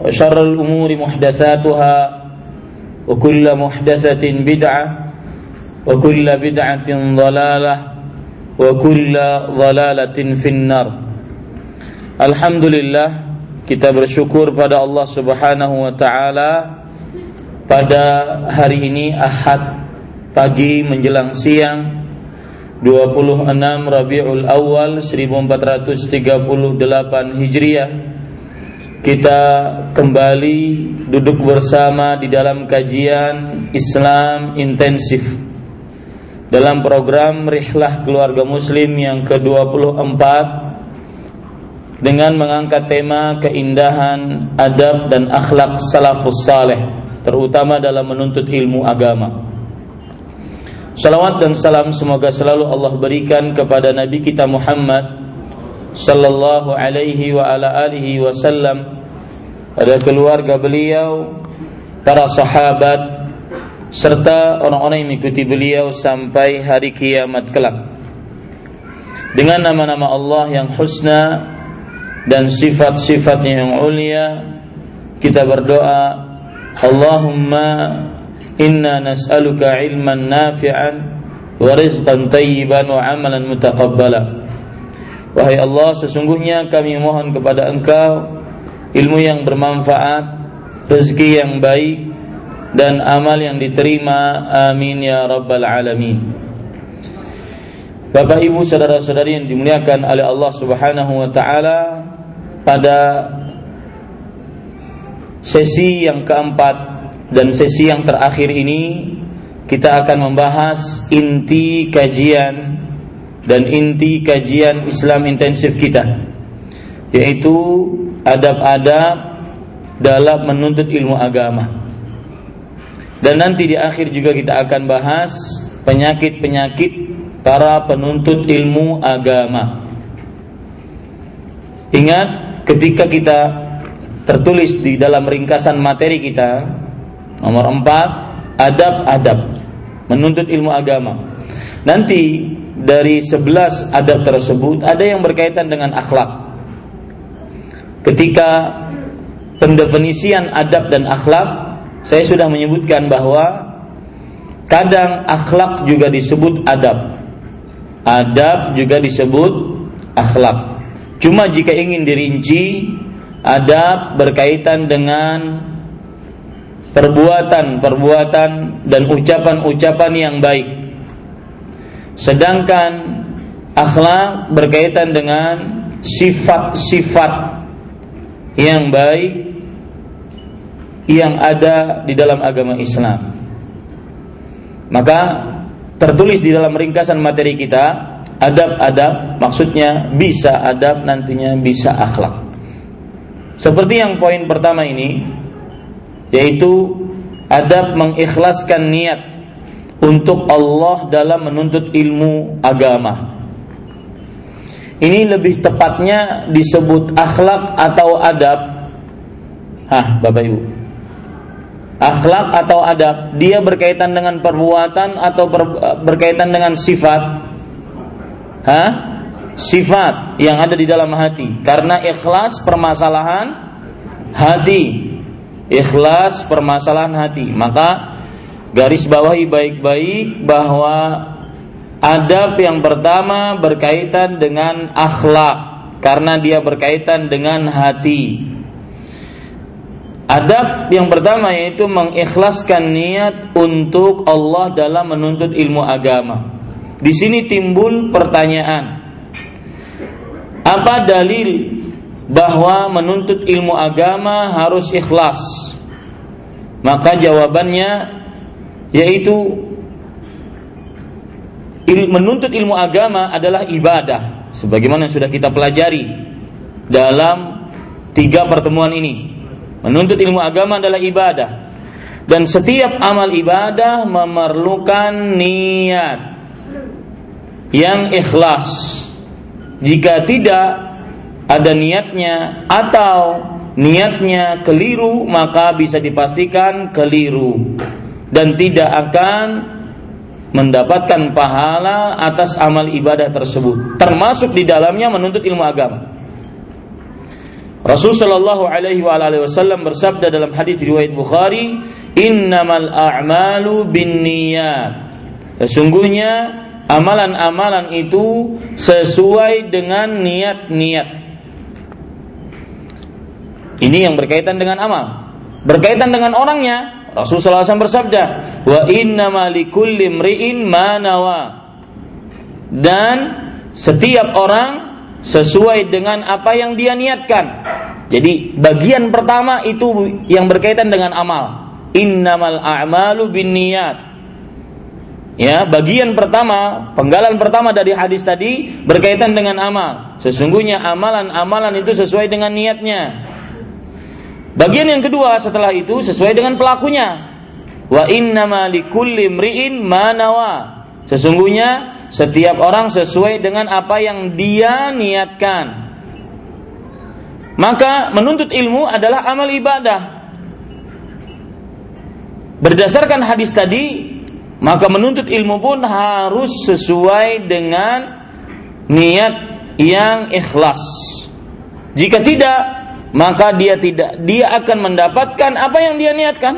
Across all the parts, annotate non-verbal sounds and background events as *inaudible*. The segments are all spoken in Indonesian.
وشر الأمور محدثاتها وكل محدثة بدعة وكل بدعة ضلالة وكل ضلالة في النار Alhamdulillah kita bersyukur pada Allah Subhanahu wa taala pada hari ini Ahad pagi menjelang siang 26 Rabiul Awal 1438 Hijriah kita kembali duduk bersama di dalam kajian Islam intensif dalam program Rihlah Keluarga Muslim yang ke-24 dengan mengangkat tema keindahan adab dan akhlak salafus saleh terutama dalam menuntut ilmu agama. Salawat dan salam semoga selalu Allah berikan kepada Nabi kita Muhammad sallallahu alaihi wa ala alihi wasallam pada keluarga beliau para sahabat serta orang-orang yang mengikuti beliau sampai hari kiamat kelak. Dengan nama-nama Allah yang husna dan sifat-sifatnya yang ulia kita berdoa Allahumma inna nas'aluka ilman nafi'an wa rizqan tayyiban wa amalan mutaqabbala Wahai Allah, sesungguhnya kami mohon kepada Engkau ilmu yang bermanfaat, rezeki yang baik, dan amal yang diterima. Amin ya Rabbal Alamin. Bapak Ibu saudara-saudari yang dimuliakan oleh Allah Subhanahu wa taala pada sesi yang keempat dan sesi yang terakhir ini kita akan membahas inti kajian dan inti kajian Islam intensif kita yaitu adab-adab dalam menuntut ilmu agama. Dan nanti di akhir juga kita akan bahas penyakit-penyakit para penuntut ilmu agama. Ingat ketika kita tertulis di dalam ringkasan materi kita nomor 4 adab-adab menuntut ilmu agama. Nanti dari sebelas adab tersebut ada yang berkaitan dengan akhlak. Ketika pendefinisian adab dan akhlak, saya sudah menyebutkan bahwa kadang akhlak juga disebut adab. Adab juga disebut akhlak. Cuma jika ingin dirinci, adab berkaitan dengan perbuatan-perbuatan dan ucapan-ucapan yang baik Sedangkan akhlak berkaitan dengan sifat-sifat yang baik yang ada di dalam agama Islam. Maka tertulis di dalam ringkasan materi kita adab-adab maksudnya bisa adab nantinya bisa akhlak. Seperti yang poin pertama ini yaitu adab mengikhlaskan niat untuk Allah dalam menuntut ilmu agama. ini lebih tepatnya disebut akhlak atau adab? Hah, Bapak Ibu. Akhlak atau adab, dia berkaitan dengan perbuatan atau ber, berkaitan dengan sifat? Hah? Sifat yang ada di dalam hati. Karena ikhlas permasalahan hati. Ikhlas permasalahan hati. Maka garis bawahi baik-baik bahwa Adab yang pertama berkaitan dengan akhlak karena dia berkaitan dengan hati. Adab yang pertama yaitu mengikhlaskan niat untuk Allah dalam menuntut ilmu agama. Di sini timbul pertanyaan. Apa dalil bahwa menuntut ilmu agama harus ikhlas? Maka jawabannya yaitu il, menuntut ilmu agama adalah ibadah. Sebagaimana yang sudah kita pelajari dalam tiga pertemuan ini. Menuntut ilmu agama adalah ibadah. Dan setiap amal ibadah memerlukan niat yang ikhlas. Jika tidak ada niatnya atau niatnya keliru maka bisa dipastikan keliru dan tidak akan mendapatkan pahala atas amal ibadah tersebut. Termasuk di dalamnya menuntut ilmu agama. Rasul Shallallahu Alaihi Wasallam bersabda dalam hadis riwayat Bukhari innamal a'malu binniyat. Sesungguhnya amalan-amalan itu sesuai dengan niat-niat. Ini yang berkaitan dengan amal. Berkaitan dengan orangnya Rasulullah SAW bersabda, "Wa inna malikulli mri'in manawa." Dan setiap orang sesuai dengan apa yang dia niatkan. Jadi bagian pertama itu yang berkaitan dengan amal. Innamal a'malu binniyat. Ya, bagian pertama, penggalan pertama dari hadis tadi berkaitan dengan amal. Sesungguhnya amalan-amalan itu sesuai dengan niatnya. Bagian yang kedua setelah itu sesuai dengan pelakunya. Wa innama likulli mri'in manawa. Sesungguhnya setiap orang sesuai dengan apa yang dia niatkan. Maka menuntut ilmu adalah amal ibadah. Berdasarkan hadis tadi, maka menuntut ilmu pun harus sesuai dengan niat yang ikhlas. Jika tidak, maka dia tidak dia akan mendapatkan apa yang dia niatkan.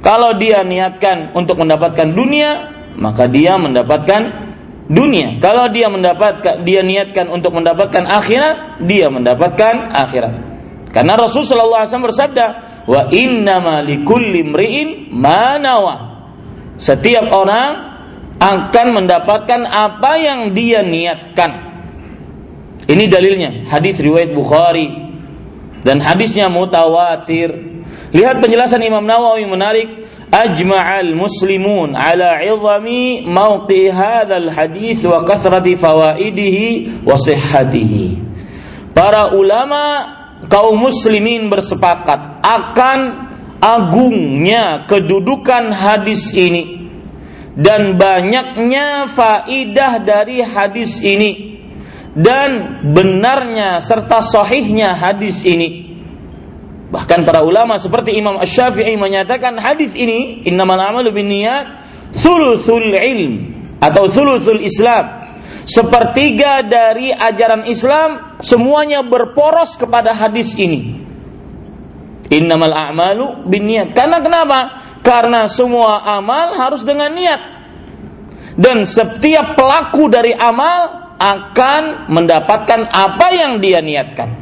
Kalau dia niatkan untuk mendapatkan dunia, maka dia mendapatkan dunia. Kalau dia mendapatkan dia niatkan untuk mendapatkan akhirat, dia mendapatkan akhirat. Karena Rasul sallallahu alaihi bersabda, "Wa likulli imri'in ma Setiap orang akan mendapatkan apa yang dia niatkan. Ini dalilnya, hadis riwayat Bukhari dan hadisnya mutawatir. Lihat penjelasan Imam Nawawi menarik ajma'al muslimun ala 'idhami mawqi hadzal hadis wa kathrati fawaidihi wa sihhatihi. Para ulama kaum muslimin bersepakat akan agungnya kedudukan hadis ini dan banyaknya faidah dari hadis ini dan benarnya serta sahihnya hadis ini. Bahkan para ulama seperti Imam Asy-Syafi'i menyatakan hadis ini innamal a'malu binniyat thuluthul ilm atau thuluthul Islam. Sepertiga dari ajaran Islam semuanya berporos kepada hadis ini. Innamal a'malu binniyat. Karena kenapa? Karena semua amal harus dengan niat. Dan setiap pelaku dari amal akan mendapatkan apa yang dia niatkan.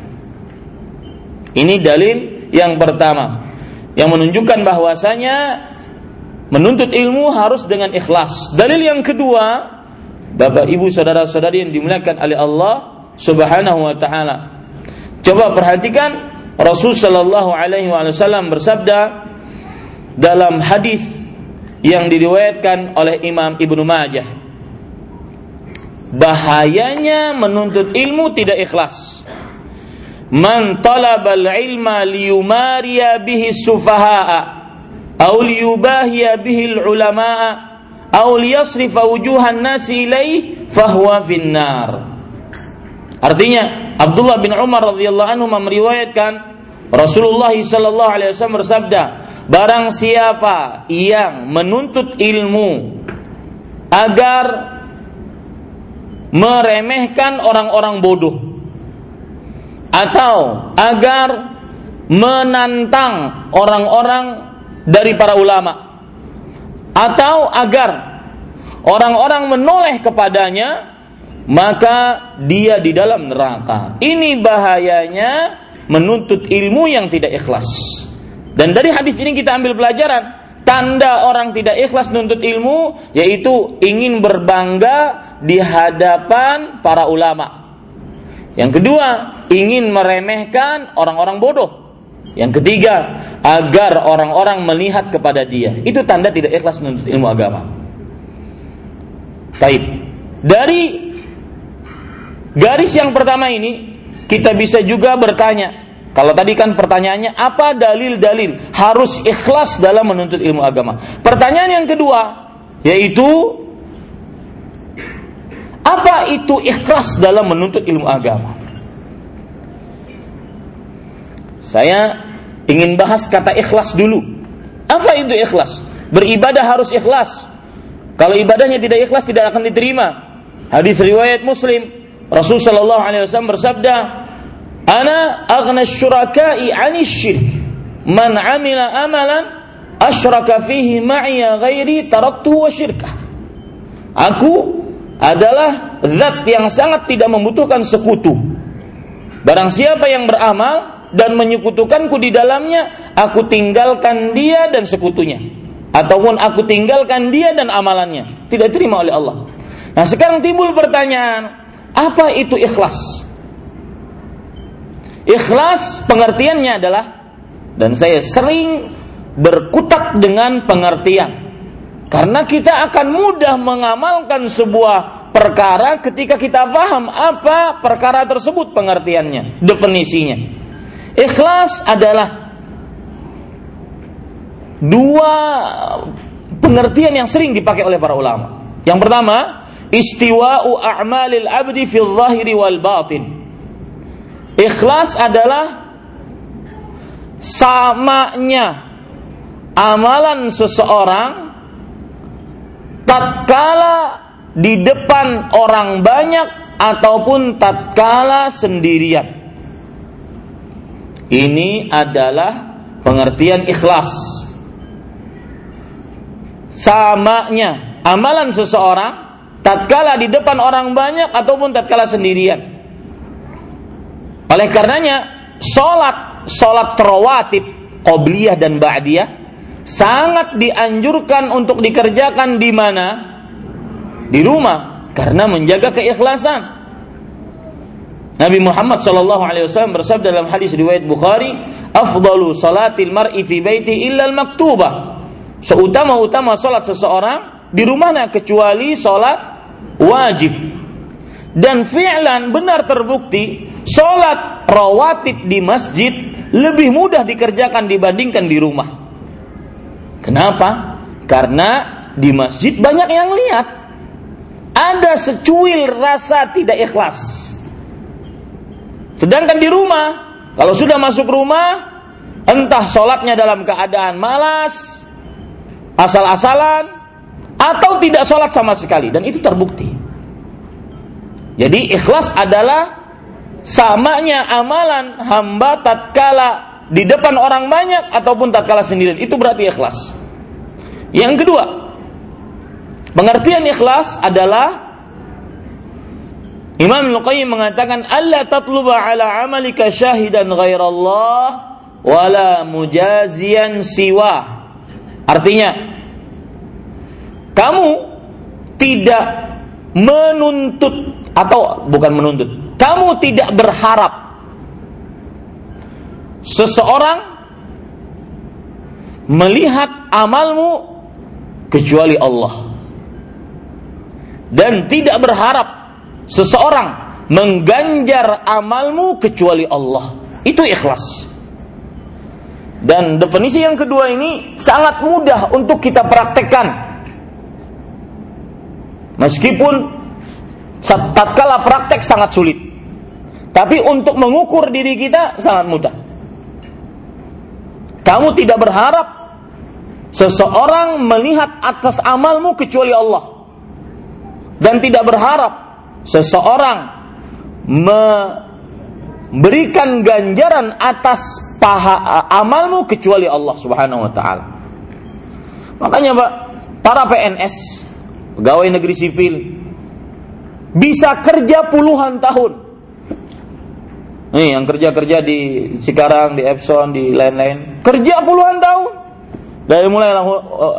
Ini dalil yang pertama yang menunjukkan bahwasanya menuntut ilmu harus dengan ikhlas. Dalil yang kedua, Bapak Ibu saudara-saudari yang dimuliakan oleh Allah Subhanahu wa taala. Coba perhatikan Rasul sallallahu alaihi wasallam bersabda dalam hadis yang diriwayatkan oleh Imam Ibnu Majah bahayanya menuntut ilmu tidak ikhlas. Man talabal ilma liyumariya bihi sufaha'a aw liyubahiya bihi ulama'a aw liyasrifa wujuhan nasi ilaih fahuwa finnar. Artinya Abdullah bin Umar radhiyallahu anhu meriwayatkan Rasulullah sallallahu alaihi wasallam bersabda, barang siapa yang menuntut ilmu agar meremehkan orang-orang bodoh atau agar menantang orang-orang dari para ulama atau agar orang-orang menoleh kepadanya maka dia di dalam neraka. Ini bahayanya menuntut ilmu yang tidak ikhlas. Dan dari hadis ini kita ambil pelajaran, tanda orang tidak ikhlas menuntut ilmu yaitu ingin berbangga di hadapan para ulama. Yang kedua, ingin meremehkan orang-orang bodoh. Yang ketiga, agar orang-orang melihat kepada dia. Itu tanda tidak ikhlas menuntut ilmu agama. Taib. Dari Garis yang pertama ini kita bisa juga bertanya. Kalau tadi kan pertanyaannya apa dalil-dalil harus ikhlas dalam menuntut ilmu agama. Pertanyaan yang kedua yaitu apa itu ikhlas dalam menuntut ilmu agama? Saya ingin bahas kata ikhlas dulu. Apa itu ikhlas? Beribadah harus ikhlas. Kalau ibadahnya tidak ikhlas tidak akan diterima. Hadis riwayat Muslim Rasul sallallahu alaihi wasallam bersabda, "Ana aghna syuraka'i 'ani syirk. Man 'amila amalan asyraka fihi ma'i ghairi taraktu wa syirkah." Aku adalah zat yang sangat tidak membutuhkan sekutu. Barang siapa yang beramal dan menyekutukanku di dalamnya, aku tinggalkan dia dan sekutunya. Ataupun aku tinggalkan dia dan amalannya. Tidak terima oleh Allah. Nah sekarang timbul pertanyaan, apa itu ikhlas? Ikhlas pengertiannya adalah dan saya sering berkutat dengan pengertian. Karena kita akan mudah mengamalkan sebuah perkara ketika kita paham apa perkara tersebut pengertiannya, definisinya. Ikhlas adalah dua pengertian yang sering dipakai oleh para ulama. Yang pertama, istiwa'u a'malil abdi fil zahiri wal batin. Ikhlas adalah samanya amalan seseorang tatkala di depan orang banyak ataupun tatkala sendirian. Ini adalah pengertian ikhlas. Samanya amalan seseorang tatkala di depan orang banyak ataupun tatkala sendirian. Oleh karenanya, sholat sholat rawatib qobliyah dan ba'diyah sangat dianjurkan untuk dikerjakan di mana? Di rumah karena menjaga keikhlasan. Nabi Muhammad sallallahu alaihi wasallam bersabda dalam hadis riwayat Bukhari, "Afdalu salatil mar'i fi baiti illa al-maktubah." Seutama-utama salat seseorang di rumahnya kecuali salat wajib dan fi'lan benar terbukti sholat rawatib di masjid lebih mudah dikerjakan dibandingkan di rumah. Kenapa? Karena di masjid banyak yang lihat. Ada secuil rasa tidak ikhlas. Sedangkan di rumah, kalau sudah masuk rumah, entah sholatnya dalam keadaan malas, asal-asalan, atau tidak sholat sama sekali dan itu terbukti. Jadi ikhlas adalah samanya amalan hamba tatkala di depan orang banyak ataupun tatkala sendirian itu berarti ikhlas. Yang kedua, pengertian ikhlas adalah Imam Al-Qayyim mengatakan Allah tatluba ala amalika syahidan ghairallah wala mujazian siwa. Artinya kamu tidak menuntut atau bukan menuntut, kamu tidak berharap seseorang melihat amalmu kecuali Allah dan tidak berharap seseorang mengganjar amalmu kecuali Allah itu ikhlas dan definisi yang kedua ini sangat mudah untuk kita praktekkan Meskipun tatkala praktek sangat sulit. Tapi untuk mengukur diri kita sangat mudah. Kamu tidak berharap seseorang melihat atas amalmu kecuali Allah. Dan tidak berharap seseorang memberikan ganjaran atas paha amalmu kecuali Allah Subhanahu wa taala. Makanya Pak, para PNS, pegawai negeri sipil bisa kerja puluhan tahun. Nih yang kerja-kerja di Cikarang, di Epson, di lain-lain, kerja puluhan tahun. Dari mulai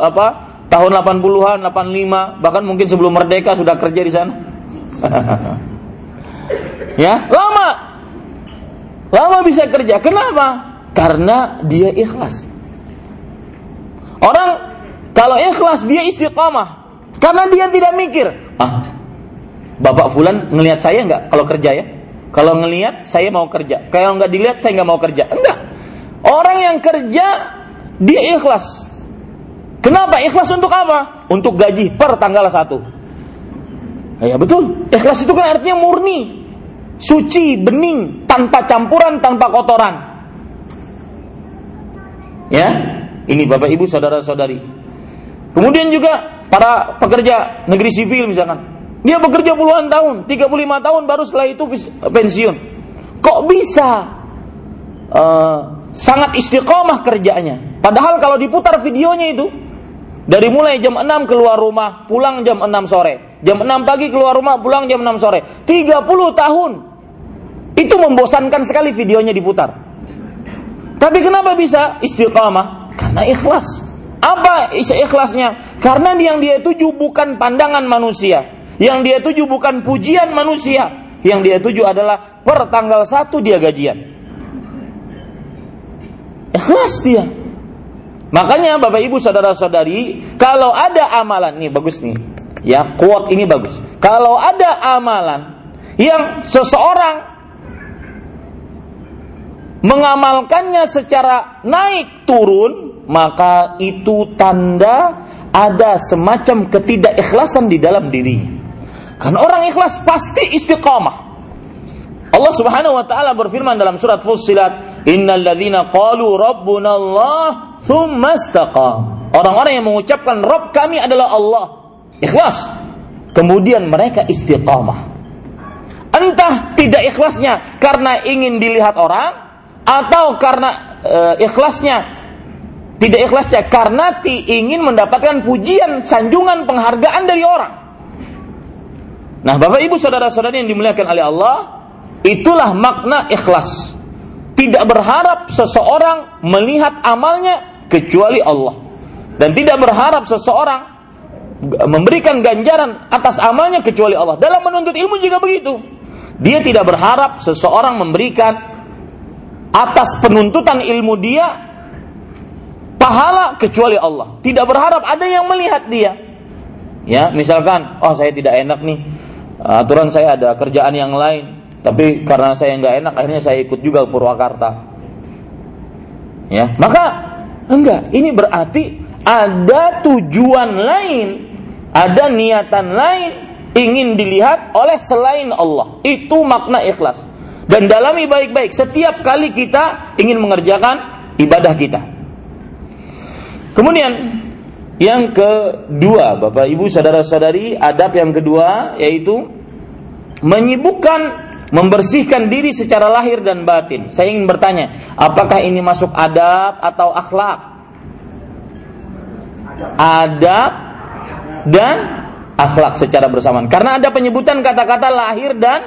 apa? Tahun 80-an, 85, bahkan mungkin sebelum merdeka sudah kerja di sana. *laughs* ya, lama. Lama bisa kerja. Kenapa? Karena dia ikhlas. Orang kalau ikhlas dia istiqamah. Karena dia tidak mikir, ah, Bapak Fulan ngelihat saya nggak kalau kerja ya? Kalau ngelihat saya mau kerja. Kalau nggak dilihat saya nggak mau kerja. Enggak. Orang yang kerja dia ikhlas. Kenapa? Ikhlas untuk apa? Untuk gaji per tanggal 1. Ya betul. Ikhlas itu kan artinya murni. Suci, bening, tanpa campuran, tanpa kotoran. Ya, ini Bapak Ibu saudara-saudari. Kemudian juga para pekerja negeri sipil misalkan dia bekerja puluhan tahun, 35 tahun baru setelah itu pensiun. Kok bisa uh, sangat istiqomah kerjanya? Padahal kalau diputar videonya itu dari mulai jam 6 keluar rumah, pulang jam 6 sore. Jam 6 pagi keluar rumah, pulang jam 6 sore. 30 tahun. Itu membosankan sekali videonya diputar. Tapi kenapa bisa istiqamah? Karena ikhlas. Apa ikhlasnya? Karena yang dia tuju bukan pandangan manusia, yang dia tuju bukan pujian manusia. Yang dia tuju adalah per tanggal satu dia gajian. Ikhlas dia. Makanya Bapak Ibu saudara-saudari, kalau ada amalan nih bagus nih. Ya, kuat ini bagus. Kalau ada amalan yang seseorang mengamalkannya secara naik turun, maka itu tanda ada semacam ketidakikhlasan di dalam dirinya. Karena orang ikhlas pasti istiqamah. Allah Subhanahu wa taala berfirman dalam surat Fussilat, "Innal ladzina qalu rabbuna Allah tsumma istaqam." Orang-orang yang mengucapkan Rabb kami adalah Allah, ikhlas. Kemudian mereka istiqamah. Entah tidak ikhlasnya karena ingin dilihat orang atau karena uh, ikhlasnya tidak ikhlasnya karena ingin mendapatkan pujian, sanjungan, penghargaan dari orang. Nah, Bapak Ibu saudara-saudari yang dimuliakan oleh Allah, itulah makna ikhlas. Tidak berharap seseorang melihat amalnya kecuali Allah. Dan tidak berharap seseorang memberikan ganjaran atas amalnya kecuali Allah. Dalam menuntut ilmu juga begitu. Dia tidak berharap seseorang memberikan atas penuntutan ilmu dia pahala kecuali Allah. Tidak berharap ada yang melihat dia. Ya, misalkan, oh saya tidak enak nih, aturan saya ada kerjaan yang lain tapi karena saya nggak enak akhirnya saya ikut juga Purwakarta. Ya maka enggak. Ini berarti ada tujuan lain ada niatan lain ingin dilihat oleh selain Allah. Itu makna ikhlas. Dan dalami baik-baik. Setiap kali kita ingin mengerjakan ibadah kita. Kemudian yang kedua, Bapak Ibu saudara-saudari, adab yang kedua yaitu menyibukkan membersihkan diri secara lahir dan batin. Saya ingin bertanya, apakah ini masuk adab atau akhlak? Adab dan akhlak secara bersamaan. Karena ada penyebutan kata-kata lahir dan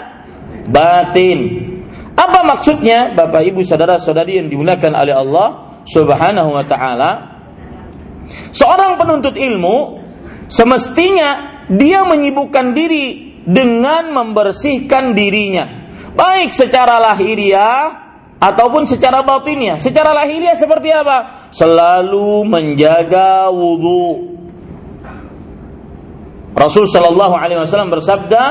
batin. Apa maksudnya, Bapak Ibu saudara-saudari yang dimuliakan oleh Allah Subhanahu wa taala? Seorang penuntut ilmu semestinya dia menyibukkan diri dengan membersihkan dirinya, baik secara lahiriah ataupun secara batinnya. Secara lahiriah seperti apa? Selalu menjaga wudhu. Rasul Shallallahu Alaihi Wasallam bersabda,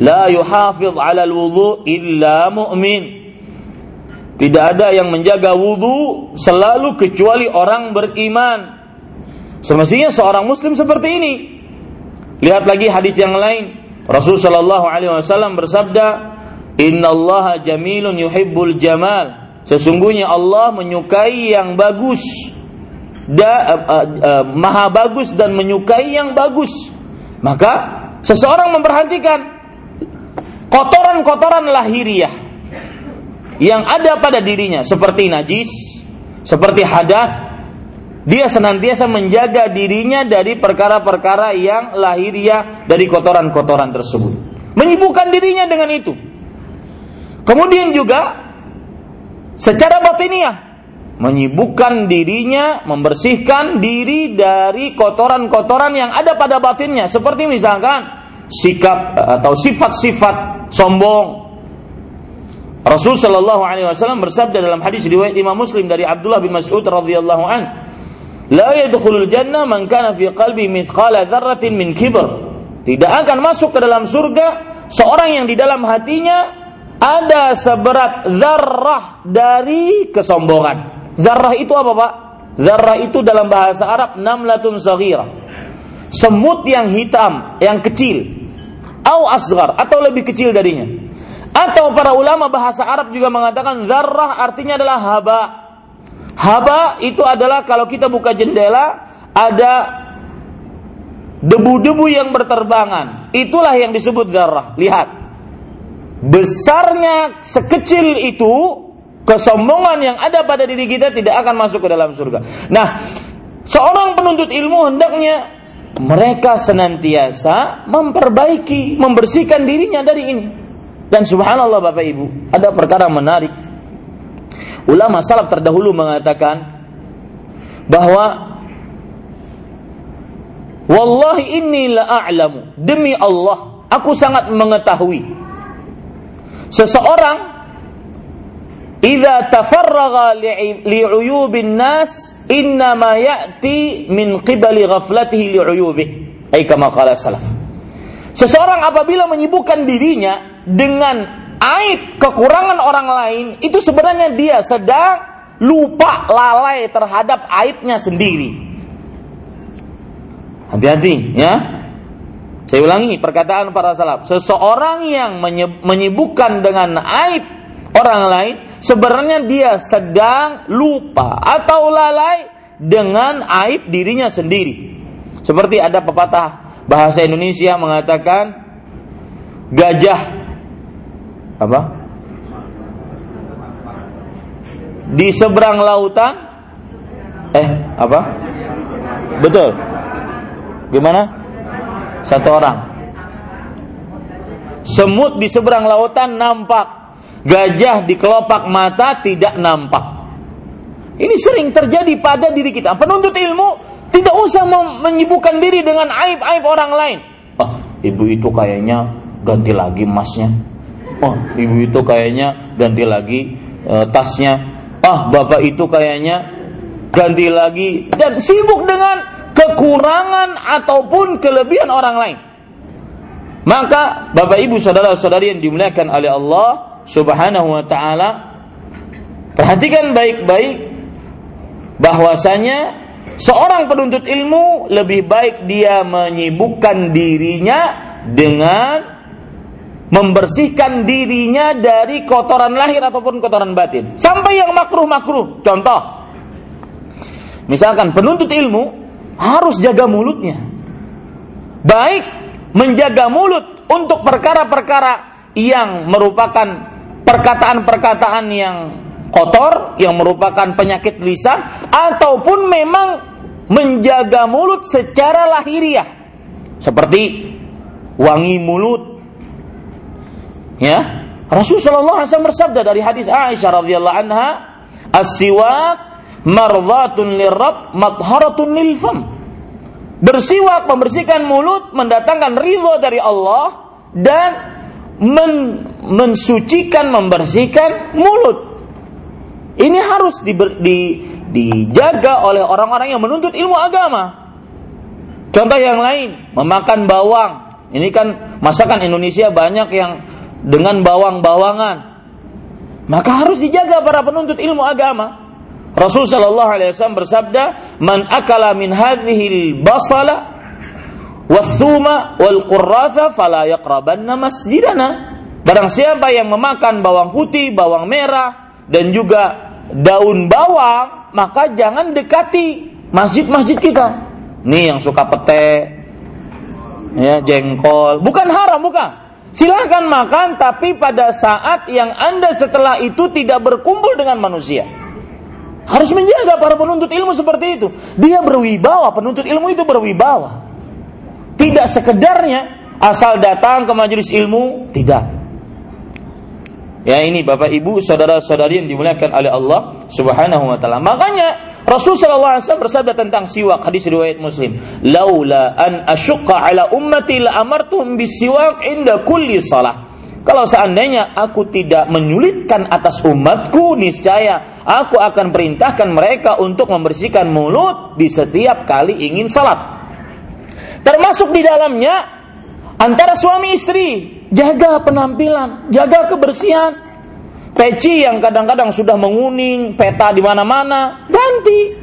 لا يحافظ على الوضوء illa mu'min. Tidak ada yang menjaga wudhu selalu kecuali orang beriman. Semestinya seorang muslim seperti ini. Lihat lagi hadis yang lain. Rasul Shallallahu alaihi wasallam bersabda, Innallaha jamilun yuhibbul jamal. Sesungguhnya Allah menyukai yang bagus. Da, uh, uh, uh, maha bagus dan menyukai yang bagus. Maka seseorang memperhatikan kotoran-kotoran lahiriah yang ada pada dirinya seperti najis, seperti hadas, dia senantiasa menjaga dirinya dari perkara-perkara yang lahiriah dari kotoran-kotoran tersebut. Menyibukkan dirinya dengan itu. Kemudian juga secara batiniah menyibukkan dirinya, membersihkan diri dari kotoran-kotoran yang ada pada batinnya seperti misalkan sikap atau sifat-sifat sombong. Rasul Shallallahu Alaihi Wasallam bersabda dalam hadis riwayat Imam Muslim dari Abdullah bin Mas'ud radhiyallahu an, La yadkhulul jannah man kana fi qalbi mithqala dzarratin min kibr. Tidak akan masuk ke dalam surga seorang yang di dalam hatinya ada seberat zarrah dari kesombongan. Zarrah itu apa, Pak? Zarrah itu dalam bahasa Arab namlatun saghira. Semut yang hitam, yang kecil. Au asgar atau lebih kecil darinya. Atau para ulama bahasa Arab juga mengatakan zarrah artinya adalah haba, Haba itu adalah kalau kita buka jendela ada debu-debu yang berterbangan. Itulah yang disebut darah. Lihat. Besarnya sekecil itu kesombongan yang ada pada diri kita tidak akan masuk ke dalam surga. Nah, seorang penuntut ilmu hendaknya mereka senantiasa memperbaiki, membersihkan dirinya dari ini. Dan subhanallah Bapak Ibu, ada perkara menarik Ulama salaf terdahulu mengatakan bahwa Wallahi inni la a'lamu. Demi Allah aku sangat mengetahui. Seseorang idza tafarraga li'uyubin nas inna ma ya'ti min qibali ghaflatihi li'uyubihi ay kama qala salaf. Seseorang apabila menyibukkan dirinya dengan aib kekurangan orang lain itu sebenarnya dia sedang lupa lalai terhadap aibnya sendiri. Hati-hati ya. Saya ulangi perkataan para salaf. Seseorang yang menyibukkan dengan aib orang lain sebenarnya dia sedang lupa atau lalai dengan aib dirinya sendiri. Seperti ada pepatah bahasa Indonesia mengatakan gajah apa? Di seberang lautan eh apa? Betul. Gimana? Satu orang. Semut di seberang lautan nampak, gajah di kelopak mata tidak nampak. Ini sering terjadi pada diri kita. Penuntut ilmu tidak usah menyibukkan diri dengan aib-aib orang lain. Oh, ibu itu kayaknya ganti lagi emasnya oh ibu itu kayaknya ganti lagi e, tasnya. Ah bapak itu kayaknya ganti lagi dan sibuk dengan kekurangan ataupun kelebihan orang lain. Maka bapak ibu saudara-saudari yang dimuliakan oleh Allah subhanahu wa ta'ala perhatikan baik-baik bahwasanya seorang penuntut ilmu lebih baik dia menyibukkan dirinya dengan membersihkan dirinya dari kotoran lahir ataupun kotoran batin. Sampai yang makruh-makruh. Contoh, misalkan penuntut ilmu harus jaga mulutnya. Baik menjaga mulut untuk perkara-perkara yang merupakan perkataan-perkataan yang kotor, yang merupakan penyakit lisan, ataupun memang menjaga mulut secara lahiriah. Seperti wangi mulut, Ya, Rasul Shallallahu Alaihi Wasallam bersabda dari hadis Aisyah radhiyallahu anha, as-siwak marwatun lirab matharatun lil fam. Bersiwak membersihkan mulut mendatangkan ridho dari Allah dan men, mensucikan membersihkan mulut. Ini harus di, di, dijaga oleh orang-orang yang menuntut ilmu agama. Contoh yang lain, memakan bawang. Ini kan masakan Indonesia banyak yang dengan bawang-bawangan. Maka harus dijaga para penuntut ilmu agama. Rasul sallallahu alaihi wasallam bersabda, "Man akala min hadhihi al-basala was-thuma wal-qurratha fala yaqrabanna masjidana." Barang siapa yang memakan bawang putih, bawang merah, dan juga daun bawang, maka jangan dekati masjid-masjid kita. Nih yang suka pete, ya jengkol, bukan haram, bukan. Silahkan makan, tapi pada saat yang anda setelah itu tidak berkumpul dengan manusia. Harus menjaga para penuntut ilmu seperti itu. Dia berwibawa, penuntut ilmu itu berwibawa. Tidak sekedarnya asal datang ke majelis ilmu, tidak. Ya ini Bapak Ibu, saudara-saudari yang dimuliakan oleh Allah Subhanahu wa taala. Makanya Rasul sallallahu alaihi wasallam bersabda tentang siwak hadis riwayat Muslim, "Laula an asyqa ala ummati la bisiwak inda kulli salah." Kalau seandainya aku tidak menyulitkan atas umatku, niscaya aku akan perintahkan mereka untuk membersihkan mulut di setiap kali ingin salat. Termasuk di dalamnya antara suami istri jaga penampilan, jaga kebersihan. Peci yang kadang-kadang sudah menguning, peta di mana-mana, ganti.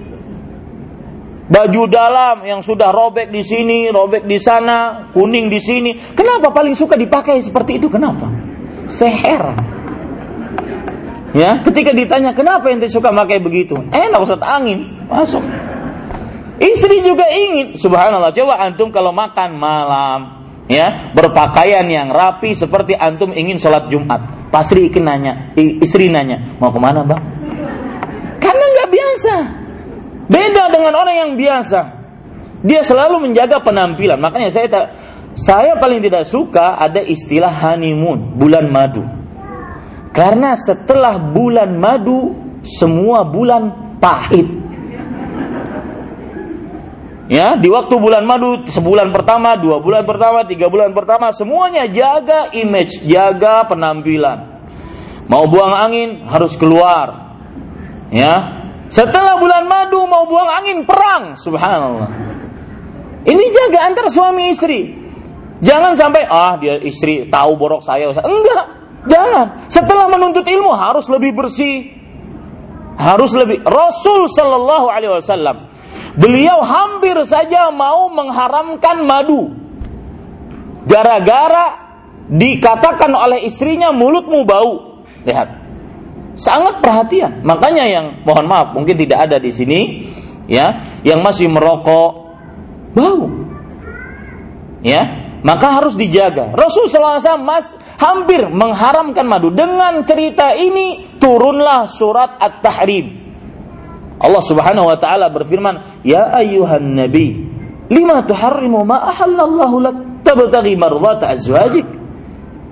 Baju dalam yang sudah robek di sini, robek di sana, kuning di sini. Kenapa paling suka dipakai seperti itu? Kenapa? Seher. Ya, ketika ditanya kenapa ente suka pakai begitu? Enak Ustaz angin, masuk. Istri juga ingin, subhanallah. Coba antum kalau makan malam, ya berpakaian yang rapi seperti antum ingin sholat Jumat. Pasti ikin nanya, istri nanya, mau ke mana bang? Karena nggak biasa. Beda dengan orang yang biasa. Dia selalu menjaga penampilan. Makanya saya tak, saya paling tidak suka ada istilah honeymoon, bulan madu. Karena setelah bulan madu, semua bulan pahit. Ya, di waktu bulan madu sebulan pertama, dua bulan pertama, tiga bulan pertama, semuanya jaga image, jaga penampilan. Mau buang angin harus keluar. Ya, setelah bulan madu mau buang angin perang, subhanallah. Ini jaga antar suami istri. Jangan sampai ah dia istri tahu borok saya. Enggak, jangan. Setelah menuntut ilmu harus lebih bersih. Harus lebih Rasul sallallahu alaihi wasallam Beliau hampir saja mau mengharamkan madu. Gara-gara dikatakan oleh istrinya mulutmu bau. Lihat. Sangat perhatian. Makanya yang mohon maaf mungkin tidak ada di sini ya, yang masih merokok bau. Ya, maka harus dijaga. Rasulullah SAW mas, hampir mengharamkan madu. Dengan cerita ini turunlah surat At-Tahrim Allah Subhanahu wa taala berfirman, "Ya ayyuhan nabi, lima tuharrimu ma ahallallahu lak tabtaghi mardhat azwajik?"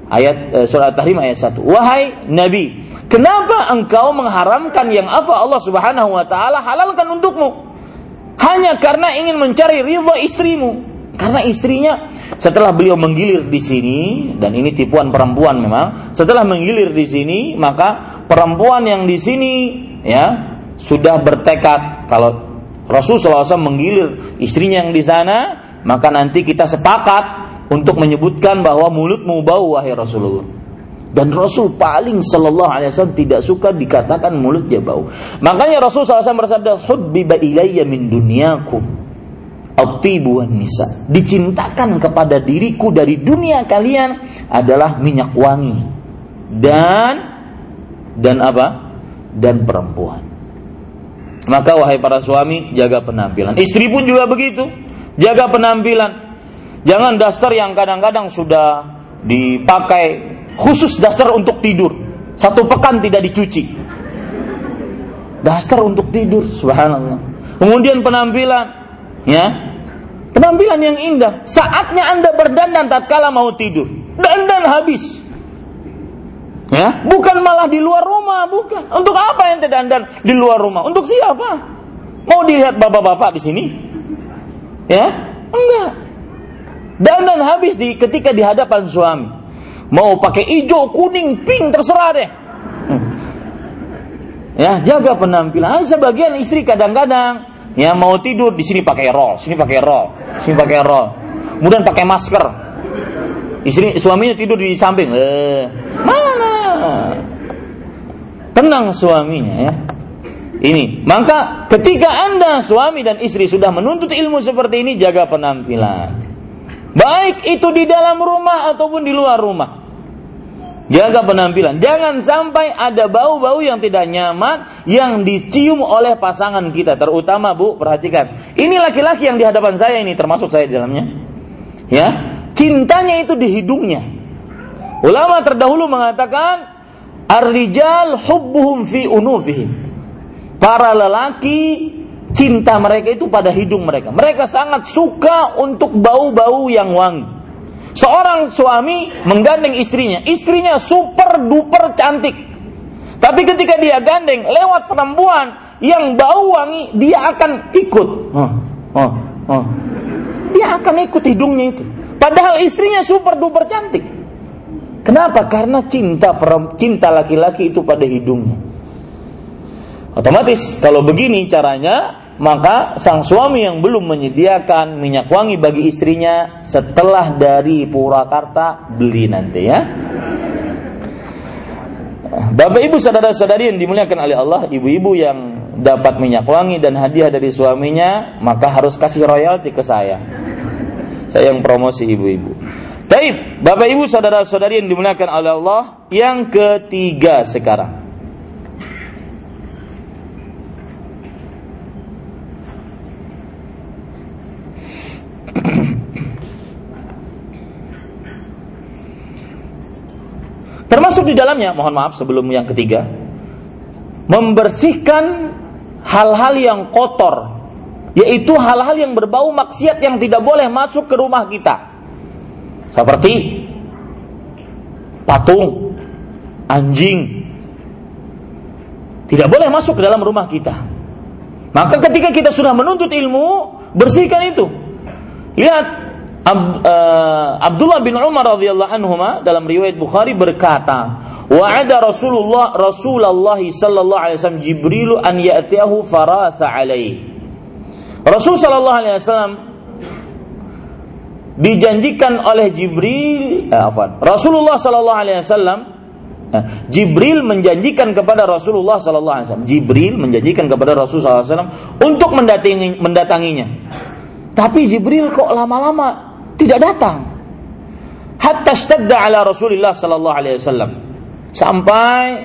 Ayat uh, surat Tahrim ayat 1. Wahai nabi, kenapa engkau mengharamkan yang apa Allah Subhanahu wa taala halalkan untukmu? Hanya karena ingin mencari ridha istrimu. Karena istrinya setelah beliau menggilir di sini dan ini tipuan perempuan memang, setelah menggilir di sini maka perempuan yang di sini ya sudah bertekad kalau Rasul SAW menggilir istrinya yang di sana, maka nanti kita sepakat untuk menyebutkan bahwa mulutmu bau wahai Rasulullah. Dan Rasul paling Sallallahu Alaihi Wasallam tidak suka dikatakan mulutnya bau. Makanya Rasul SAW bersabda, "Hubbiba ilayya min dunyakum Atibu nisa. Dicintakan kepada diriku dari dunia kalian adalah minyak wangi dan dan apa? Dan perempuan. Maka wahai para suami, jaga penampilan. Istri pun juga begitu. Jaga penampilan. Jangan daster yang kadang-kadang sudah dipakai khusus daster untuk tidur. Satu pekan tidak dicuci. Daster untuk tidur, subhanallah. Kemudian penampilan, ya. Penampilan yang indah. Saatnya Anda berdandan tatkala mau tidur. Dandan habis. Ya, bukan malah di luar rumah, bukan. Untuk apa yang dandan di luar rumah? Untuk siapa? Mau dilihat bapak-bapak di sini? Ya, enggak. Dandan habis di ketika di hadapan suami. Mau pakai hijau, kuning, pink, terserah deh. Ya, jaga penampilan. Ada sebagian istri kadang-kadang ya mau tidur di sini pakai roll, sini pakai roll, sini pakai roll. Kemudian pakai masker. Istri suaminya tidur di samping. Eh, mana Tenang suaminya ya. Ini, maka ketika Anda suami dan istri sudah menuntut ilmu seperti ini, jaga penampilan. Baik itu di dalam rumah ataupun di luar rumah. Jaga penampilan. Jangan sampai ada bau-bau yang tidak nyaman yang dicium oleh pasangan kita. Terutama Bu, perhatikan. Ini laki-laki yang di hadapan saya ini termasuk saya di dalamnya. Ya, cintanya itu di hidungnya. Ulama terdahulu mengatakan ar-rijal hubbuhum fi unufihim. Para lelaki cinta mereka itu pada hidung mereka. Mereka sangat suka untuk bau-bau yang wangi. Seorang suami menggandeng istrinya, istrinya super duper cantik. Tapi ketika dia gandeng lewat perempuan yang bau wangi, dia akan ikut. Oh, oh, oh. Dia akan ikut hidungnya itu. Padahal istrinya super duper cantik. Kenapa? Karena cinta cinta laki-laki itu pada hidungnya. Otomatis kalau begini caranya maka sang suami yang belum menyediakan minyak wangi bagi istrinya setelah dari Purwakarta beli nanti ya. Bapak ibu saudara-saudari yang dimuliakan oleh Allah, ibu-ibu yang dapat minyak wangi dan hadiah dari suaminya, maka harus kasih royalti ke saya. Saya yang promosi ibu-ibu. Taib, Bapak Ibu saudara-saudari yang dimuliakan oleh Allah, yang ketiga sekarang. *clears throat* Termasuk di dalamnya, mohon maaf sebelum yang ketiga, membersihkan hal-hal yang kotor, yaitu hal-hal yang berbau maksiat yang tidak boleh masuk ke rumah kita. Seperti patung, anjing, tidak boleh masuk ke dalam rumah kita. Maka ketika kita sudah menuntut ilmu, bersihkan itu. Lihat Ab, uh, Abdullah bin Umar radhiyallahu anhu dalam riwayat Bukhari berkata, "Wa'ada Rasulullah Rasulullah sallallahu alaihi wasallam Jibril an ya'tiyahu faratha alaihi." Rasul sallallahu alaihi wasallam dijanjikan oleh Jibril, eh, afan, Rasulullah sallallahu alaihi wasallam eh, Jibril menjanjikan kepada Rasulullah sallallahu alaihi wasallam. Jibril menjanjikan kepada Rasulullah wasallam untuk mendatangi, mendatanginya. Tapi Jibril kok lama-lama tidak datang. Hatta stadda ala Rasulullah sallallahu alaihi wasallam. Sampai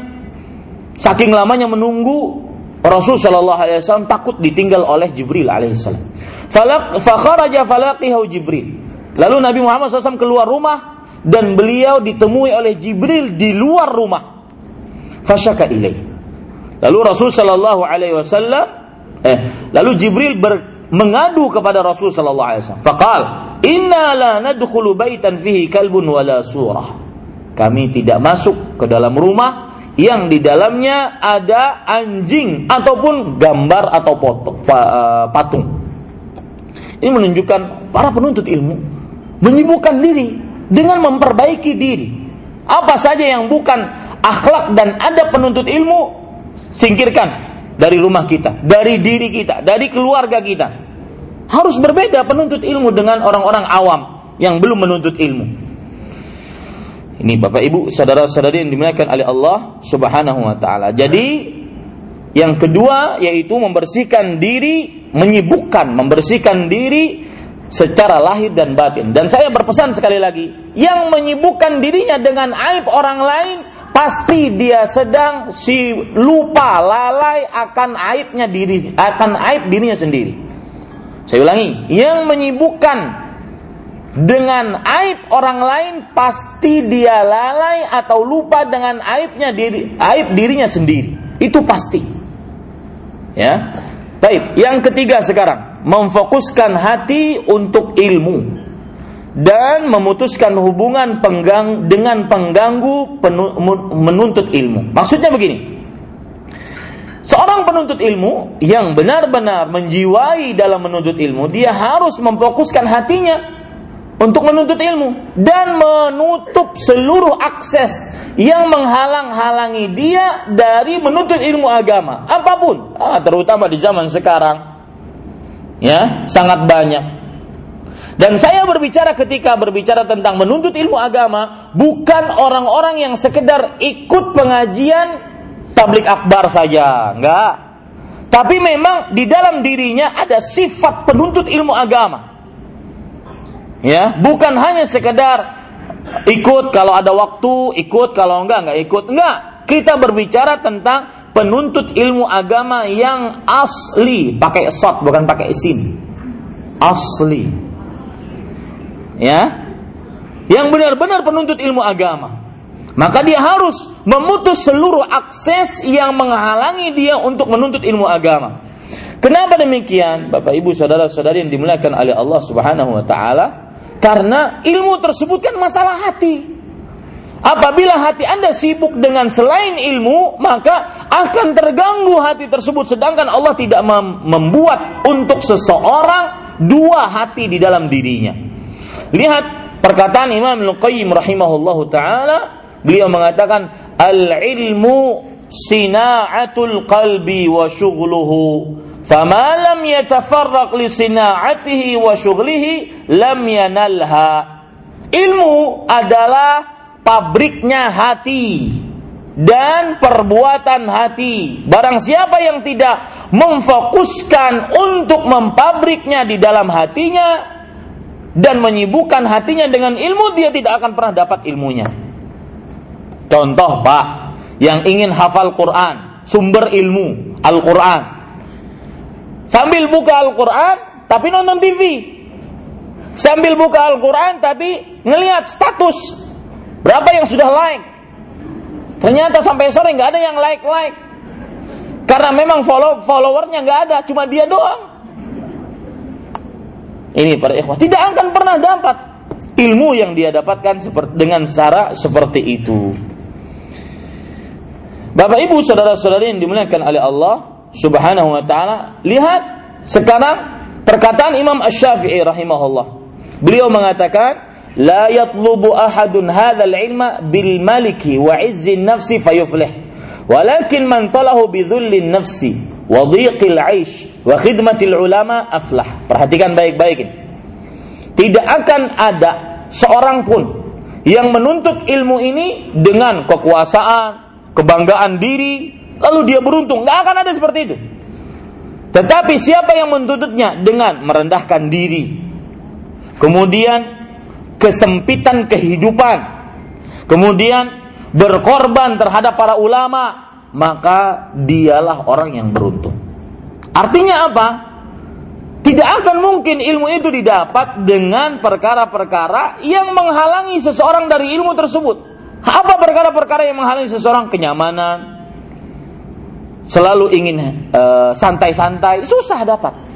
saking lamanya menunggu Rasul sallallahu alaihi wasallam takut ditinggal oleh Jibril alaihissalam. Falaq fakharaja falaqihu Jibril. Lalu Nabi Muhammad SAW keluar rumah dan beliau ditemui oleh Jibril di luar rumah. Fasyaka ilaih. Lalu Rasul sallallahu alaihi wasallam eh lalu Jibril ber, mengadu kepada Rasul sallallahu alaihi wasallam. Faqal, Inna la nadkhulu baitan fihi kalbun wala surah. Kami tidak masuk ke dalam rumah yang di dalamnya ada anjing ataupun gambar atau eh, patung. Ini menunjukkan para penuntut ilmu menyibukkan diri dengan memperbaiki diri. Apa saja yang bukan akhlak dan ada penuntut ilmu singkirkan dari rumah kita, dari diri kita, dari keluarga kita. Harus berbeda penuntut ilmu dengan orang-orang awam yang belum menuntut ilmu. Ini Bapak Ibu, saudara-saudari yang dimuliakan oleh Allah Subhanahu wa taala. Jadi yang kedua yaitu membersihkan diri, menyibukkan, membersihkan diri secara lahir dan batin. Dan saya berpesan sekali lagi, yang menyibukkan dirinya dengan aib orang lain pasti dia sedang si lupa lalai akan aibnya diri akan aib dirinya sendiri. Saya ulangi, yang menyibukkan dengan aib orang lain pasti dia lalai atau lupa dengan aibnya diri, aib dirinya sendiri. Itu pasti. Ya. Baik, yang ketiga sekarang, memfokuskan hati untuk ilmu dan memutuskan hubungan penggang dengan pengganggu menuntut ilmu. Maksudnya begini, Seorang penuntut ilmu yang benar-benar menjiwai dalam menuntut ilmu, dia harus memfokuskan hatinya untuk menuntut ilmu dan menutup seluruh akses yang menghalang-halangi dia dari menuntut ilmu agama apa pun, ah, terutama di zaman sekarang. Ya, sangat banyak. Dan saya berbicara ketika berbicara tentang menuntut ilmu agama, bukan orang-orang yang sekedar ikut pengajian tablik akbar saja, enggak. Tapi memang di dalam dirinya ada sifat penuntut ilmu agama. Ya, bukan hanya sekedar ikut kalau ada waktu, ikut kalau enggak enggak ikut. Enggak. Kita berbicara tentang penuntut ilmu agama yang asli, pakai sot bukan pakai sin. Asli. Ya. Yang benar-benar penuntut ilmu agama. Maka dia harus memutus seluruh akses yang menghalangi dia untuk menuntut ilmu agama. Kenapa demikian? Bapak Ibu saudara-saudari yang dimuliakan oleh Allah Subhanahu wa taala, karena ilmu tersebut kan masalah hati. Apabila hati Anda sibuk dengan selain ilmu, maka akan terganggu hati tersebut sedangkan Allah tidak membuat untuk seseorang dua hati di dalam dirinya. Lihat perkataan Imam Al-Qayyim rahimahullahu taala Beliau mengatakan al-ilmu sina'atul qalbi wa syughluhu. Fama lam yatafarraq li sina'atihi wa syughlihi lam yanalha. Ilmu adalah pabriknya hati dan perbuatan hati. Barang siapa yang tidak memfokuskan untuk mempabriknya di dalam hatinya dan menyibukkan hatinya dengan ilmu, dia tidak akan pernah dapat ilmunya. Contoh Pak, yang ingin hafal Quran, sumber ilmu Al-Quran. Sambil buka Al-Quran, tapi nonton TV. Sambil buka Al-Quran, tapi ngelihat status. Berapa yang sudah like. Ternyata sampai sore nggak ada yang like-like. Karena memang follow followernya nggak ada, cuma dia doang. Ini para ikhwah tidak akan pernah dapat ilmu yang dia dapatkan dengan cara seperti itu. Bapak Ibu saudara-saudari yang dimuliakan oleh Allah Subhanahu wa taala, lihat sekarang perkataan Imam Asy-Syafi'i rahimahullah. Beliau mengatakan, "La yatlubu ahadun hadzal ilma bil maliki wa izzin nafsi fayuflih." Walakin man talahu bi dhullin nafsi wa dhiqil 'aish wa khidmatil ulama aflah. Perhatikan baik-baik. Tidak akan ada seorang pun yang menuntut ilmu ini dengan kekuasaan, kebanggaan diri, lalu dia beruntung. Nggak akan ada seperti itu. Tetapi siapa yang menuntutnya dengan merendahkan diri, kemudian kesempitan kehidupan, kemudian berkorban terhadap para ulama, maka dialah orang yang beruntung. Artinya apa? Tidak akan mungkin ilmu itu didapat dengan perkara-perkara yang menghalangi seseorang dari ilmu tersebut. Apa perkara-perkara yang menghalangi seseorang kenyamanan? Selalu ingin santai santai-santai, susah dapat.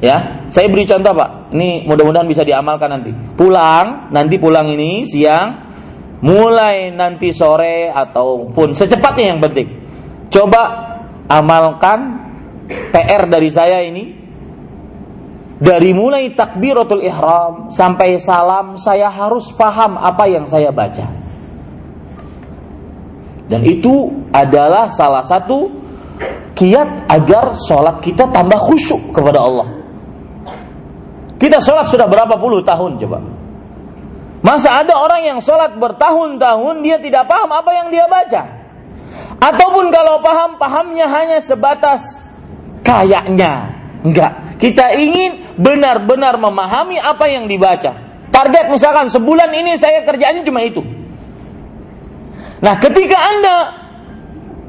Ya, saya beri contoh Pak. Ini mudah-mudahan bisa diamalkan nanti. Pulang, nanti pulang ini siang, mulai nanti sore ataupun secepatnya yang penting. Coba amalkan PR dari saya ini dari mulai takbiratul ihram sampai salam saya harus paham apa yang saya baca. Dan itu adalah salah satu kiat agar sholat kita tambah khusyuk kepada Allah. Kita sholat sudah berapa puluh tahun coba. Masa ada orang yang sholat bertahun-tahun dia tidak paham apa yang dia baca. Ataupun kalau paham, pahamnya hanya sebatas kayaknya. Enggak. Kita ingin benar-benar memahami apa yang dibaca. Target misalkan sebulan ini saya kerjanya cuma itu. Nah, ketika Anda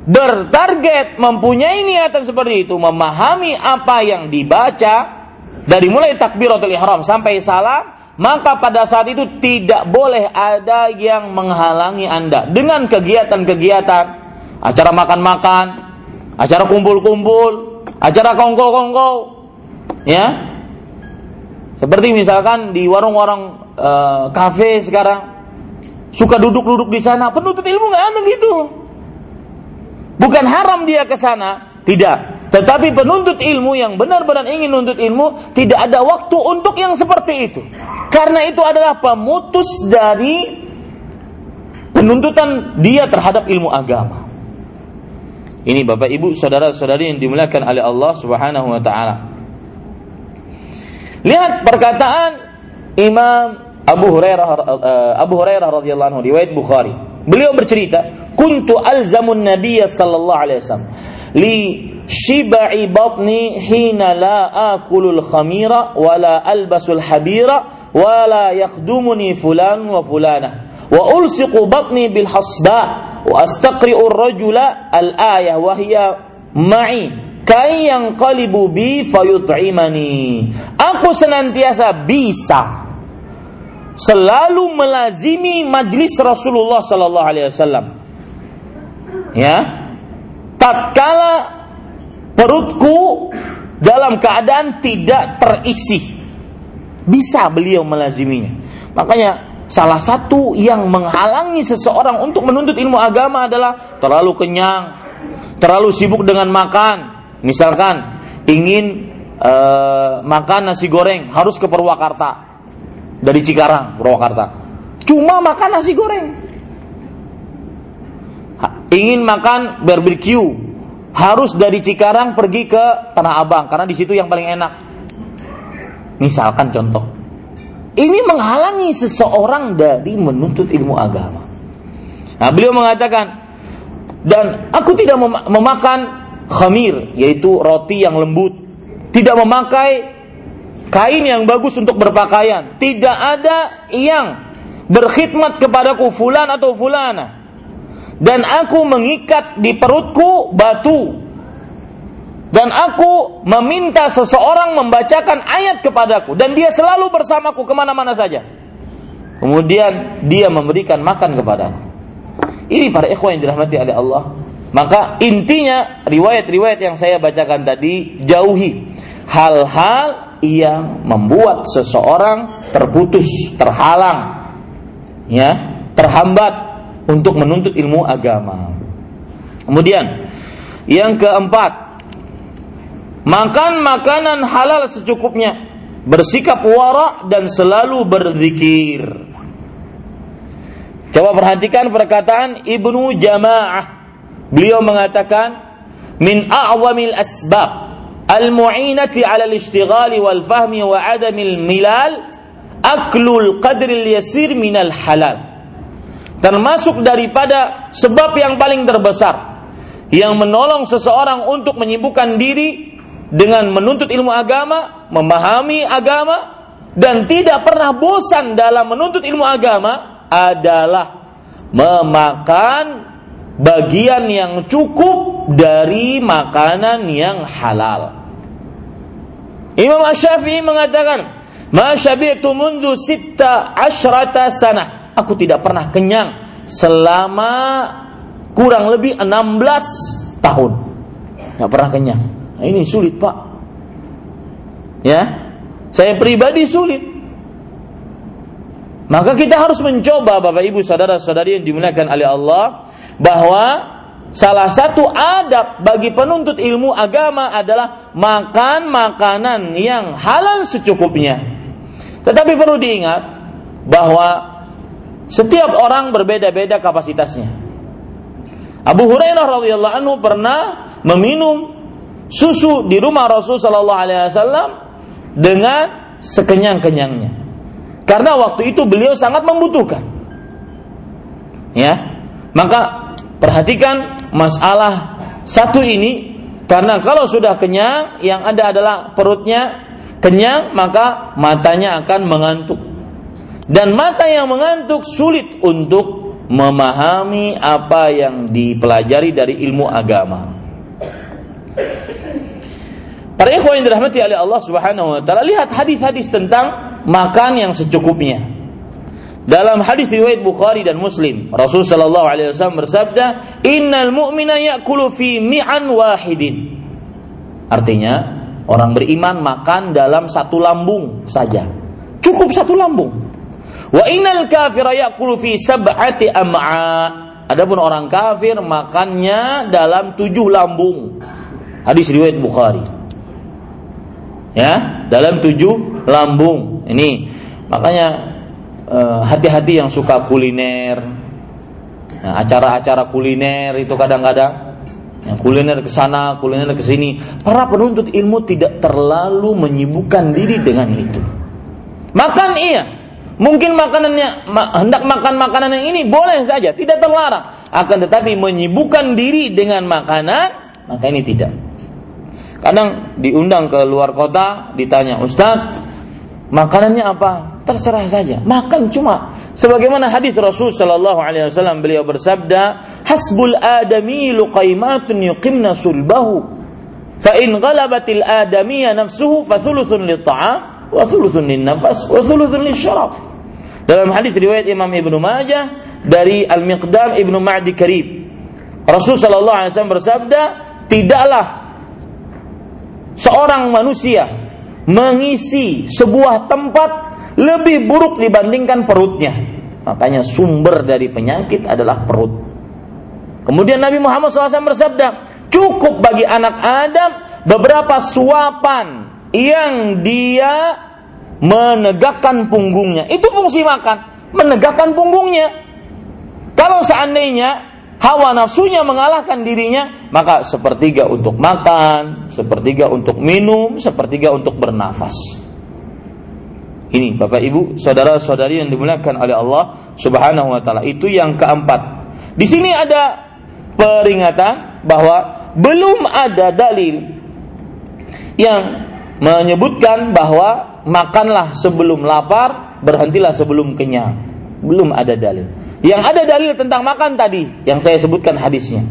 bertarget mempunyai niatan seperti itu, memahami apa yang dibaca dari mulai takbiratul ihram sampai salam, maka pada saat itu tidak boleh ada yang menghalangi Anda dengan kegiatan-kegiatan, acara makan-makan, acara kumpul-kumpul, acara kongko-kongko, ya. Seperti misalkan di warung-warung uh, kafe sekarang suka duduk-duduk di sana. Penuntut ilmu nggak ada gitu. Bukan haram dia ke sana, tidak. Tetapi penuntut ilmu yang benar-benar ingin menuntut ilmu tidak ada waktu untuk yang seperti itu. Karena itu adalah pemutus dari penuntutan dia terhadap ilmu agama. Ini Bapak Ibu, saudara-saudari yang dimuliakan oleh Allah Subhanahu wa taala. Lihat perkataan Imam Abu Hurairah uh, Abu Hurairah radhiyallahu anhu riwayat Bukhari. Beliau bercerita, "Kuntu alzamun Nabiy sallallahu alaihi wasallam li shibai batni hina la akulul khamira wa albasul habira wala yakhdumuni fulan wa fulana. Wa ulsiqu batni bil hasba wa astaqri'u ar-rajula al-ayah wa hiya ma'i. Kai yang qalibu bi fayut'imani. Aku senantiasa bisa selalu melazimi majlis Rasulullah sallallahu alaihi wasallam. Ya tatkala perutku dalam keadaan tidak terisi bisa beliau melaziminya. Makanya salah satu yang menghalangi seseorang untuk menuntut ilmu agama adalah terlalu kenyang terlalu sibuk dengan makan. Misalkan ingin uh, makan nasi goreng harus ke Purwakarta. Dari Cikarang Purwakarta. Cuma makan nasi goreng ingin makan barbecue. Harus dari Cikarang pergi ke Tanah Abang karena di situ yang paling enak. Misalkan contoh, ini menghalangi seseorang dari menuntut ilmu agama. Nah, beliau mengatakan, dan aku tidak mem memakan khamir, yaitu roti yang lembut, tidak memakai kain yang bagus untuk berpakaian, tidak ada yang berkhidmat kepadaku fulan atau fulana. Dan aku mengikat di perutku batu dan aku meminta seseorang membacakan ayat kepadaku dan dia selalu bersamaku ke mana-mana saja. Kemudian dia memberikan makan kepadaku. Ini para ikhwan yang dirahmati oleh Allah. Maka intinya riwayat-riwayat yang saya bacakan tadi jauhi hal-hal yang membuat seseorang terputus, terhalang, ya, terhambat untuk menuntut ilmu agama. Kemudian yang keempat, Makan makanan halal secukupnya. Bersikap wara dan selalu berzikir. Coba perhatikan perkataan Ibnu Jamaah. Beliau mengatakan, "Min a'wamil asbab al-mu'inati 'ala al-ishtighali wal fahmi wa 'adamil milal aklul qadril yasir minal halal." Termasuk daripada sebab yang paling terbesar yang menolong seseorang untuk menyibukkan diri dengan menuntut ilmu agama, memahami agama, dan tidak pernah bosan dalam menuntut ilmu agama adalah memakan bagian yang cukup dari makanan yang halal. Imam Asy-Syafi'i mengatakan, "Ma syabi'tu mundu sitta asyrata sanah." Aku tidak pernah kenyang selama kurang lebih 16 tahun. Tidak pernah kenyang. Nah, ini sulit pak. Ya, saya pribadi sulit. Maka kita harus mencoba Bapak Ibu saudara-saudari yang dimuliakan oleh Allah bahwa salah satu adab bagi penuntut ilmu agama adalah makan makanan yang halal secukupnya. Tetapi perlu diingat bahwa setiap orang berbeda-beda kapasitasnya. Abu Hurairah radhiyallahu anhu pernah meminum susu di rumah Rasul Shallallahu Alaihi Wasallam dengan sekenyang-kenyangnya. Karena waktu itu beliau sangat membutuhkan. Ya, maka perhatikan masalah satu ini karena kalau sudah kenyang yang ada adalah perutnya kenyang maka matanya akan mengantuk dan mata yang mengantuk sulit untuk memahami apa yang dipelajari dari ilmu agama. Para ikhwan yang dirahmati oleh Allah Subhanahu wa taala, lihat hadis-hadis tentang makan yang secukupnya. Dalam hadis riwayat Bukhari dan Muslim, Rasul sallallahu alaihi wasallam bersabda, "Innal mu'mina ya'kulu fi mi'an wahidin." Artinya, orang beriman makan dalam satu lambung saja. Cukup satu lambung. Wa innal kafira ya'kulu fi sab'ati am'a. Adapun orang kafir makannya dalam tujuh lambung. Hadis riwayat Bukhari. Ya, dalam tujuh lambung. Ini makanya eh, hati-hati yang suka kuliner. Nah, acara-acara kuliner itu kadang-kadang yang kuliner ke sana, kuliner ke sini. Para penuntut ilmu tidak terlalu menyibukkan diri dengan itu. Makan iya, Mungkin makanannya hendak makan makanan yang ini boleh saja, tidak terlarang. Akan tetapi menyibukkan diri dengan makanan, maka ini tidak. Kadang diundang ke luar kota, ditanya, Ustaz, makanannya apa? Terserah saja. Makan cuma sebagaimana hadis Rasul sallallahu alaihi wasallam beliau bersabda, "Hasbul adami luqaimatun yuqimna sulbahu." Fa in ghalabatil adamiyya nafsuhu fa thuluthun lit-ta'am wa thuluthun Dalam hadis riwayat Imam Ibnu Majah dari Al-Miqdam Ibnu Ma'di Karib. Rasul sallallahu alaihi wasallam bersabda, "Tidaklah seorang manusia mengisi sebuah tempat lebih buruk dibandingkan perutnya. Makanya sumber dari penyakit adalah perut. Kemudian Nabi Muhammad SAW bersabda, cukup bagi anak Adam beberapa suapan yang dia menegakkan punggungnya. Itu fungsi makan, menegakkan punggungnya. Kalau seandainya hawa nafsunya mengalahkan dirinya, maka sepertiga untuk makan, sepertiga untuk minum, sepertiga untuk bernafas. Ini Bapak Ibu, saudara-saudari yang dimuliakan oleh Allah Subhanahu wa taala. Itu yang keempat. Di sini ada peringatan bahwa belum ada dalil yang menyebutkan bahwa makanlah sebelum lapar, berhentilah sebelum kenyang. Belum ada dalil. Yang ada dalil tentang makan tadi yang saya sebutkan hadisnya.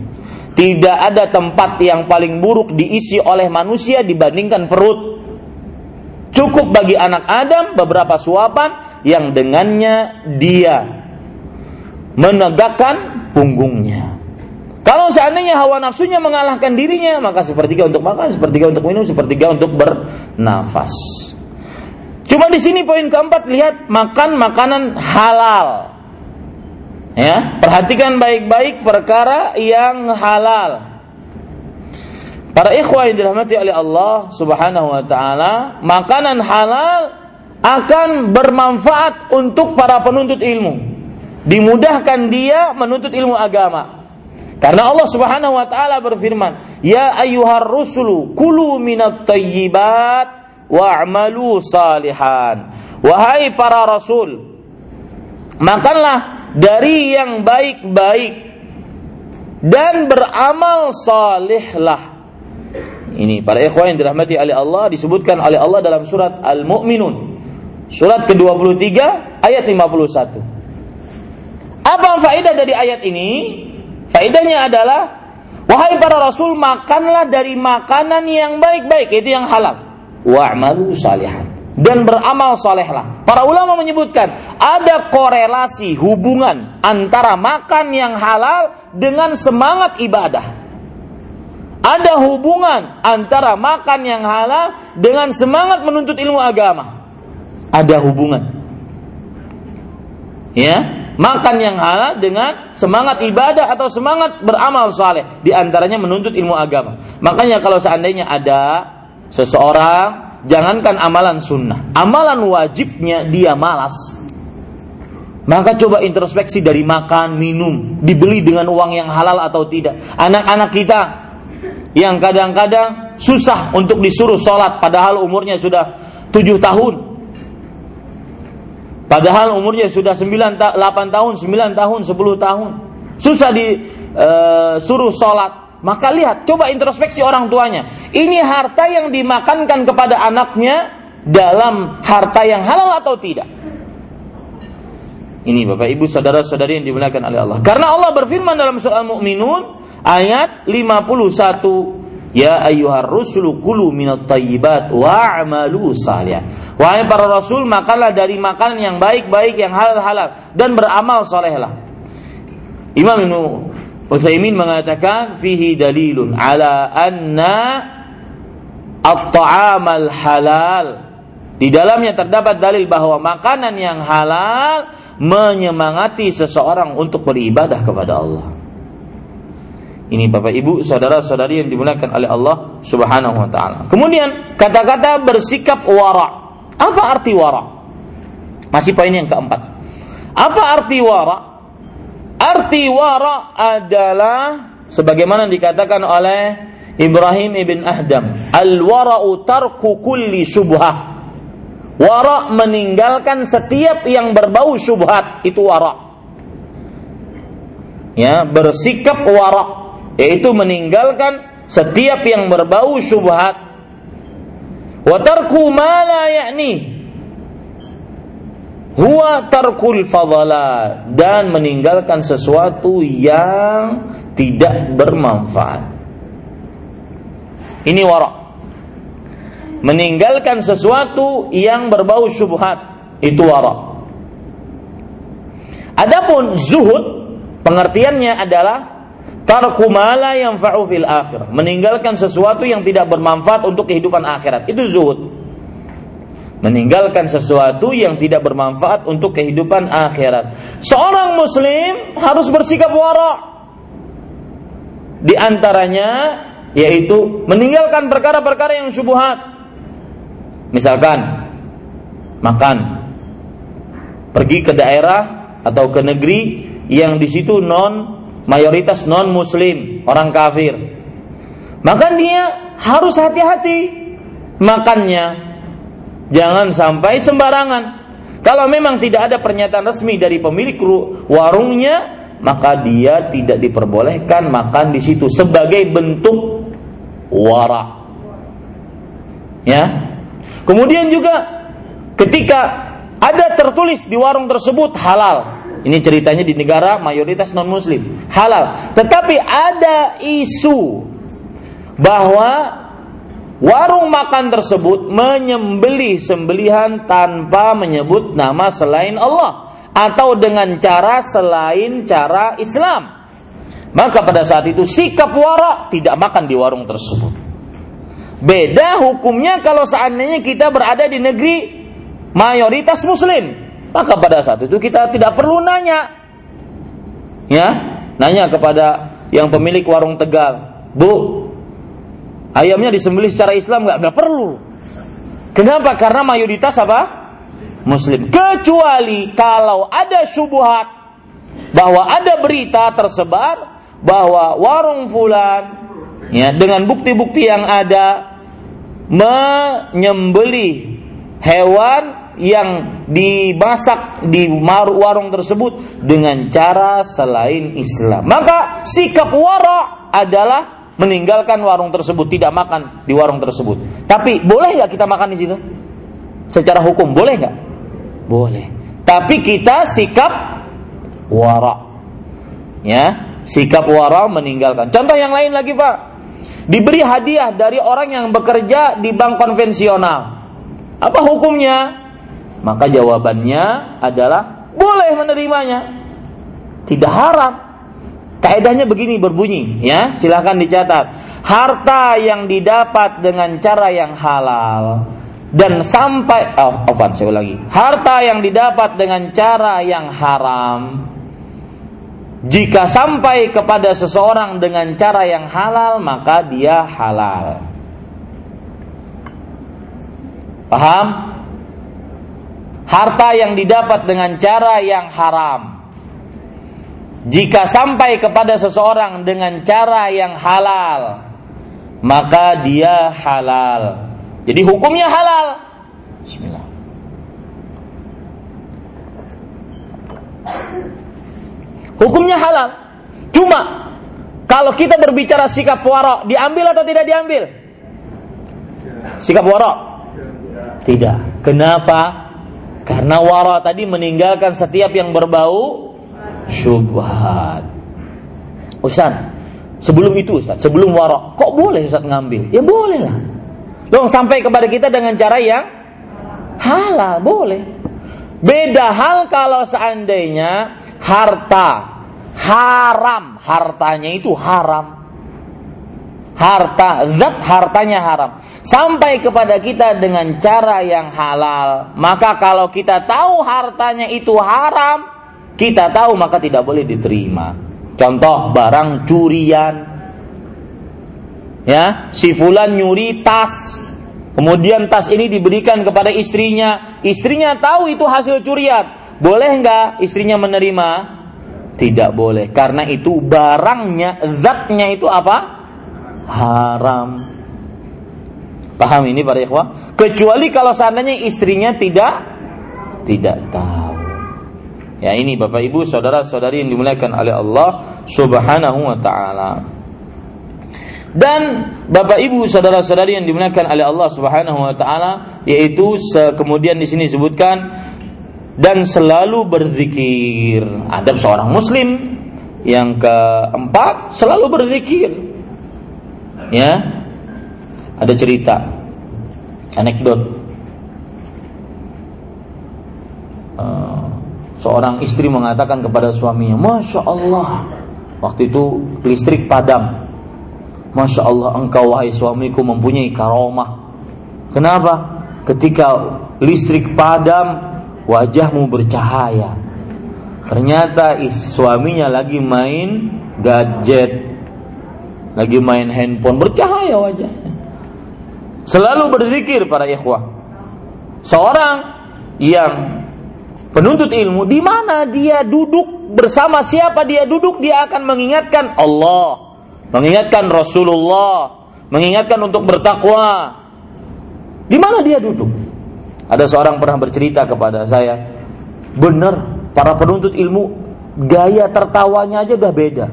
Tidak ada tempat yang paling buruk diisi oleh manusia dibandingkan perut. Cukup bagi anak Adam beberapa suapan yang dengannya dia menegakkan punggungnya. Kalau seandainya hawa nafsunya mengalahkan dirinya, maka sepertiga untuk makan, sepertiga untuk minum, sepertiga untuk bernafas. Cuma di sini poin keempat lihat makan makanan halal. Ya, perhatikan baik-baik perkara yang halal. Para ikhwah yang dirahmati oleh Allah Subhanahu wa taala, makanan halal akan bermanfaat untuk para penuntut ilmu. Dimudahkan dia menuntut ilmu agama. Karena Allah Subhanahu wa taala berfirman, "Ya ayyuhar rusulu kulu minat tayyibat wa'malu salihan." Wahai para rasul, makanlah dari yang baik-baik dan beramal salihlah. Ini para ikhwan yang dirahmati oleh Allah disebutkan oleh Allah dalam surat Al-Mu'minun. Surat ke-23 ayat 51. Apa faedah dari ayat ini? Faedahnya adalah wahai para rasul makanlah dari makanan yang baik-baik itu yang halal. Wa'malu salihan dan beramal solehlah. Para ulama menyebutkan ada korelasi hubungan antara makan yang halal dengan semangat ibadah. Ada hubungan antara makan yang halal dengan semangat menuntut ilmu agama. Ada hubungan. Ya, makan yang halal dengan semangat ibadah atau semangat beramal saleh, di antaranya menuntut ilmu agama. Makanya kalau seandainya ada seseorang jangankan amalan sunnah, amalan wajibnya dia malas. Maka coba introspeksi dari makan, minum, dibeli dengan uang yang halal atau tidak. Anak-anak kita yang kadang-kadang susah untuk disuruh sholat padahal umurnya sudah tujuh tahun. Padahal umurnya sudah 9 8 tahun, 9 tahun, 10 tahun. Susah disuruh uh, sholat maka lihat, coba introspeksi orang tuanya. Ini harta yang dimakankan kepada anaknya dalam harta yang halal atau tidak? Ini Bapak Ibu saudara-saudari yang dimuliakan oleh Allah. Karena Allah berfirman dalam soal Mukminun ayat 51, Ya ayyuhar rusulu kulu minat tayyibat wa'amalu salih. Wahai para rasul, makanlah dari makanan yang baik-baik, yang halal-halal dan beramal solehlah. Imam Ibnu Utsaimin mengatakan fihi dalilun ala anna at-ta'amal halal. Di dalamnya terdapat dalil bahwa makanan yang halal menyemangati seseorang untuk beribadah kepada Allah. Ini Bapak Ibu, saudara-saudari yang dimuliakan oleh Allah Subhanahu wa taala. Kemudian kata-kata bersikap wara. Apa arti wara? Masih poin yang keempat. Apa arti wara? Arti wara adalah sebagaimana dikatakan oleh Ibrahim ibn Ahdam, al-wara'u tarku kulli syubhah. Wara meninggalkan setiap yang berbau syubhat, itu wara. Ya, bersikap wara yaitu meninggalkan setiap yang berbau syubhat. Wa tarku ma la ya'ni huwa tarkul fadala dan meninggalkan sesuatu yang tidak bermanfaat. Ini wara. Meninggalkan sesuatu yang berbau syubhat itu wara. Adapun zuhud pengertiannya adalah tarku mala yang fil akhir, meninggalkan sesuatu yang tidak bermanfaat untuk kehidupan akhirat. Itu zuhud meninggalkan sesuatu yang tidak bermanfaat untuk kehidupan akhirat. Seorang muslim harus bersikap wara. Di antaranya yaitu meninggalkan perkara-perkara yang syubhat. Misalkan makan pergi ke daerah atau ke negeri yang di situ non mayoritas non muslim, orang kafir. Maka dia harus hati-hati makannya, Jangan sampai sembarangan. Kalau memang tidak ada pernyataan resmi dari pemilik warungnya, maka dia tidak diperbolehkan makan di situ sebagai bentuk wara. Ya. Kemudian juga ketika ada tertulis di warung tersebut halal. Ini ceritanya di negara mayoritas non muslim, halal. Tetapi ada isu bahwa warung makan tersebut menyembelih sembelihan tanpa menyebut nama selain Allah atau dengan cara selain cara Islam. Maka pada saat itu sikap wara tidak makan di warung tersebut. Beda hukumnya kalau seandainya kita berada di negeri mayoritas muslim. Maka pada saat itu kita tidak perlu nanya. Ya, nanya kepada yang pemilik warung Tegal, "Bu, Ayamnya disembelih secara Islam nggak nggak perlu. Kenapa? Karena mayoritas apa? Muslim. Kecuali kalau ada syubhat bahwa ada berita tersebar bahwa warung fulan ya dengan bukti-bukti yang ada menyembelih hewan yang dimasak di warung tersebut dengan cara selain Islam. Maka sikap wara adalah meninggalkan warung tersebut, tidak makan di warung tersebut. Tapi boleh nggak kita makan di situ? Secara hukum boleh nggak? Boleh. Tapi kita sikap wara. Ya, sikap wara meninggalkan. Contoh yang lain lagi, Pak. Diberi hadiah dari orang yang bekerja di bank konvensional. Apa hukumnya? Maka jawabannya adalah boleh menerimanya. Tidak haram Kaedahnya begini berbunyi, ya, silahkan dicatat. Harta yang didapat dengan cara yang halal dan sampai, oh, oh saya ulangi. Harta yang didapat dengan cara yang haram, jika sampai kepada seseorang dengan cara yang halal, maka dia halal. Paham? Harta yang didapat dengan cara yang haram jika sampai kepada seseorang dengan cara yang halal, maka dia halal. Jadi hukumnya halal. Bismillah. Hukumnya halal. Cuma kalau kita berbicara sikap warok, diambil atau tidak diambil? Sikap warok? Tidak. Kenapa? Karena warok tadi meninggalkan setiap yang berbau syubhat. Ustaz, sebelum itu Ustaz, sebelum warok, kok boleh Ustaz ngambil? Ya boleh lah. Dong sampai kepada kita dengan cara yang halal, boleh. Beda hal kalau seandainya harta haram, hartanya itu haram. Harta, zat hartanya haram. Sampai kepada kita dengan cara yang halal. Maka kalau kita tahu hartanya itu haram, kita tahu maka tidak boleh diterima. Contoh barang curian. Ya, si fulan nyuri tas. Kemudian tas ini diberikan kepada istrinya. Istrinya tahu itu hasil curian. Boleh nggak istrinya menerima? Tidak boleh. Karena itu barangnya, zatnya itu apa? Haram. Paham ini para ikhwah? Kecuali kalau seandainya istrinya tidak tidak tahu. Ya ini Bapak Ibu saudara-saudari yang dimuliakan oleh Allah Subhanahu wa taala. Dan Bapak Ibu saudara-saudari yang dimuliakan oleh Allah Subhanahu wa taala yaitu kemudian di sini disebutkan dan selalu berzikir. Adab seorang muslim yang keempat selalu berzikir. Ya. Ada cerita anekdot uh, seorang istri mengatakan kepada suaminya, "Masya Allah, waktu itu listrik padam. Masya Allah, engkau wahai suamiku mempunyai karomah. Kenapa? Ketika listrik padam, wajahmu bercahaya. Ternyata suaminya lagi main gadget, lagi main handphone, bercahaya wajahnya. Selalu berzikir para ikhwah. Seorang yang penuntut ilmu, di mana dia duduk bersama siapa dia duduk, dia akan mengingatkan Allah, mengingatkan Rasulullah, mengingatkan untuk bertakwa. Di mana dia duduk? Ada seorang pernah bercerita kepada saya, benar para penuntut ilmu gaya tertawanya aja udah beda.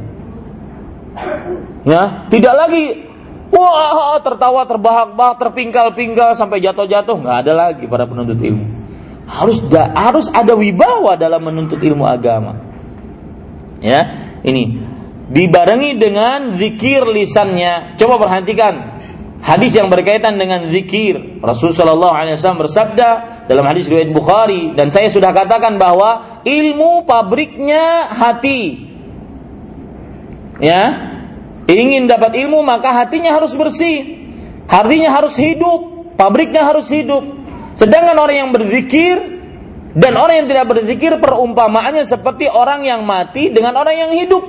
Ya, tidak lagi wah tertawa terbahak-bahak, terpingkal-pingkal sampai jatuh-jatuh, nggak ada lagi para penuntut ilmu. Harus da, harus ada wibawa dalam menuntut ilmu agama. Ya, ini dibarengi dengan zikir lisannya. Coba perhatikan hadis yang berkaitan dengan zikir. Rasulullah SAW bersabda dalam hadis riwayat Bukhari dan saya sudah katakan bahwa ilmu pabriknya hati. Ya, ingin dapat ilmu maka hatinya harus bersih, hatinya harus hidup, pabriknya harus hidup. Sedangkan orang yang berzikir dan orang yang tidak berzikir perumpamaannya seperti orang yang mati dengan orang yang hidup.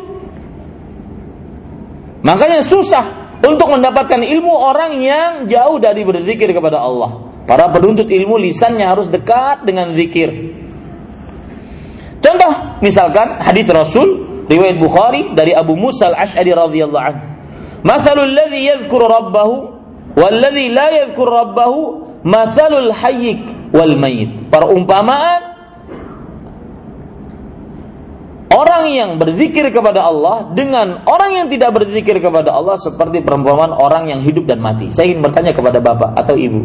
Makanya susah untuk mendapatkan ilmu orang yang jauh dari berzikir kepada Allah. Para penuntut ilmu lisannya harus dekat dengan zikir. Contoh misalkan hadis Rasul riwayat Bukhari dari Abu Musa al-Asy'ari radhiyallahu anhu. Mathalul ladzi yadhkuru rabbahu wal ladzi la yadhkuru rabbahu mathalul hayyik wal mayit. Perumpamaan orang yang berzikir kepada Allah dengan orang yang tidak berzikir kepada Allah seperti perumpamaan orang yang hidup dan mati. Saya ingin bertanya kepada Bapak atau Ibu,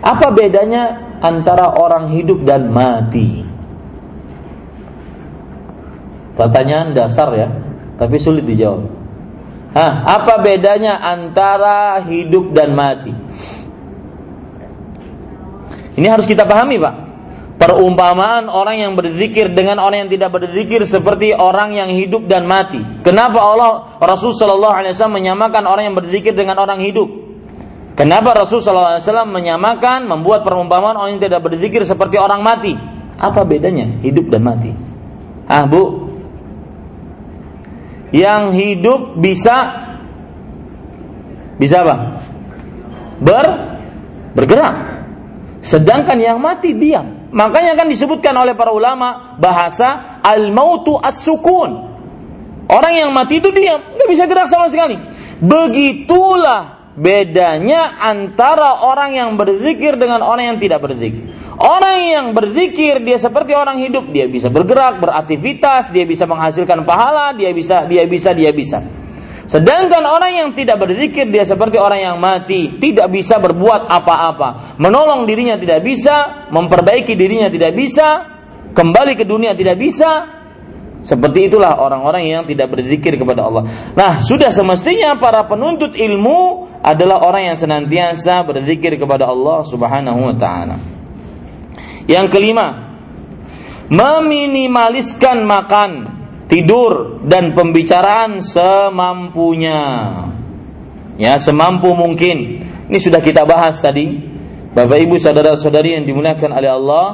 apa bedanya antara orang hidup dan mati? Pertanyaan dasar ya, tapi sulit dijawab. Hah, apa bedanya antara hidup dan mati? Ini harus kita pahami, Pak. Perumpamaan orang yang berzikir dengan orang yang tidak berzikir seperti orang yang hidup dan mati. Kenapa Allah Rasul Shallallahu Alaihi Wasallam menyamakan orang yang berzikir dengan orang hidup? Kenapa Rasul Shallallahu Alaihi Wasallam menyamakan membuat perumpamaan orang yang tidak berzikir seperti orang mati? Apa bedanya hidup dan mati? Ah bu, yang hidup bisa bisa apa? Ber bergerak. Sedangkan yang mati diam. Makanya kan disebutkan oleh para ulama bahasa al-mautu as-sukun. Orang yang mati itu diam, nggak bisa gerak sama sekali. Begitulah bedanya antara orang yang berzikir dengan orang yang tidak berzikir. Orang yang berzikir dia seperti orang hidup, dia bisa bergerak, beraktivitas, dia bisa menghasilkan pahala, dia bisa, dia bisa, dia bisa. Sedangkan orang yang tidak berzikir dia seperti orang yang mati, tidak bisa berbuat apa-apa, menolong dirinya tidak bisa, memperbaiki dirinya tidak bisa, kembali ke dunia tidak bisa. Seperti itulah orang-orang yang tidak berzikir kepada Allah. Nah, sudah semestinya para penuntut ilmu adalah orang yang senantiasa berzikir kepada Allah Subhanahu wa taala. Yang kelima, meminimaliskan makan tidur dan pembicaraan semampunya. Ya, semampu mungkin. Ini sudah kita bahas tadi. Bapak Ibu saudara-saudari yang dimuliakan oleh Allah,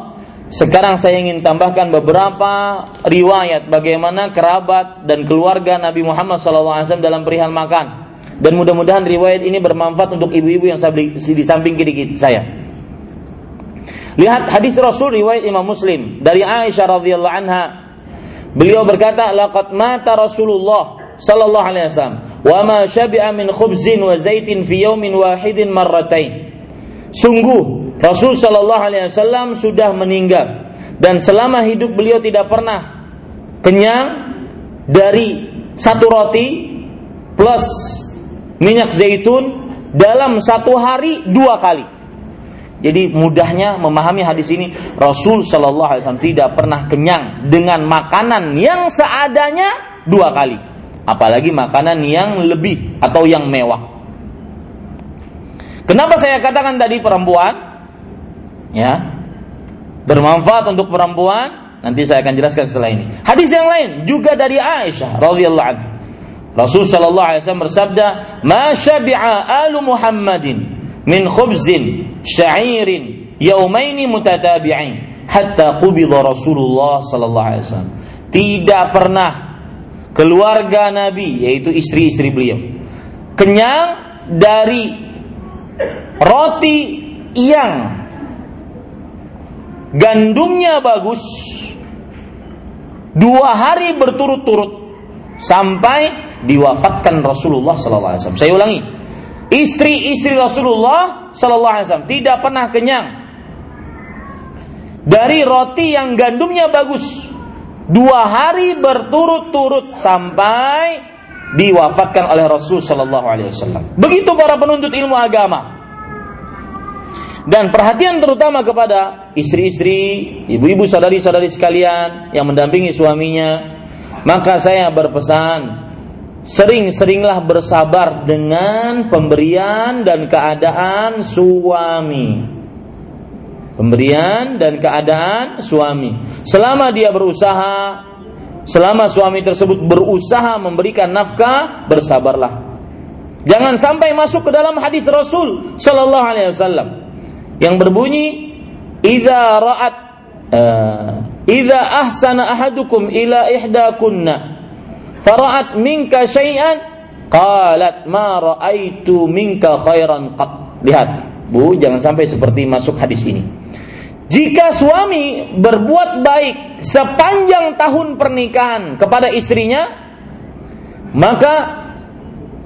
sekarang saya ingin tambahkan beberapa riwayat bagaimana kerabat dan keluarga Nabi Muhammad SAW dalam perihal makan. Dan mudah-mudahan riwayat ini bermanfaat untuk ibu-ibu yang di samping kiri saya. Lihat hadis Rasul riwayat Imam Muslim dari Aisyah radhiyallahu anha Beliau berkata, "Laqad mata Rasulullah sallallahu alaihi wasallam wa ma syabi'a min khubzin wa zaitin fi yawmin wahidin marratain." Sungguh Rasul sallallahu alaihi wasallam sudah meninggal dan selama hidup beliau tidak pernah kenyang dari satu roti plus minyak zaitun dalam satu hari dua kali. Jadi mudahnya memahami hadis ini Rasul Shallallahu Alaihi Wasallam tidak pernah kenyang dengan makanan yang seadanya dua kali, apalagi makanan yang lebih atau yang mewah. Kenapa saya katakan tadi perempuan? Ya, bermanfaat untuk perempuan. Nanti saya akan jelaskan setelah ini. Hadis yang lain juga dari Aisyah radhiyallahu anha. Rasul sallallahu alaihi wasallam bersabda, "Ma syabi'a alu Muhammadin min khubzin sya'irin yaumaini mutatabi'ain hatta qubida Rasulullah sallallahu alaihi wasallam." Tidak pernah keluarga Nabi yaitu istri-istri beliau kenyang dari roti yang gandumnya bagus dua hari berturut-turut sampai diwafatkan Rasulullah sallallahu alaihi wasallam. Saya ulangi. Istri-istri Rasulullah sallallahu alaihi wasallam tidak pernah kenyang dari roti yang gandumnya bagus dua hari berturut-turut sampai diwafatkan oleh Rasul sallallahu alaihi wasallam. Begitu para penuntut ilmu agama. Dan perhatian terutama kepada istri-istri, ibu-ibu sadari-sadari sekalian yang mendampingi suaminya. Maka saya berpesan sering-seringlah bersabar dengan pemberian dan keadaan suami. Pemberian dan keadaan suami. Selama dia berusaha, selama suami tersebut berusaha memberikan nafkah, bersabarlah. Jangan sampai masuk ke dalam hadis Rasul sallallahu alaihi wasallam yang berbunyi idza ra'at uh, idza ahsana ahadukum ila ihdakunna fara'at minka syai'an qalat ma ra'aitu minka khairan qat. Lihat, Bu, jangan sampai seperti masuk hadis ini. Jika suami berbuat baik sepanjang tahun pernikahan kepada istrinya, maka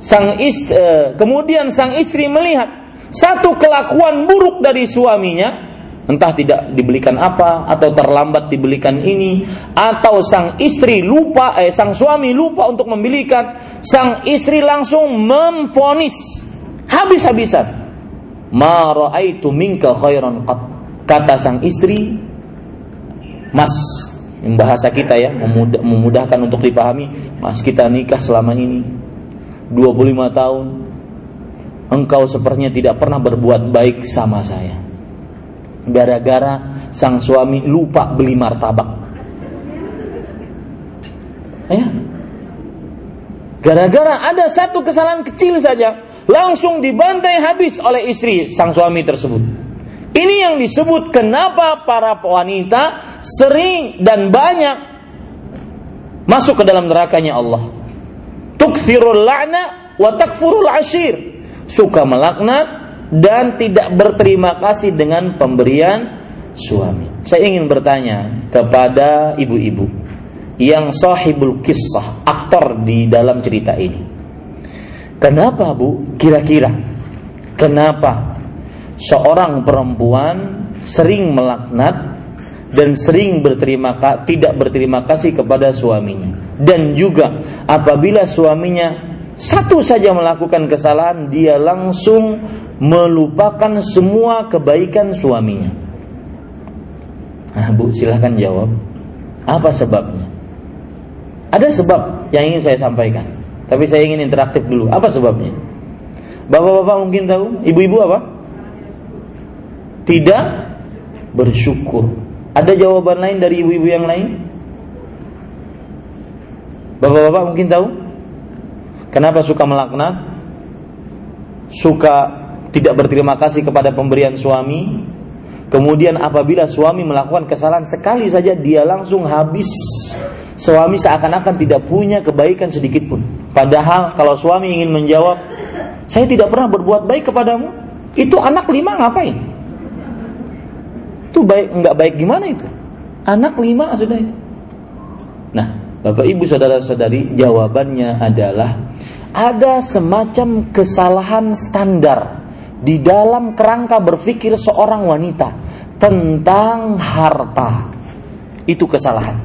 sang istri, eh, kemudian sang istri melihat satu kelakuan buruk dari suaminya, entah tidak dibelikan apa atau terlambat dibelikan ini atau sang istri lupa eh sang suami lupa untuk membelikan sang istri langsung memfonis habis-habisan. Ma raaitu minka khairan qat. Kata sang istri mas bahasa kita ya memudah, memudahkan untuk dipahami mas kita nikah selama ini 25 tahun. Engkau sepertinya tidak pernah berbuat baik sama saya gara-gara sang suami lupa beli martabak. Ya. Gara-gara ada satu kesalahan kecil saja, langsung dibantai habis oleh istri sang suami tersebut. Ini yang disebut kenapa para wanita sering dan banyak masuk ke dalam nerakanya Allah. Tukthirul la'na wa takfurul ashir. Suka melaknat dan tidak berterima kasih dengan pemberian suami. Saya ingin bertanya kepada ibu-ibu yang sahibul kisah, aktor di dalam cerita ini. Kenapa Bu? Kira-kira kenapa seorang perempuan sering melaknat dan sering berterima tidak berterima kasih kepada suaminya dan juga apabila suaminya satu saja melakukan kesalahan dia langsung melupakan semua kebaikan suaminya. Nah, Bu, silahkan jawab. Apa sebabnya? Ada sebab yang ingin saya sampaikan. Tapi saya ingin interaktif dulu. Apa sebabnya? Bapak-bapak mungkin tahu, ibu-ibu apa? Tidak bersyukur. Ada jawaban lain dari ibu-ibu yang lain? Bapak-bapak mungkin tahu? Kenapa suka melaknat? Suka tidak berterima kasih kepada pemberian suami, kemudian apabila suami melakukan kesalahan sekali saja dia langsung habis. Suami seakan-akan tidak punya kebaikan sedikit pun. Padahal kalau suami ingin menjawab, saya tidak pernah berbuat baik kepadamu. Itu anak lima ngapain? Itu baik nggak baik gimana itu? Anak lima sudah. Nah, Bapak Ibu saudara-saudari, jawabannya adalah ada semacam kesalahan standar di dalam kerangka berpikir seorang wanita tentang harta. Itu kesalahan.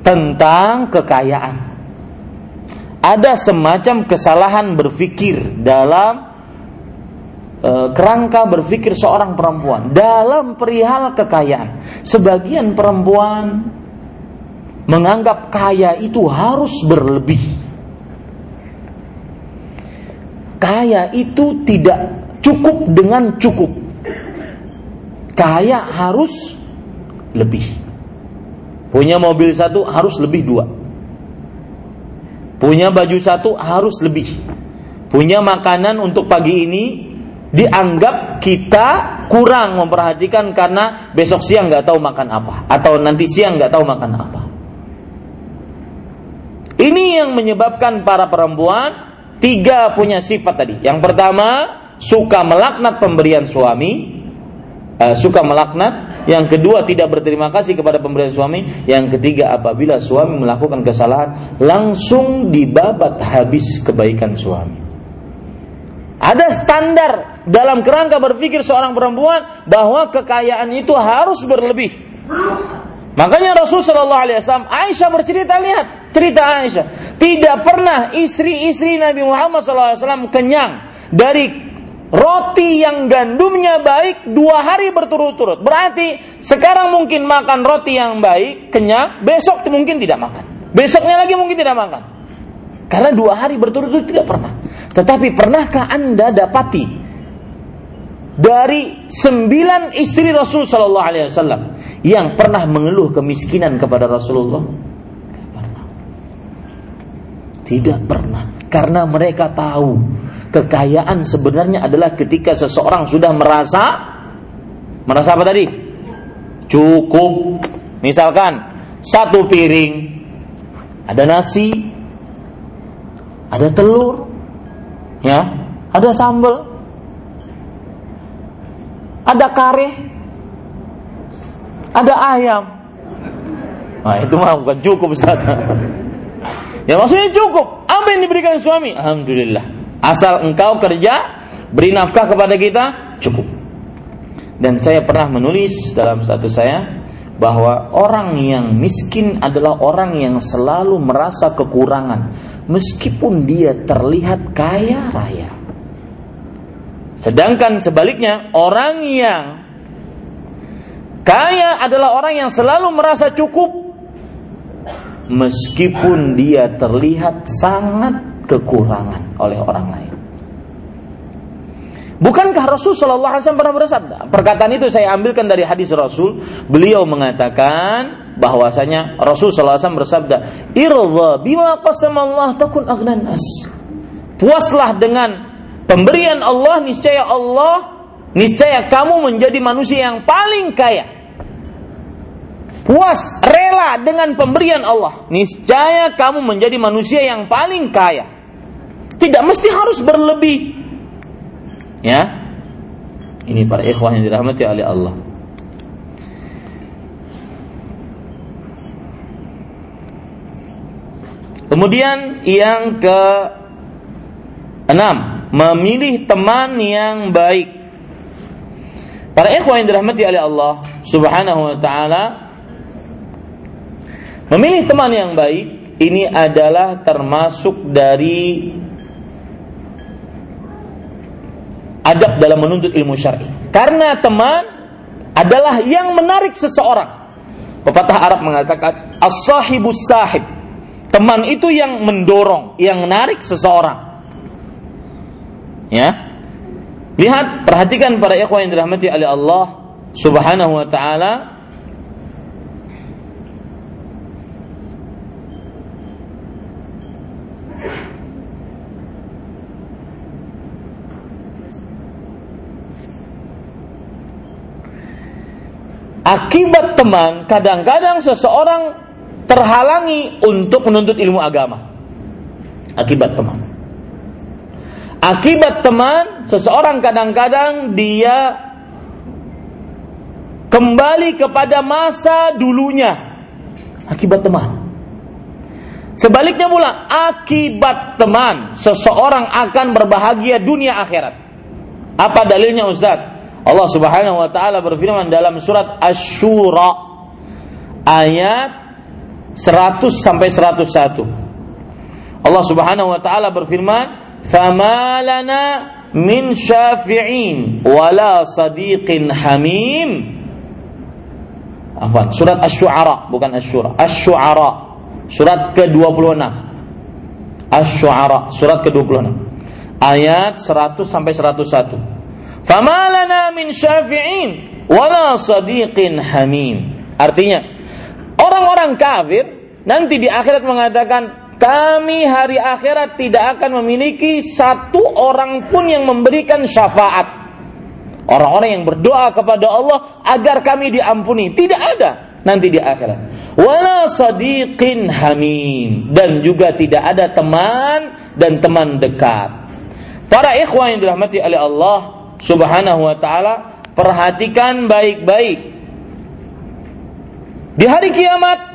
Tentang kekayaan. Ada semacam kesalahan berpikir dalam kerangka berpikir seorang perempuan dalam perihal kekayaan. Sebagian perempuan menganggap kaya itu harus berlebih. Kaya itu tidak cukup dengan cukup. Kaya harus lebih. Punya mobil satu harus lebih dua. Punya baju satu harus lebih. Punya makanan untuk pagi ini dianggap kita kurang memperhatikan karena besok siang nggak tahu makan apa atau nanti siang nggak tahu makan apa. Ini yang menyebabkan para perempuan tiga punya sifat tadi. Yang pertama suka melaknat pemberian suami, uh, suka melaknat. Yang kedua tidak berterima kasih kepada pemberian suami. Yang ketiga apabila suami melakukan kesalahan langsung dibabat habis kebaikan suami. Ada standar dalam kerangka berpikir seorang perempuan bahwa kekayaan itu harus berlebih. Makanya Rasul Shallallahu Alaihi Wasallam Aisyah bercerita lihat cerita Aisyah tidak pernah istri-istri Nabi Muhammad SAW kenyang dari roti yang gandumnya baik dua hari berturut-turut. Berarti sekarang mungkin makan roti yang baik kenyang, besok mungkin tidak makan. Besoknya lagi mungkin tidak makan. Karena dua hari berturut-turut tidak pernah. Tetapi pernahkah anda dapati dari sembilan istri Rasul Shallallahu Alaihi Wasallam yang pernah mengeluh kemiskinan kepada Rasulullah? Tidak pernah, karena mereka tahu kekayaan sebenarnya adalah ketika seseorang sudah merasa merasa apa tadi? Cukup. Misalkan satu piring ada nasi, ada telur, ya, ada sambal, ada kare, ada ayam. Nah, itu mah bukan cukup Ustaz. ya maksudnya cukup. Apa yang diberikan suami? Alhamdulillah. Asal engkau kerja, beri nafkah kepada kita, cukup. Dan saya pernah menulis dalam satu saya bahwa orang yang miskin adalah orang yang selalu merasa kekurangan meskipun dia terlihat kaya raya. Sedangkan sebaliknya, orang yang kaya adalah orang yang selalu merasa cukup meskipun dia terlihat sangat kekurangan oleh orang lain. Bukankah Rasul Shallallahu Alaihi Wasallam pernah bersabda? Perkataan itu saya ambilkan dari hadis Rasul. Beliau mengatakan bahwasanya Rasul Shallallahu Alaihi Wasallam bersabda, "Irza bima Allah takun agnan nas." Puaslah dengan pemberian Allah niscaya Allah niscaya kamu menjadi manusia yang paling kaya puas rela dengan pemberian Allah. Niscaya kamu menjadi manusia yang paling kaya. Tidak mesti harus berlebih. Ya. Ini para ikhwah yang dirahmati oleh Allah. Kemudian yang ke enam memilih teman yang baik. Para ikhwan yang dirahmati oleh Allah Subhanahu wa taala memilih teman yang baik ini adalah termasuk dari adab dalam menuntut ilmu syar'i. Karena teman adalah yang menarik seseorang. Pepatah Arab mengatakan as-sahibus sahib. Teman itu yang mendorong, yang menarik seseorang. Ya. Lihat, perhatikan para ikhwan yang dirahmati oleh Allah Subhanahu wa taala. Akibat teman, kadang-kadang seseorang terhalangi untuk menuntut ilmu agama. Akibat teman. Akibat teman, seseorang kadang-kadang dia kembali kepada masa dulunya. Akibat teman. Sebaliknya pula, akibat teman, seseorang akan berbahagia dunia akhirat. Apa dalilnya Ustaz? Allah Subhanahu wa taala berfirman dalam surat Asy-Syura ayat 100 sampai 101. Allah Subhanahu wa taala berfirman, "Famalana min syafi'in wala sadiqin hamim." Afwan, surat Asy-Syu'ara bukan Asy-Syura. Asy-Syu'ara surat ke-26. Asy-Syu'ara surat ke-26. Ayat 100 sampai 101. Famalana min syafi'in wala sadiqin hamim. Artinya, orang-orang kafir nanti di akhirat mengatakan kami hari akhirat tidak akan memiliki satu orang pun yang memberikan syafaat. Orang-orang yang berdoa kepada Allah agar kami diampuni. Tidak ada nanti di akhirat. Wala sadiqin hamim. Dan juga tidak ada teman dan teman dekat. Para ikhwan yang dirahmati oleh Allah subhanahu wa ta'ala. Perhatikan baik-baik. Di hari kiamat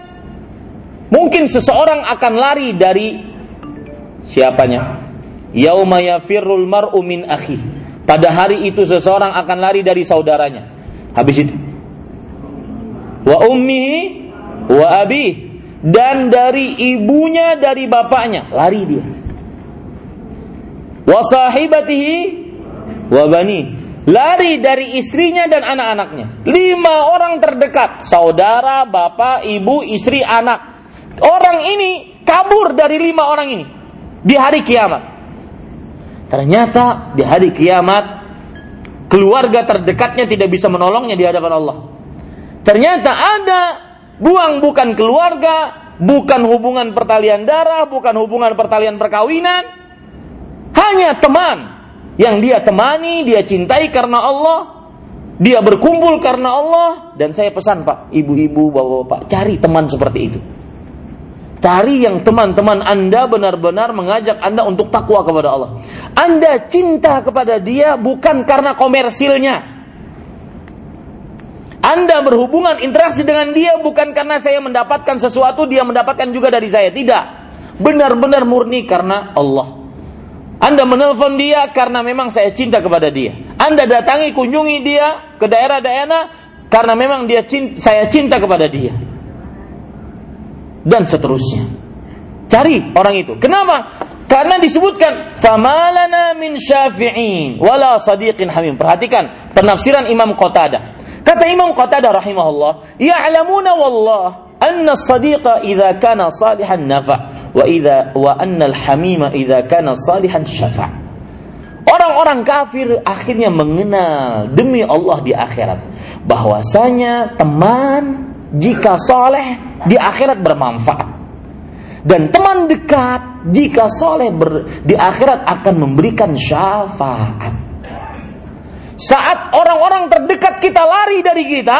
Mungkin seseorang akan lari dari siapanya? Yauma yafirrul mar'u min akhi. Pada hari itu seseorang akan lari dari saudaranya. Habis itu. Wa ummihi wa abi dan dari ibunya dari bapaknya lari dia. Wa sahibatihi wa bani lari dari istrinya dan anak-anaknya. Lima orang terdekat, saudara, bapak, ibu, istri, anak. Orang ini kabur dari lima orang ini di hari kiamat. Ternyata di hari kiamat keluarga terdekatnya tidak bisa menolongnya di hadapan Allah. Ternyata ada buang bukan keluarga, bukan hubungan pertalian darah, bukan hubungan pertalian perkawinan, hanya teman yang dia temani, dia cintai karena Allah, dia berkumpul karena Allah dan saya pesan Pak, ibu-ibu, bapak-bapak, cari teman seperti itu. Cari yang teman-teman Anda benar-benar mengajak Anda untuk takwa kepada Allah. Anda cinta kepada dia bukan karena komersilnya. Anda berhubungan interaksi dengan dia bukan karena saya mendapatkan sesuatu, dia mendapatkan juga dari saya. Tidak. Benar-benar murni karena Allah. Anda menelpon dia karena memang saya cinta kepada dia. Anda datangi, kunjungi dia ke daerah-daerah karena memang dia cinta, saya cinta kepada dia dan seterusnya. Cari orang itu. Kenapa? Karena disebutkan famalana min syafi'in wala sadiqin hamim. Perhatikan penafsiran Imam Qatadah. Kata Imam Qatadah rahimahullah, ya'lamuna wallah anna as-sadiqa idza kana salihan nafa wa idza wa anna al-hamima idza kana salihan syafa'. Orang-orang kafir akhirnya mengenal demi Allah di akhirat bahwasanya teman jika soleh di akhirat bermanfaat. Dan teman dekat jika soleh ber, di akhirat akan memberikan syafaat. Saat orang-orang terdekat kita lari dari kita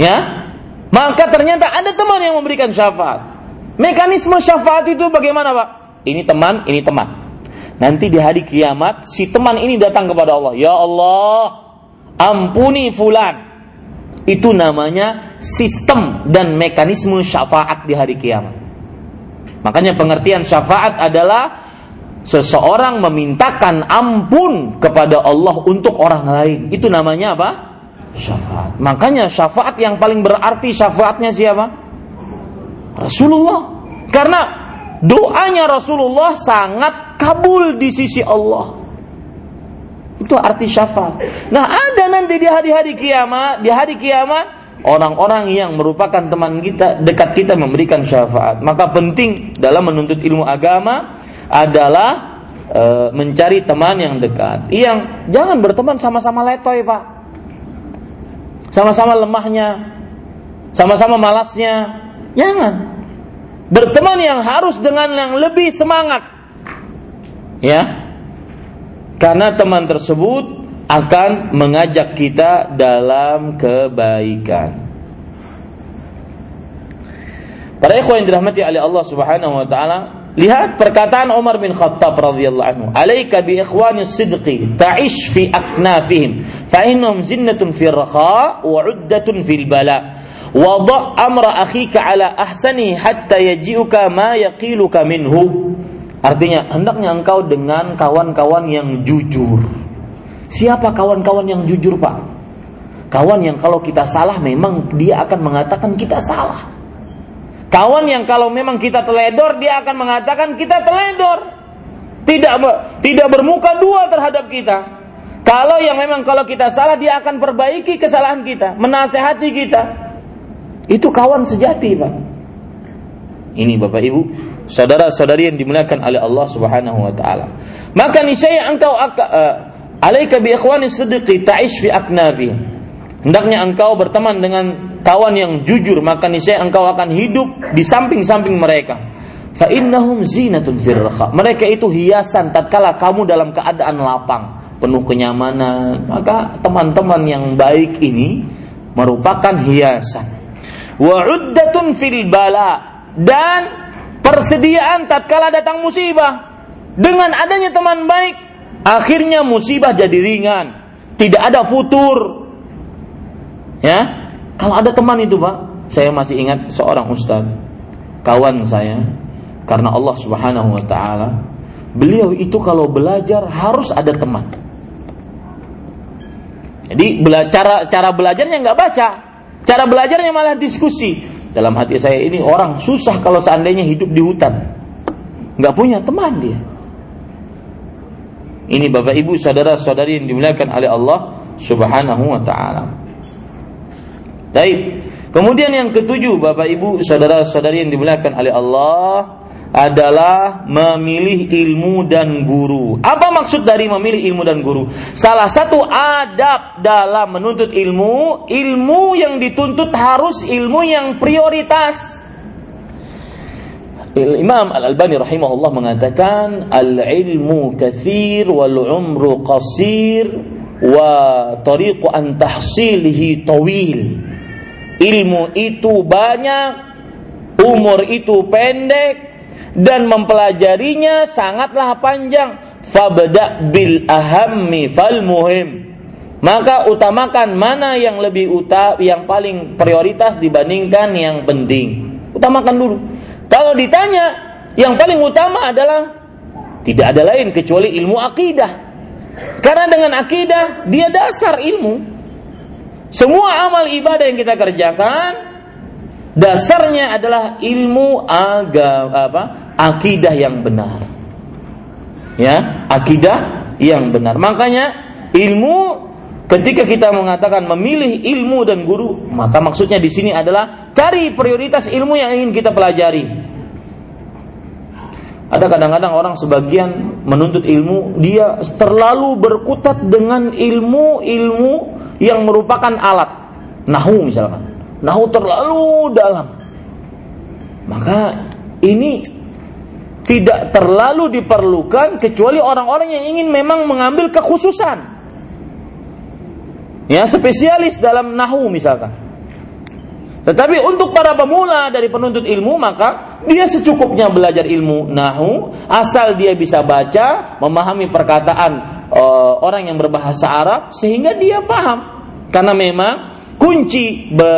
ya maka ternyata ada teman yang memberikan syafaat mekanisme syafaat itu bagaimana pak ini teman ini teman nanti di hari kiamat si teman ini datang kepada Allah ya Allah ampuni fulan itu namanya sistem dan mekanisme syafaat di hari kiamat. Makanya pengertian syafaat adalah seseorang memintakan ampun kepada Allah untuk orang lain. Itu namanya apa? Syafaat. Makanya syafaat yang paling berarti syafaatnya siapa? Rasulullah. Karena doanya Rasulullah sangat kabul di sisi Allah. Itu arti syafaat. Nah, ada nanti di hari-hari kiamat, di hari kiamat orang-orang yang merupakan teman kita, dekat kita memberikan syafaat. Maka penting dalam menuntut ilmu agama adalah e, mencari teman yang dekat. Yang jangan berteman sama-sama letoy, Pak. Sama-sama lemahnya, sama-sama malasnya. Jangan. Berteman yang harus dengan yang lebih semangat. Ya, karena teman tersebut akan mengajak kita dalam kebaikan. Para ikhwan yang dirahmati oleh Allah Subhanahu wa taala, lihat perkataan Umar bin Khattab radhiyallahu anhu, "Alaika bi ikhwani sidqi ta'ish fi aknafihim, fa innahum zinnatun fi raha wa 'uddatun fil bala." Wada' amra akhika ala ahsani hatta yaji'uka ma yaqiluka minhu. Artinya hendaknya engkau dengan kawan-kawan yang jujur. Siapa kawan-kawan yang jujur, Pak? Kawan yang kalau kita salah memang dia akan mengatakan kita salah. Kawan yang kalau memang kita teledor dia akan mengatakan kita teledor. tidak tidak bermuka dua terhadap kita. Kalau yang memang kalau kita salah dia akan perbaiki kesalahan kita, menasehati kita. Itu kawan sejati, Pak. Ini Bapak Ibu, saudara-saudari yang dimuliakan oleh Allah Subhanahu wa taala. Maka niscaya engkau uh, alaika bi ikhwani siddiqi ta'ish fi aknabi. Hendaknya engkau berteman dengan kawan yang jujur, maka niscaya engkau akan hidup di samping-samping mereka fa innahum zinatun firraha. Mereka itu hiasan tatkala kamu dalam keadaan lapang, penuh kenyamanan. Maka teman-teman yang baik ini merupakan hiasan. Wa uddatun fil bala dan persediaan tatkala datang musibah. Dengan adanya teman baik, akhirnya musibah jadi ringan, tidak ada futur. Ya, kalau ada teman itu, Pak, saya masih ingat seorang ustaz, kawan saya, karena Allah Subhanahu wa taala beliau itu kalau belajar harus ada teman. Jadi cara cara belajarnya nggak baca, cara belajarnya malah diskusi. Dalam hati saya ini orang susah kalau seandainya hidup di hutan, nggak punya teman dia. Ini bapak ibu saudara saudari yang dimuliakan oleh Allah Subhanahu wa taala. Baik. Kemudian yang ketujuh bapak ibu saudara saudari yang dimuliakan oleh Allah adalah memilih ilmu dan guru. Apa maksud dari memilih ilmu dan guru? Salah satu adab dalam menuntut ilmu, ilmu yang dituntut harus ilmu yang prioritas. Imam Al-Albani rahimahullah mengatakan al-ilmu kathir wal umru qasir wa tariqu an tahsilihi tawil. Ilmu itu banyak, umur itu pendek, dan mempelajarinya sangatlah panjang. Fabda bil ahammi fal muhim. Maka utamakan mana yang lebih uta yang paling prioritas dibandingkan yang penting. Utamakan dulu. Kalau ditanya, yang paling utama adalah tidak ada lain kecuali ilmu akidah. Karena dengan akidah dia dasar ilmu. Semua amal ibadah yang kita kerjakan dasarnya adalah ilmu agama apa? Akidah yang benar. Ya akidah yang benar. Makanya ilmu ketika kita mengatakan memilih ilmu dan guru maka maksudnya di sini adalah cari prioritas ilmu yang ingin kita pelajari. Ada kadang-kadang orang sebagian menuntut ilmu dia terlalu berkutat dengan ilmu-ilmu yang merupakan alat. Nahu misalkan nahu terlalu dalam. Maka ini tidak terlalu diperlukan kecuali orang-orang yang ingin memang mengambil kekhususan. Ya, spesialis dalam nahu misalkan. Tetapi untuk para pemula dari penuntut ilmu maka dia secukupnya belajar ilmu nahu asal dia bisa baca, memahami perkataan uh, orang yang berbahasa Arab sehingga dia paham. Karena memang kunci be,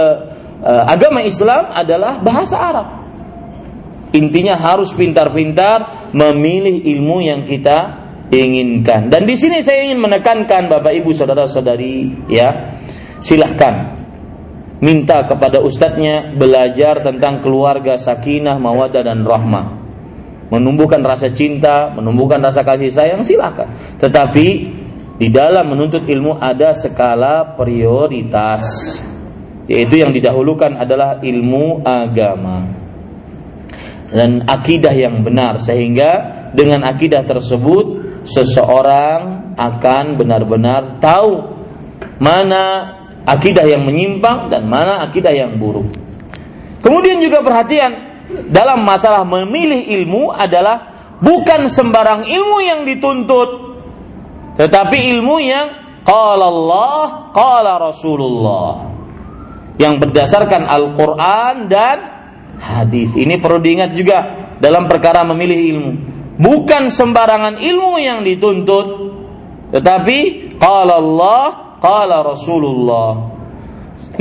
agama Islam adalah bahasa Arab. Intinya harus pintar-pintar memilih ilmu yang kita inginkan. Dan di sini saya ingin menekankan Bapak Ibu saudara-saudari ya, silahkan minta kepada ustadznya belajar tentang keluarga sakinah, mawadah dan rahmah. Menumbuhkan rasa cinta, menumbuhkan rasa kasih sayang silahkan. Tetapi di dalam menuntut ilmu ada skala prioritas yaitu yang didahulukan adalah ilmu agama. Dan akidah yang benar. Sehingga dengan akidah tersebut seseorang akan benar-benar tahu mana akidah yang menyimpang dan mana akidah yang buruk. Kemudian juga perhatian dalam masalah memilih ilmu adalah bukan sembarang ilmu yang dituntut tetapi ilmu yang qala Allah qala Rasulullah yang berdasarkan Al-Quran dan hadis. Ini perlu diingat juga dalam perkara memilih ilmu. Bukan sembarangan ilmu yang dituntut, tetapi qala Allah, qala Rasulullah.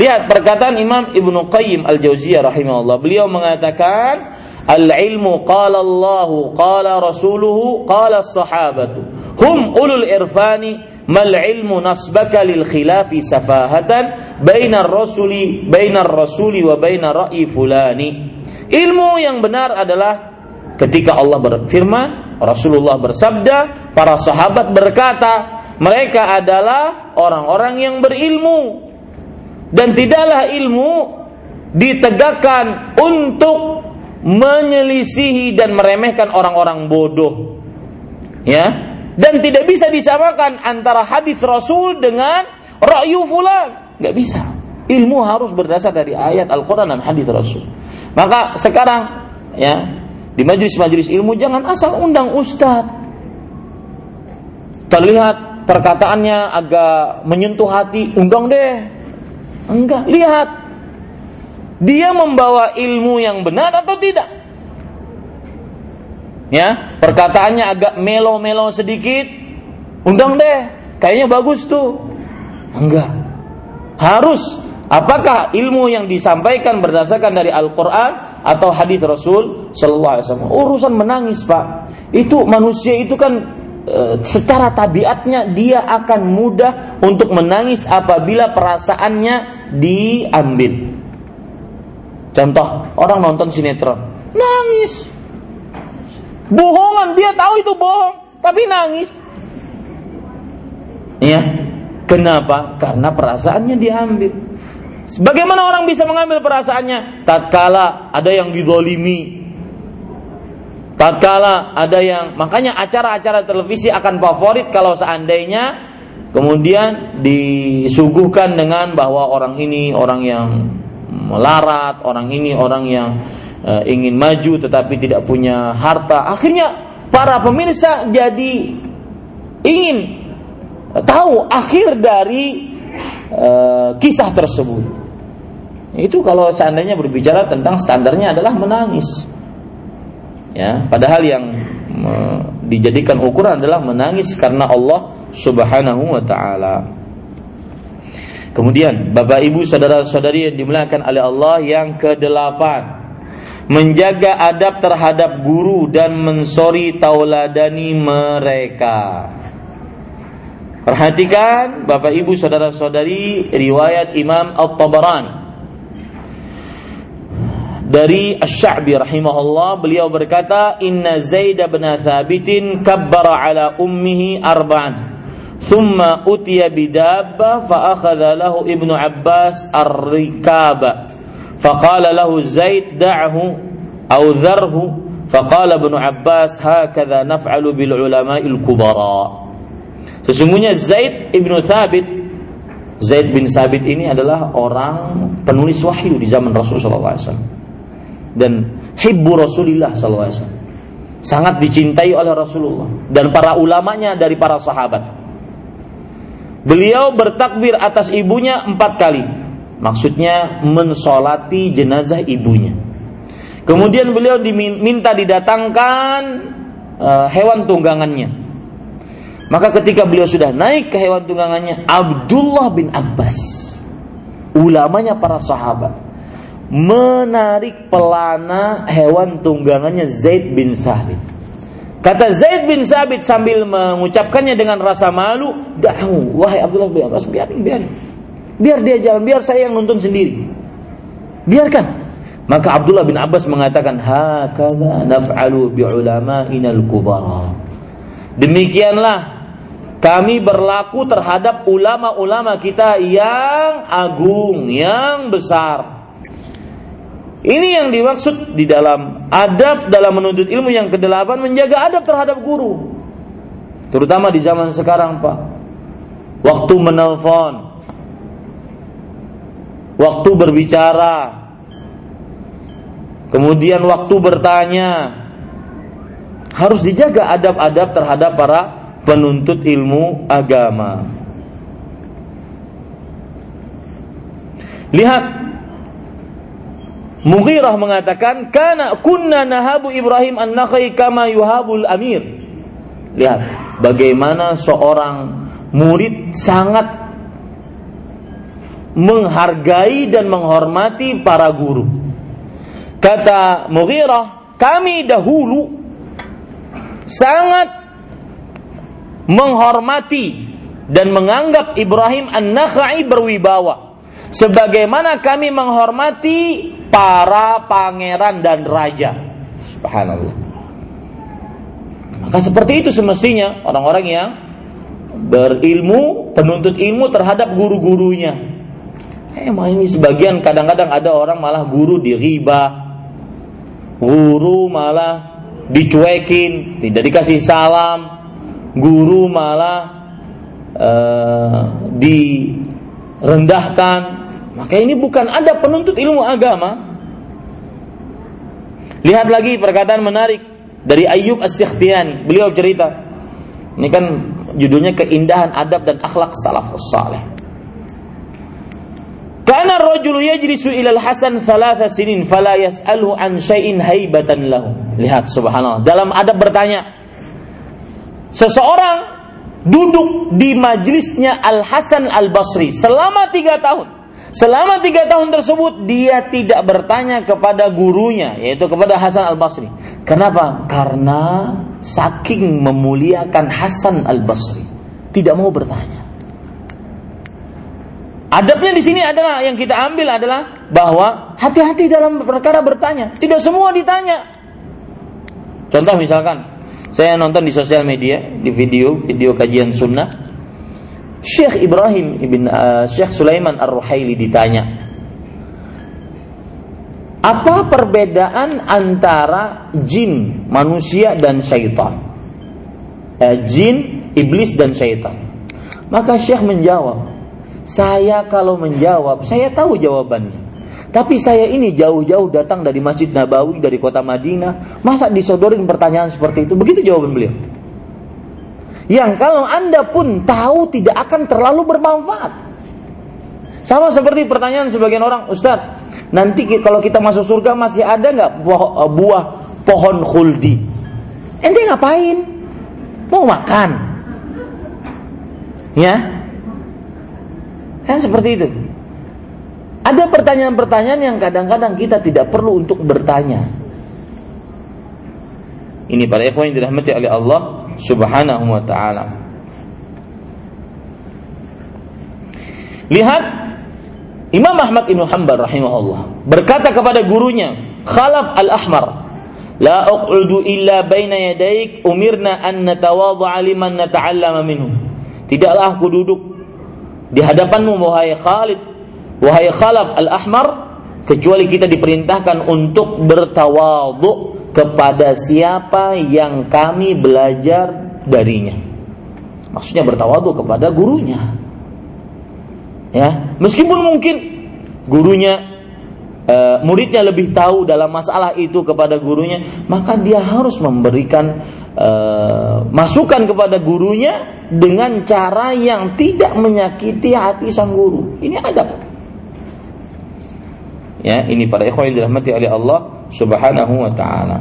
Lihat perkataan Imam Ibnu Qayyim Al-Jauziyah rahimahullah. Beliau mengatakan, "Al-ilmu qala Allah, qala rasuluhu, qala sahabatu. Hum ulul irfani mal ilmu nasbaka lil khilafi safahatan bainar rasuli bainar rasuli wa fulani ilmu yang benar adalah ketika Allah berfirman, Rasulullah bersabda, para sahabat berkata, mereka adalah orang-orang yang berilmu dan tidaklah ilmu ditegakkan untuk menyelisihi dan meremehkan orang-orang bodoh. Ya. Dan tidak bisa disamakan antara hadis Rasul dengan ra'yu fulan. Nggak bisa. Ilmu harus berdasar dari ayat Al-Quran dan hadis Rasul. Maka sekarang ya di majelis-majelis ilmu jangan asal undang ustaz. Terlihat perkataannya agak menyentuh hati, undang deh. Enggak, lihat dia membawa ilmu yang benar atau tidak. Ya, perkataannya agak melo-melo sedikit, undang deh, kayaknya bagus tuh. Enggak. Harus apakah ilmu yang disampaikan berdasarkan dari Al-Qur'an atau hadis Rasul sallallahu alaihi wasallam. Urusan menangis, Pak. Itu manusia itu kan e, secara tabiatnya dia akan mudah untuk menangis apabila perasaannya diambil. Contoh, orang nonton sinetron, nangis. Bohongan, dia tahu itu bohong, tapi nangis. Ya, kenapa? Karena perasaannya diambil. Bagaimana orang bisa mengambil perasaannya? Tatkala ada yang didolimi, tatkala ada yang makanya acara-acara televisi akan favorit kalau seandainya kemudian disuguhkan dengan bahwa orang ini orang yang melarat, orang ini orang yang uh, ingin maju tetapi tidak punya harta. Akhirnya para pemirsa jadi ingin tahu akhir dari uh, kisah tersebut. Itu kalau seandainya berbicara tentang standarnya adalah menangis. Ya, padahal yang uh, dijadikan ukuran adalah menangis karena Allah Subhanahu wa taala. Kemudian Bapak Ibu saudara-saudari yang dimuliakan oleh Allah yang kedelapan menjaga adab terhadap guru dan mensori tauladani mereka. Perhatikan Bapak Ibu saudara-saudari riwayat Imam At-Tabarani. Dari Asy-Sya'bi rahimahullah beliau berkata inna Zaid bin Thabitin kabbara ala ummihi arba'an. Thumma utiya bidabba fa akhadha lahu Ibnu Abbas ar-rikaba. فقال له زيد دعه أو ذره فقال ابن Abbas هكذا نفعل بالعلماء الكبراء Sesungguhnya Zaid ibnu Thabit Zaid bin Sabit ini adalah orang penulis wahyu di zaman Rasulullah SAW dan hibbu Rasulullah SAW sangat dicintai oleh Rasulullah dan para ulamanya dari para sahabat Beliau bertakbir atas ibunya empat kali. Maksudnya mensolati jenazah ibunya. Kemudian beliau diminta didatangkan uh, hewan tunggangannya. Maka ketika beliau sudah naik ke hewan tunggangannya, Abdullah bin Abbas, ulamanya para sahabat, menarik pelana hewan tunggangannya Zaid bin Sabit. Kata Zaid bin Sabit sambil mengucapkannya dengan rasa malu, "Dahu, wahai Abdullah bin Abbas, biarin, biarin. Biar dia jalan, biar saya yang nuntun sendiri." Biarkan. Maka Abdullah bin Abbas mengatakan, "Hakadha naf'alu bi ulama'inal kubara." Demikianlah kami berlaku terhadap ulama-ulama kita yang agung, yang besar. Ini yang dimaksud di dalam adab dalam menuntut ilmu yang kedelapan menjaga adab terhadap guru. Terutama di zaman sekarang, Pak. Waktu menelpon, waktu berbicara, kemudian waktu bertanya, harus dijaga adab-adab terhadap para penuntut ilmu agama. Lihat Mughirah mengatakan karena kunna nahabu Ibrahim an-Nakhai kama yuhabul amir. Lihat bagaimana seorang murid sangat menghargai dan menghormati para guru. Kata Mughirah, kami dahulu sangat menghormati dan menganggap Ibrahim an-Nakhai berwibawa sebagaimana kami menghormati para pangeran dan raja. Subhanallah. Maka seperti itu semestinya orang-orang yang berilmu, penuntut ilmu terhadap guru-gurunya. Emang ini sebagian kadang-kadang ada orang malah guru diriba, guru malah dicuekin, tidak dikasih salam, guru malah uh, direndahkan. Maka ini bukan ada penuntut ilmu agama. Lihat lagi perkataan menarik dari Ayub As-Sikhtiyani. Beliau cerita, ini kan judulnya keindahan adab dan akhlak salafus saleh. Karena rajul yajlisu ilal Hasan thalatha sinin fala yas'alhu an syai'in haibatan lahu. Lihat subhanallah. Dalam adab bertanya. Seseorang duduk di majlisnya Al Hasan Al Basri selama tiga tahun. Selama tiga tahun tersebut dia tidak bertanya kepada gurunya yaitu kepada Hasan Al Basri. Kenapa? Karena saking memuliakan Hasan Al Basri tidak mau bertanya. Adabnya di sini adalah yang kita ambil adalah bahwa hati-hati dalam perkara bertanya. Tidak semua ditanya. Contoh misalkan saya nonton di sosial media di video video kajian sunnah Syekh Ibrahim ibn uh, Syekh Sulaiman Ar-Ruhaili ditanya, apa perbedaan antara jin, manusia dan syaitan? Eh, jin, iblis dan syaitan. Maka Syekh menjawab, saya kalau menjawab, saya tahu jawabannya. Tapi saya ini jauh-jauh datang dari Masjid Nabawi, dari kota Madinah. Masa disodorin pertanyaan seperti itu? Begitu jawaban beliau yang kalau Anda pun tahu tidak akan terlalu bermanfaat. Sama seperti pertanyaan sebagian orang, Ustadz, nanti kalau kita masuk surga masih ada nggak buah, eh, buah pohon khuldi? Ente ngapain? Mau makan? Ya, kan seperti itu. Ada pertanyaan-pertanyaan yang kadang-kadang kita tidak perlu untuk bertanya. Ini para ikhwan yang dirahmati oleh Allah Subhanahu wa taala. Lihat Imam Ahmad Ibn Hanbal rahimahullah berkata kepada gurunya Khalaf Al-Ahmar La uq'udu illa baina yadaik umirna an natawadha'a liman nata'allama minhu Tidaklah aku duduk di hadapanmu wahai Khalid wahai Khalaf Al-Ahmar kecuali kita diperintahkan untuk bertawadhu kepada siapa yang kami belajar darinya. Maksudnya bertawadu kepada gurunya. Ya, meskipun mungkin gurunya e, muridnya lebih tahu dalam masalah itu kepada gurunya, maka dia harus memberikan e, masukan kepada gurunya dengan cara yang tidak menyakiti hati sang guru. Ini adab. Ya, ini para ikhwan yang dirahmati oleh Allah Subhanahu wa taala.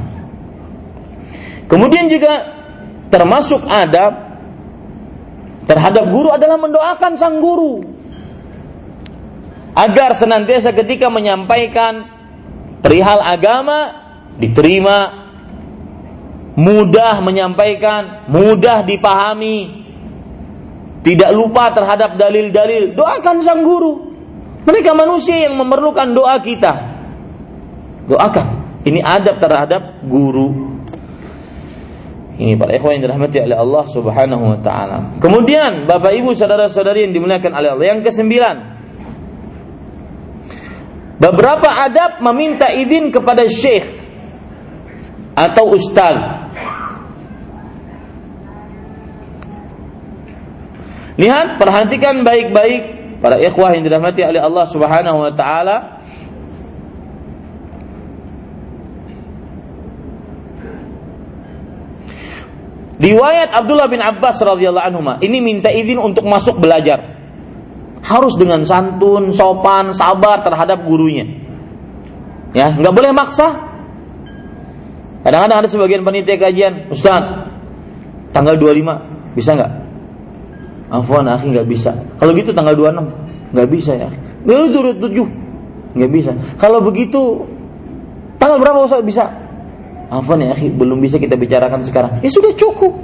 Kemudian juga termasuk adab terhadap guru adalah mendoakan sang guru agar senantiasa ketika menyampaikan perihal agama diterima mudah menyampaikan mudah dipahami tidak lupa terhadap dalil-dalil. Doakan sang guru. Mereka manusia yang memerlukan doa kita. Doakan. Ini adab terhadap guru. Ini para ikhwan yang dirahmati oleh Allah Subhanahu wa taala. Kemudian Bapak Ibu saudara-saudari yang dimuliakan oleh Allah, yang kesembilan Beberapa adab meminta izin kepada syekh atau ustaz. Lihat, perhatikan baik-baik para ikhwah yang dirahmati oleh Allah Subhanahu wa taala Riwayat Abdullah bin Abbas radhiyallahu anhu ini minta izin untuk masuk belajar. Harus dengan santun, sopan, sabar terhadap gurunya. Ya, nggak boleh maksa. Kadang-kadang ada sebagian panitia kajian, Ustaz, tanggal 25 bisa nggak? Afwan, akhi nggak bisa. Kalau gitu tanggal 26 nggak bisa ya. Lalu turut tujuh nggak bisa. Kalau begitu tanggal berapa Ustaz bisa? Afwan ya, belum bisa kita bicarakan sekarang. Ya sudah cukup.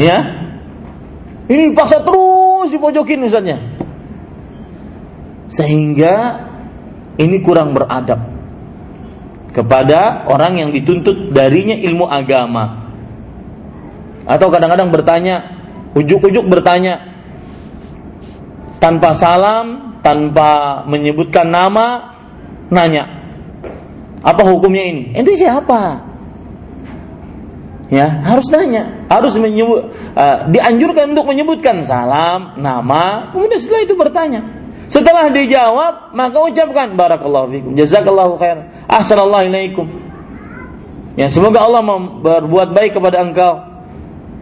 Ya. Ini paksa terus dipojokin misalnya. Sehingga ini kurang beradab kepada orang yang dituntut darinya ilmu agama. Atau kadang-kadang bertanya, ujuk-ujuk bertanya tanpa salam, tanpa menyebutkan nama, nanya, apa hukumnya ini? Ente siapa? Ya, harus nanya, harus menyebut, uh, dianjurkan untuk menyebutkan salam, nama, kemudian setelah itu bertanya. Setelah dijawab, maka ucapkan barakallahu fikum, jazakallahu khair, ahsanallahu ilaikum. Ya, semoga Allah berbuat baik kepada engkau.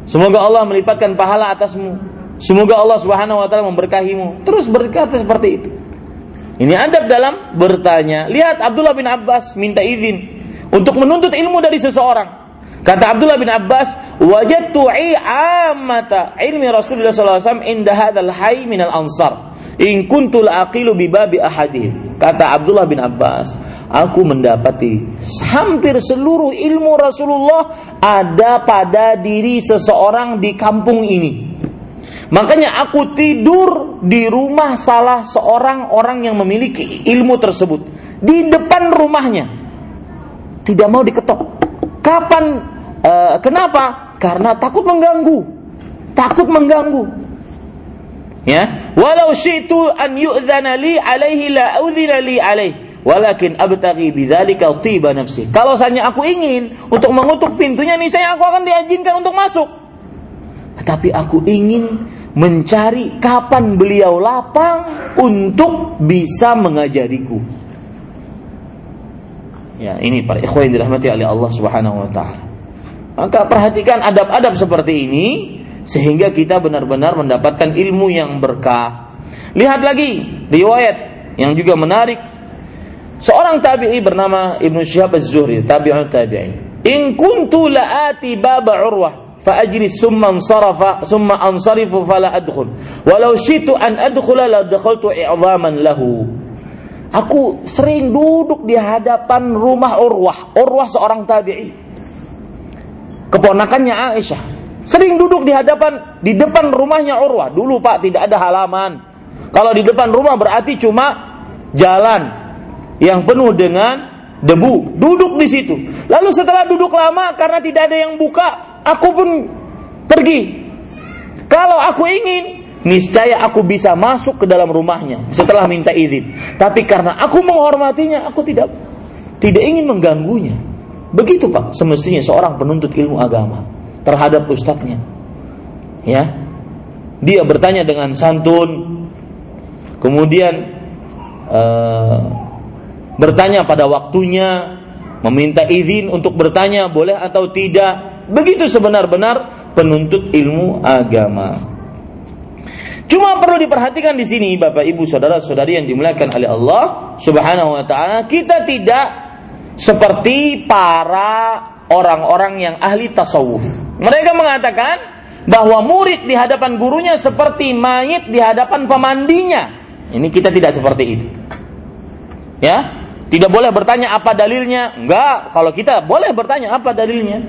Semoga Allah melipatkan pahala atasmu. Semoga Allah Subhanahu wa taala memberkahimu. Terus berkata seperti itu. Ini adab dalam bertanya. Lihat Abdullah bin Abbas minta izin untuk menuntut ilmu dari seseorang. Kata Abdullah bin Abbas, "Wajadtu amata ilmi Rasulullah SAW inda hadzal hayy min al-ansar. In kuntu aqilu bi babi ahadihim." Kata Abdullah bin Abbas, aku mendapati hampir seluruh ilmu Rasulullah ada pada diri seseorang di kampung ini. Makanya aku tidur di rumah salah seorang orang yang memiliki ilmu tersebut di depan rumahnya. Tidak mau diketok. Kapan Eh, kenapa? Karena takut mengganggu. Takut mengganggu. Ya, walau syi'tu an yu'dzana li alaihi la udzina li alaihi walakin abtaghi bidzalika tiba nafsi. Kalau saja aku ingin untuk mengutuk pintunya nih saya aku akan diizinkan untuk masuk. Tetapi aku ingin mencari kapan beliau lapang untuk bisa mengajariku. Ya, ini para ikhwan dirahmati oleh Allah Subhanahu wa taala. Maka perhatikan adab-adab seperti ini sehingga kita benar-benar mendapatkan ilmu yang berkah. Lihat lagi riwayat yang juga menarik. Seorang tabi'i bernama Ibnu Syihab Az-Zuhri, tabi'un tabi'in. In kuntu la'ati baba Urwah fa ajlis summa ansarafa summa ansarifu fala adkhul. Walau syitu an adkhula la dakhaltu i'zaman lahu. Aku sering duduk di hadapan rumah Urwah. Urwah seorang tabi'i keponakannya Aisyah. Sering duduk di hadapan di depan rumahnya Urwah. Dulu Pak tidak ada halaman. Kalau di depan rumah berarti cuma jalan yang penuh dengan debu. Duduk di situ. Lalu setelah duduk lama karena tidak ada yang buka aku pun pergi. Kalau aku ingin niscaya aku bisa masuk ke dalam rumahnya setelah minta izin. Tapi karena aku menghormatinya aku tidak tidak ingin mengganggunya Begitu Pak, semestinya seorang penuntut ilmu agama terhadap ustadznya. Ya. Dia bertanya dengan santun, kemudian uh, bertanya pada waktunya, meminta izin untuk bertanya boleh atau tidak. Begitu sebenar-benar penuntut ilmu agama. Cuma perlu diperhatikan di sini Bapak Ibu saudara-saudari yang dimuliakan oleh Allah Subhanahu wa taala, kita tidak seperti para orang-orang yang ahli tasawuf. Mereka mengatakan bahwa murid di hadapan gurunya seperti mayit di hadapan pemandinya. Ini kita tidak seperti itu. Ya, tidak boleh bertanya apa dalilnya. Enggak, kalau kita boleh bertanya apa dalilnya.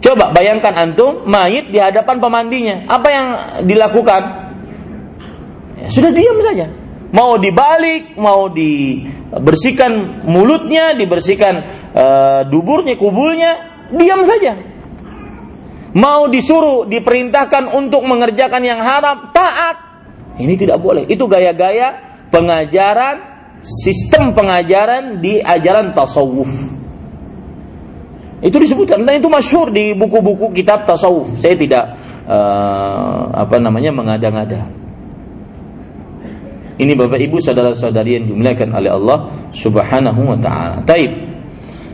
Coba bayangkan antum mayit di hadapan pemandinya. Apa yang dilakukan? Ya, sudah diam saja mau dibalik, mau dibersihkan mulutnya, dibersihkan uh, duburnya, kubulnya, diam saja. Mau disuruh, diperintahkan untuk mengerjakan yang haram, taat. Ini tidak boleh. Itu gaya-gaya pengajaran, sistem pengajaran di ajaran tasawuf. Itu disebutkan, dan itu masyhur di buku-buku kitab tasawuf. Saya tidak uh, apa namanya mengada-ngada. Ini Bapak Ibu saudara-saudari yang dimuliakan oleh Allah Subhanahu wa taala. Taib.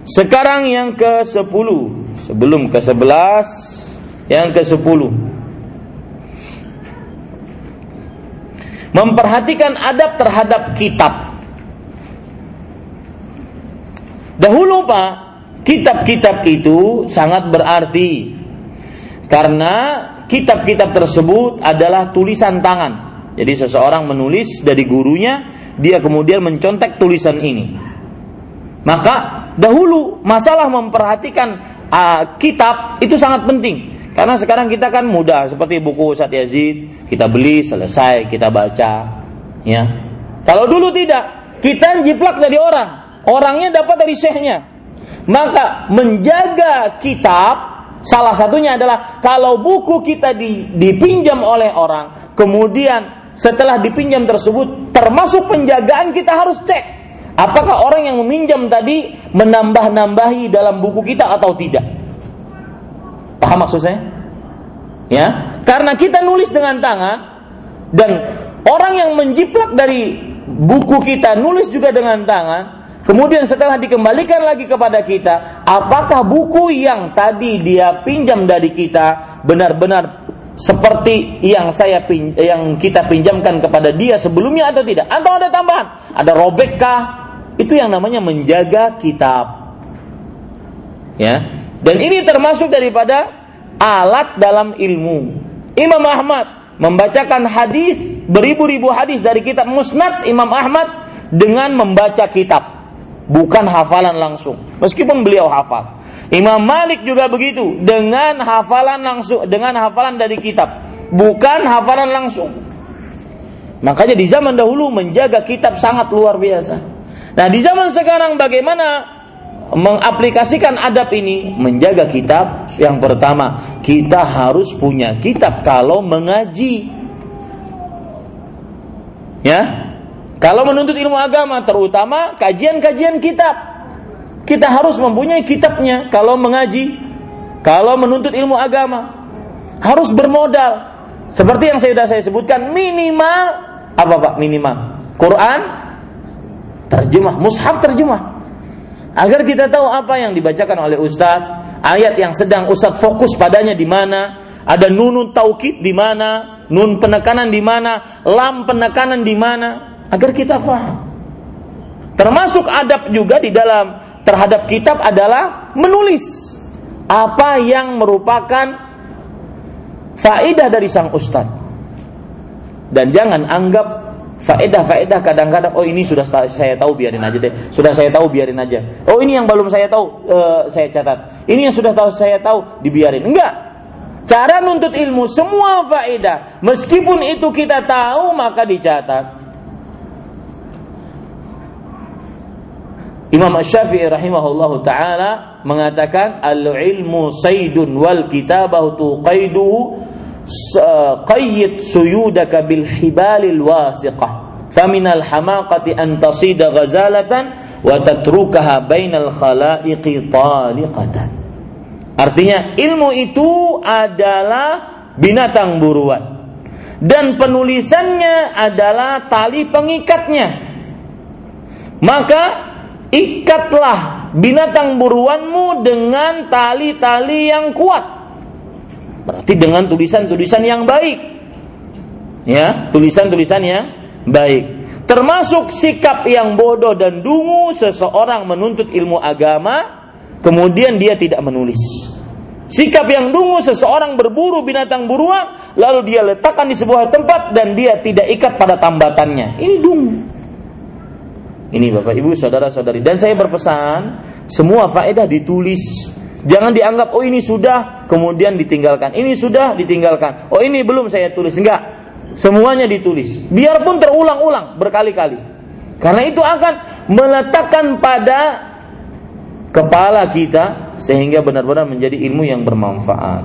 Sekarang yang ke-10, sebelum ke-11, yang ke-10. Memperhatikan adab terhadap kitab. Dahulu Pak, kitab-kitab itu sangat berarti karena kitab-kitab tersebut adalah tulisan tangan jadi seseorang menulis dari gurunya, dia kemudian mencontek tulisan ini. Maka dahulu masalah memperhatikan uh, kitab itu sangat penting. Karena sekarang kita kan mudah seperti buku Ustaz Yazid, kita beli selesai, kita baca, ya. Kalau dulu tidak, kita jiplak dari orang, orangnya dapat dari syekhnya. Maka menjaga kitab Salah satunya adalah kalau buku kita di, dipinjam oleh orang, kemudian setelah dipinjam tersebut termasuk penjagaan kita harus cek apakah orang yang meminjam tadi menambah-nambahi dalam buku kita atau tidak. Paham maksud saya? Ya, karena kita nulis dengan tangan dan orang yang menjiplak dari buku kita nulis juga dengan tangan, Kemudian setelah dikembalikan lagi kepada kita, apakah buku yang tadi dia pinjam dari kita benar-benar seperti yang saya pin, yang kita pinjamkan kepada dia sebelumnya atau tidak? Atau ada tambahan? Ada robekkah? Itu yang namanya menjaga kitab. Ya. Dan ini termasuk daripada alat dalam ilmu. Imam Ahmad membacakan hadis beribu-ribu hadis dari kitab Musnad Imam Ahmad dengan membaca kitab bukan hafalan langsung. Meskipun beliau hafal. Imam Malik juga begitu dengan hafalan langsung dengan hafalan dari kitab, bukan hafalan langsung. Makanya di zaman dahulu menjaga kitab sangat luar biasa. Nah, di zaman sekarang bagaimana mengaplikasikan adab ini? Menjaga kitab yang pertama, kita harus punya kitab kalau mengaji. Ya, kalau menuntut ilmu agama, terutama kajian-kajian kitab, kita harus mempunyai kitabnya. Kalau mengaji, kalau menuntut ilmu agama, harus bermodal. Seperti yang saya sudah saya sebutkan, minimal apa pak? Minimal Quran, terjemah, mushaf terjemah. Agar kita tahu apa yang dibacakan oleh ustadz, ayat yang sedang ustadz fokus padanya di mana, ada nunun taukid di mana, nun penekanan di mana, lam penekanan di mana, agar kita paham. Termasuk adab juga di dalam terhadap kitab adalah menulis apa yang merupakan faedah dari sang ustadz. Dan jangan anggap faedah-faedah kadang-kadang oh ini sudah saya tahu biarin aja deh. Sudah saya tahu biarin aja. Oh ini yang belum saya tahu uh, saya catat. Ini yang sudah tahu saya tahu dibiarin. Enggak. Cara nuntut ilmu semua faedah meskipun itu kita tahu maka dicatat. Imam Syafi'i rahimahullah taala mengatakan al-ilmu saydun wal kitabatu tuqaiduhu qayyid suyudaka bil hibalil wasiqah. Faminal hamaqati an tasida ghazalatan wa tatrukaha bainal khalaiqi taliqatan. Artinya ilmu itu adalah binatang buruan. Dan penulisannya adalah tali pengikatnya. Maka ikatlah binatang buruanmu dengan tali-tali yang kuat. Berarti dengan tulisan-tulisan yang baik. Ya, tulisan-tulisan yang baik. Termasuk sikap yang bodoh dan dungu seseorang menuntut ilmu agama, kemudian dia tidak menulis. Sikap yang dungu seseorang berburu binatang buruan, lalu dia letakkan di sebuah tempat dan dia tidak ikat pada tambatannya. Ini dungu. Ini Bapak Ibu, saudara-saudari. Dan saya berpesan, semua faedah ditulis. Jangan dianggap oh ini sudah kemudian ditinggalkan. Ini sudah ditinggalkan. Oh ini belum saya tulis. Enggak. Semuanya ditulis. Biarpun terulang-ulang berkali-kali. Karena itu akan meletakkan pada kepala kita sehingga benar-benar menjadi ilmu yang bermanfaat.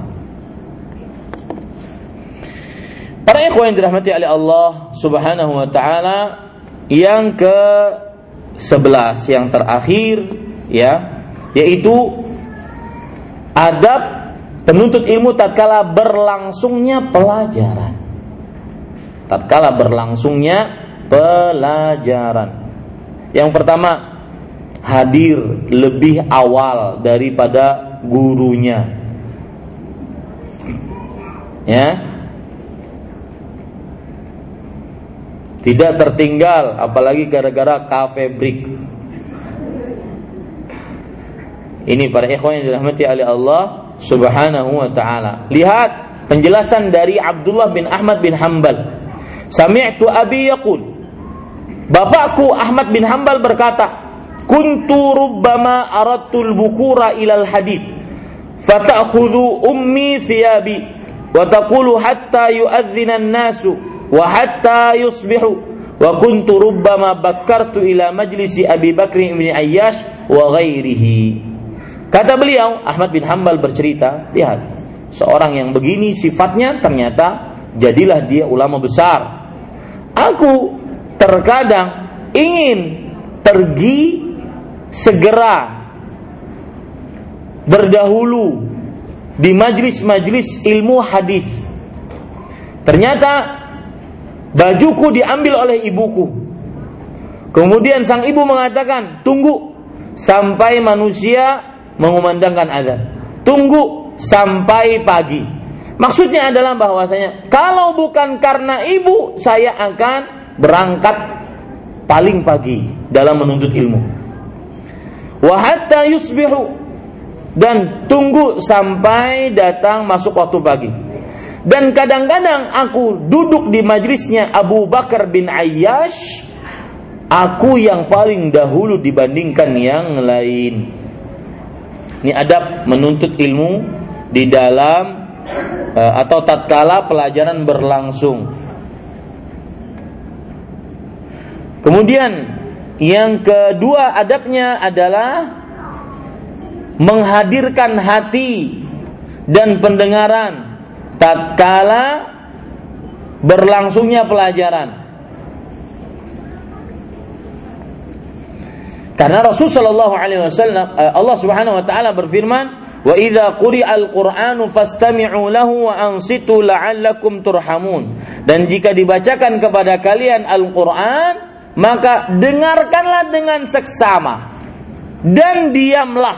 Para ikhwan yang dirahmati oleh Allah Subhanahu wa taala, yang ke 11 yang terakhir ya yaitu adab penuntut ilmu tatkala berlangsungnya pelajaran. Tatkala berlangsungnya pelajaran. Yang pertama hadir lebih awal daripada gurunya. Ya Tidak tertinggal apalagi gara-gara kafe break. Ini para ikhwan yang dirahmati oleh Allah Subhanahu wa taala. Lihat penjelasan dari Abdullah bin Ahmad bin Hambal. Sami'tu abi yaqul. Bapakku Ahmad bin Hambal berkata, "Kuntu rubbama aradtul bukura ilal hadith, fata'khudhu ummi thiyabi wa taqulu hatta yu'adhdhina an-nasu wa hatta yusbihu wa kuntu rubbama bakkartu ila majlisi Abi Bakr bin Ayyash wa Kata beliau, Ahmad bin Hambal bercerita, lihat, seorang yang begini sifatnya ternyata jadilah dia ulama besar. Aku terkadang ingin pergi segera berdahulu di majlis-majlis ilmu hadis. Ternyata bajuku diambil oleh ibuku. Kemudian sang ibu mengatakan, "Tunggu sampai manusia mengumandangkan azan. Tunggu sampai pagi. Maksudnya adalah bahwasanya kalau bukan karena ibu saya akan berangkat paling pagi dalam menuntut ilmu. Wa hatta yusbihu dan tunggu sampai datang masuk waktu pagi. Dan kadang-kadang aku duduk di majlisnya Abu Bakar bin Ayyash, aku yang paling dahulu dibandingkan yang lain. Ini adab menuntut ilmu di dalam uh, atau tatkala pelajaran berlangsung. Kemudian yang kedua adabnya adalah menghadirkan hati dan pendengaran tatkala berlangsungnya pelajaran. Karena Rasul Shallallahu Alaihi Wasallam eh, Allah Subhanahu Wa Taala berfirman, Wa idza quri'al Qur'anu fastami'u lahu wa ansitu la'allakum turhamun. Dan jika dibacakan kepada kalian Al-Qur'an, maka dengarkanlah dengan seksama dan diamlah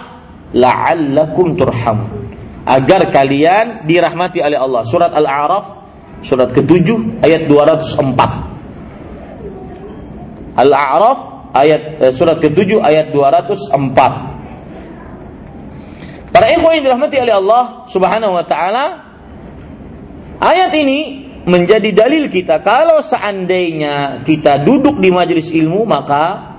la'allakum turhamun. Agar kalian dirahmati oleh Allah. Surat Al-A'raf surat ke-7 ayat 204. Al-A'raf ayat eh, surat ke-7 ayat 204. Para ikhwan yang dirahmati oleh Allah Subhanahu wa taala, ayat ini menjadi dalil kita kalau seandainya kita duduk di majelis ilmu maka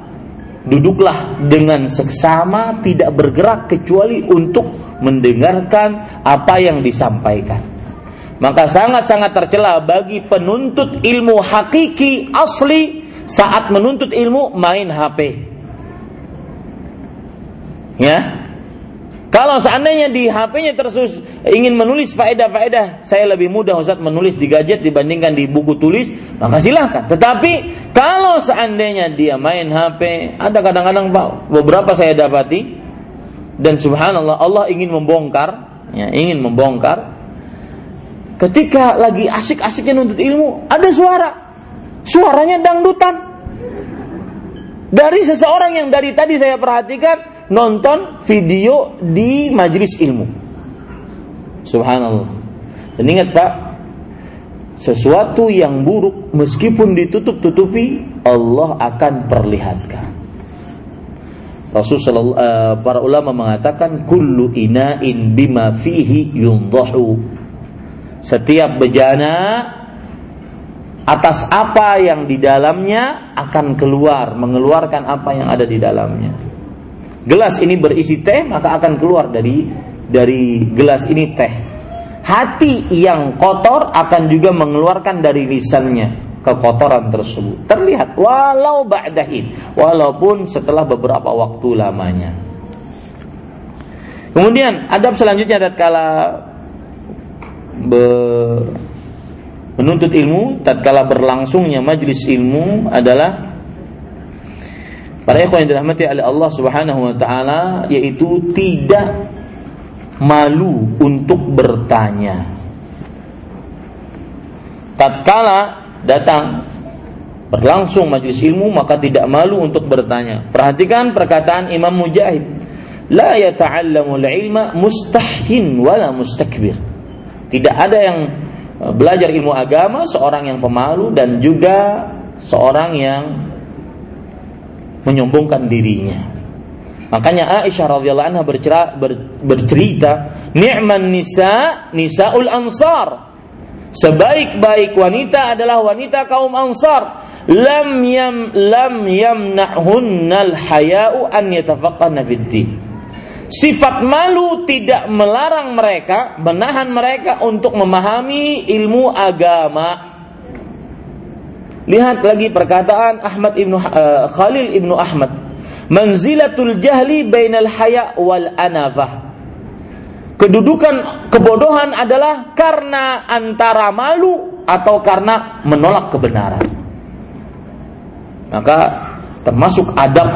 duduklah dengan seksama tidak bergerak kecuali untuk mendengarkan apa yang disampaikan. Maka sangat-sangat tercela bagi penuntut ilmu hakiki asli saat menuntut ilmu main HP. Ya. Kalau seandainya di HP-nya terus ingin menulis faedah-faedah, saya lebih mudah Ustaz menulis di gadget dibandingkan di buku tulis, maka silahkan. Tetapi kalau seandainya dia main HP, ada kadang-kadang Pak, beberapa saya dapati dan subhanallah Allah ingin membongkar, ya, ingin membongkar ketika lagi asik-asiknya nuntut ilmu, ada suara Suaranya dangdutan. Dari seseorang yang dari tadi saya perhatikan nonton video di majelis ilmu. Subhanallah. Dan ingat Pak, sesuatu yang buruk meskipun ditutup-tutupi Allah akan perlihatkan. Rasul uh, para ulama mengatakan kullu ina'in bima fihi yundahu. Setiap bejana atas apa yang di dalamnya akan keluar, mengeluarkan apa yang ada di dalamnya. Gelas ini berisi teh, maka akan keluar dari dari gelas ini teh. Hati yang kotor akan juga mengeluarkan dari lisannya kekotoran tersebut. Terlihat walau ba'dahin, walaupun setelah beberapa waktu lamanya. Kemudian adab selanjutnya tatkala menuntut ilmu tatkala berlangsungnya majlis ilmu adalah para ikhwan yang dirahmati oleh Allah Subhanahu wa taala yaitu tidak malu untuk bertanya. Tatkala datang berlangsung majlis ilmu maka tidak malu untuk bertanya. Perhatikan perkataan Imam Mujahid, la yata'allamul ilma mustahin wala mustakbir. Tidak ada yang belajar ilmu agama seorang yang pemalu dan juga seorang yang menyombongkan dirinya. Makanya Aisyah radhiyallahu anha bercerita, ber, bercerita, "Ni'man nisa nisaul ansar." Sebaik-baik wanita adalah wanita kaum Ansar. Lam yam lam yamna'hunnal haya'u an yatafaqqahna fid Sifat malu tidak melarang mereka, menahan mereka untuk memahami ilmu agama. Lihat lagi perkataan Ahmad ibnu uh, Khalil ibnu Ahmad Manzilatul jahli bainal haya wal anafah. Kedudukan kebodohan adalah karena antara malu atau karena menolak kebenaran. Maka termasuk adab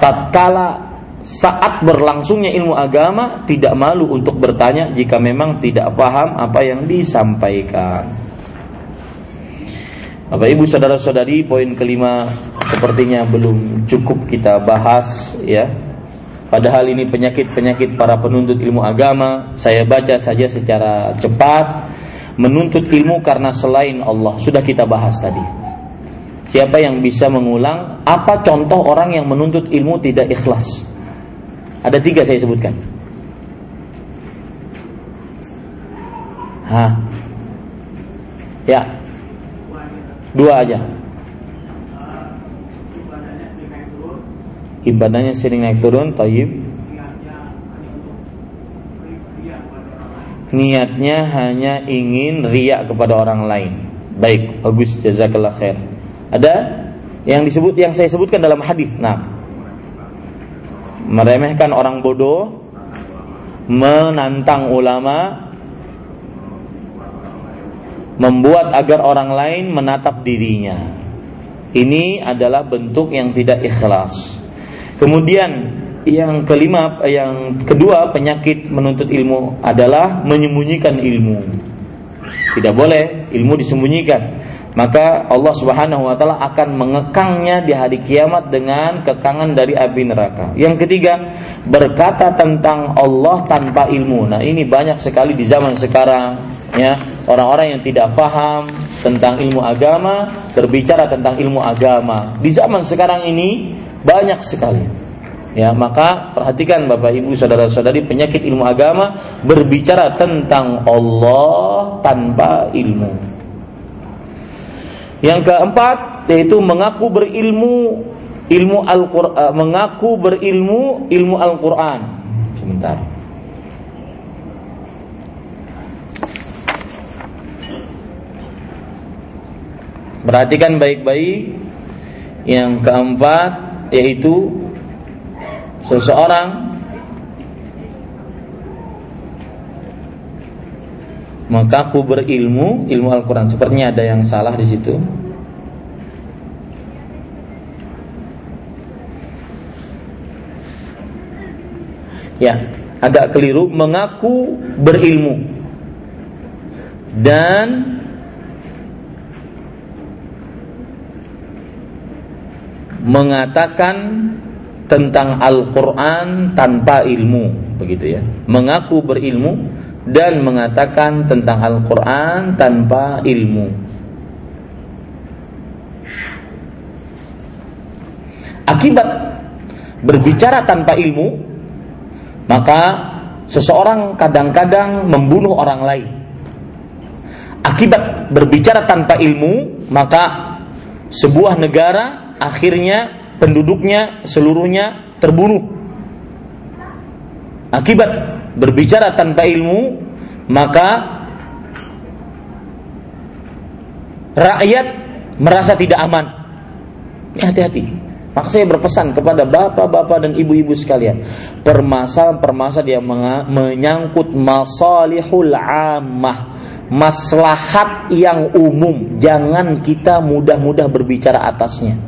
tatkala saat berlangsungnya ilmu agama tidak malu untuk bertanya jika memang tidak paham apa yang disampaikan. Bapak Ibu saudara-saudari, poin kelima sepertinya belum cukup kita bahas ya. Padahal ini penyakit-penyakit para penuntut ilmu agama. Saya baca saja secara cepat. Menuntut ilmu karena selain Allah sudah kita bahas tadi. Siapa yang bisa mengulang apa contoh orang yang menuntut ilmu tidak ikhlas? Ada tiga saya sebutkan. Hah? Ya. Dua aja. Ibadahnya sering naik turun, taib. Niatnya hanya ingin riak kepada orang lain. Baik, bagus jazakallah khair. Ada yang disebut yang saya sebutkan dalam hadis. Nah, meremehkan orang bodoh, menantang ulama, membuat agar orang lain menatap dirinya. Ini adalah bentuk yang tidak ikhlas. Kemudian yang kelima, yang kedua penyakit menuntut ilmu adalah menyembunyikan ilmu. Tidak boleh ilmu disembunyikan maka Allah Subhanahu wa taala akan mengekangnya di hari kiamat dengan kekangan dari api neraka. Yang ketiga, berkata tentang Allah tanpa ilmu. Nah, ini banyak sekali di zaman sekarang ya, orang-orang yang tidak paham tentang ilmu agama berbicara tentang ilmu agama. Di zaman sekarang ini banyak sekali. Ya, maka perhatikan Bapak Ibu saudara-saudari penyakit ilmu agama berbicara tentang Allah tanpa ilmu. Yang keempat yaitu mengaku berilmu ilmu Al-Qur'an mengaku berilmu ilmu Al-Qur'an. Sebentar. Perhatikan baik-baik. Yang keempat yaitu seseorang maka aku berilmu ilmu Al-Quran. Sepertinya ada yang salah di situ. Ya, agak keliru mengaku berilmu dan mengatakan tentang Al-Quran tanpa ilmu, begitu ya. Mengaku berilmu dan mengatakan tentang Al-Quran tanpa ilmu. Akibat berbicara tanpa ilmu, maka seseorang kadang-kadang membunuh orang lain. Akibat berbicara tanpa ilmu, maka sebuah negara akhirnya penduduknya seluruhnya terbunuh. Akibat berbicara tanpa ilmu, maka rakyat merasa tidak aman. Hati-hati. Maka saya berpesan kepada bapak-bapak dan ibu-ibu sekalian, permasalahan-permasalahan yang menyangkut masalihul ammah, maslahat yang umum, jangan kita mudah-mudah berbicara atasnya.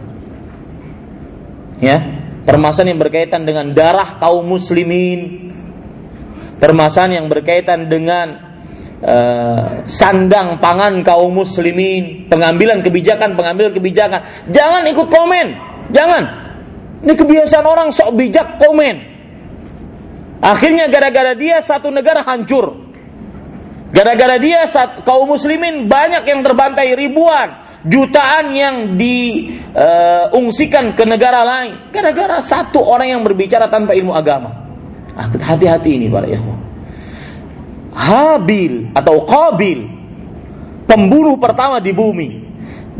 Ya, permasalahan yang berkaitan dengan darah kaum muslimin, permasalahan yang berkaitan dengan uh, sandang pangan kaum muslimin, pengambilan kebijakan, pengambilan kebijakan. Jangan ikut komen, jangan. Ini kebiasaan orang sok bijak komen. Akhirnya gara-gara dia satu negara hancur. Gara-gara dia kaum muslimin banyak yang terbantai ribuan, jutaan yang diungsikan uh, ke negara lain. Gara-gara satu orang yang berbicara tanpa ilmu agama. Hati-hati ini para ikhwan. Habil atau Qabil pembunuh pertama di bumi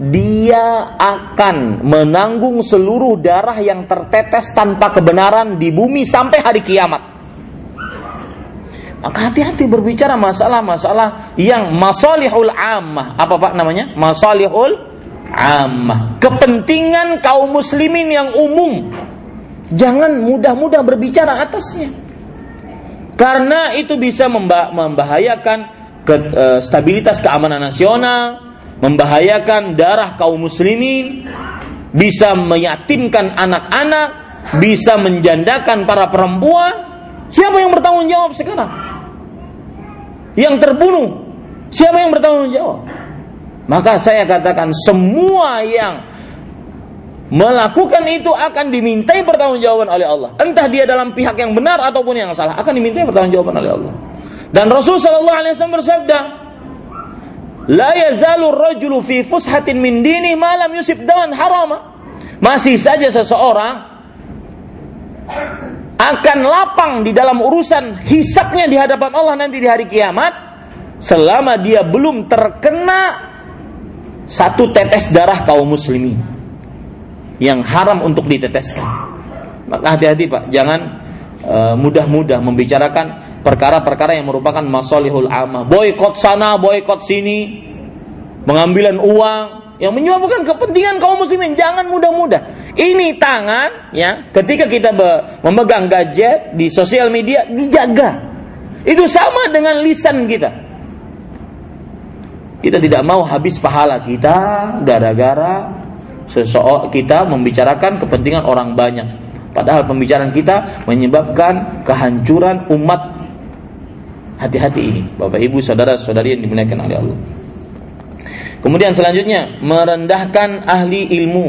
dia akan menanggung seluruh darah yang tertetes tanpa kebenaran di bumi sampai hari kiamat. Maka hati-hati berbicara masalah-masalah yang masalihul ammah. Apa Pak namanya? Masalihul ammah. Kepentingan kaum muslimin yang umum. Jangan mudah-mudah berbicara atasnya. Karena itu bisa membahayakan ke, e, stabilitas keamanan nasional, membahayakan darah kaum muslimin, bisa meyatimkan anak-anak, bisa menjandakan para perempuan. Siapa yang bertanggung jawab sekarang? Yang terbunuh, siapa yang bertanggung jawab? Maka saya katakan semua yang melakukan itu akan dimintai pertanggungjawaban oleh Allah. Entah dia dalam pihak yang benar ataupun yang salah, akan dimintai pertanggungjawaban oleh Allah. Dan Rasul sallallahu alaihi wasallam bersabda, "La yazalu rajulu fi fushatin min dini ma lam yusib dawan harama." Masih saja seseorang akan lapang di dalam urusan hisapnya di hadapan Allah nanti di hari kiamat selama dia belum terkena satu tetes darah kaum muslimin yang haram untuk diteteskan. Maka hati-hati Pak, jangan uh, mudah-mudah membicarakan perkara-perkara yang merupakan masolihul amah. Boykot sana, boykot sini, pengambilan uang yang menyebabkan kepentingan kaum muslimin. Jangan mudah-mudah. Ini tangan ya, ketika kita memegang gadget di sosial media dijaga. Itu sama dengan lisan kita. Kita tidak mau habis pahala kita gara-gara seseorang kita membicarakan kepentingan orang banyak. Padahal pembicaraan kita menyebabkan kehancuran umat. Hati-hati ini, Bapak Ibu, saudara-saudari yang dimuliakan oleh Allah. Kemudian selanjutnya merendahkan ahli ilmu.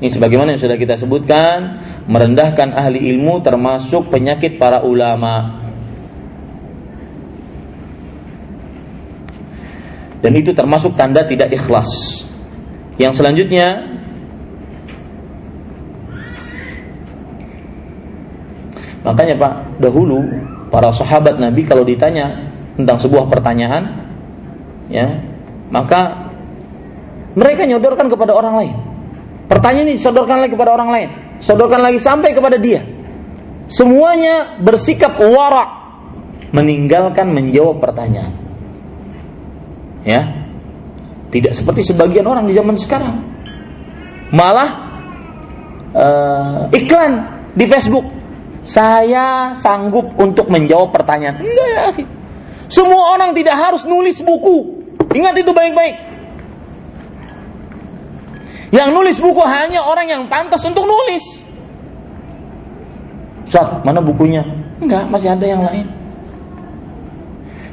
Ini sebagaimana yang sudah kita sebutkan, merendahkan ahli ilmu termasuk penyakit para ulama. Dan itu termasuk tanda tidak ikhlas. Yang selanjutnya Makanya Pak, dahulu para sahabat Nabi kalau ditanya tentang sebuah pertanyaan ya, maka mereka nyodorkan kepada orang lain. Pertanyaan ini disodorkan lagi kepada orang lain, sodorkan lagi sampai kepada dia. Semuanya bersikap warak meninggalkan menjawab pertanyaan. Ya, tidak seperti sebagian orang di zaman sekarang. Malah uh, iklan di Facebook. Saya sanggup untuk menjawab pertanyaan. Enggak ya. Semua orang tidak harus nulis buku. Ingat itu baik-baik. Yang nulis buku hanya orang yang pantas untuk nulis. Ustaz, mana bukunya? Enggak, masih ada yang lain.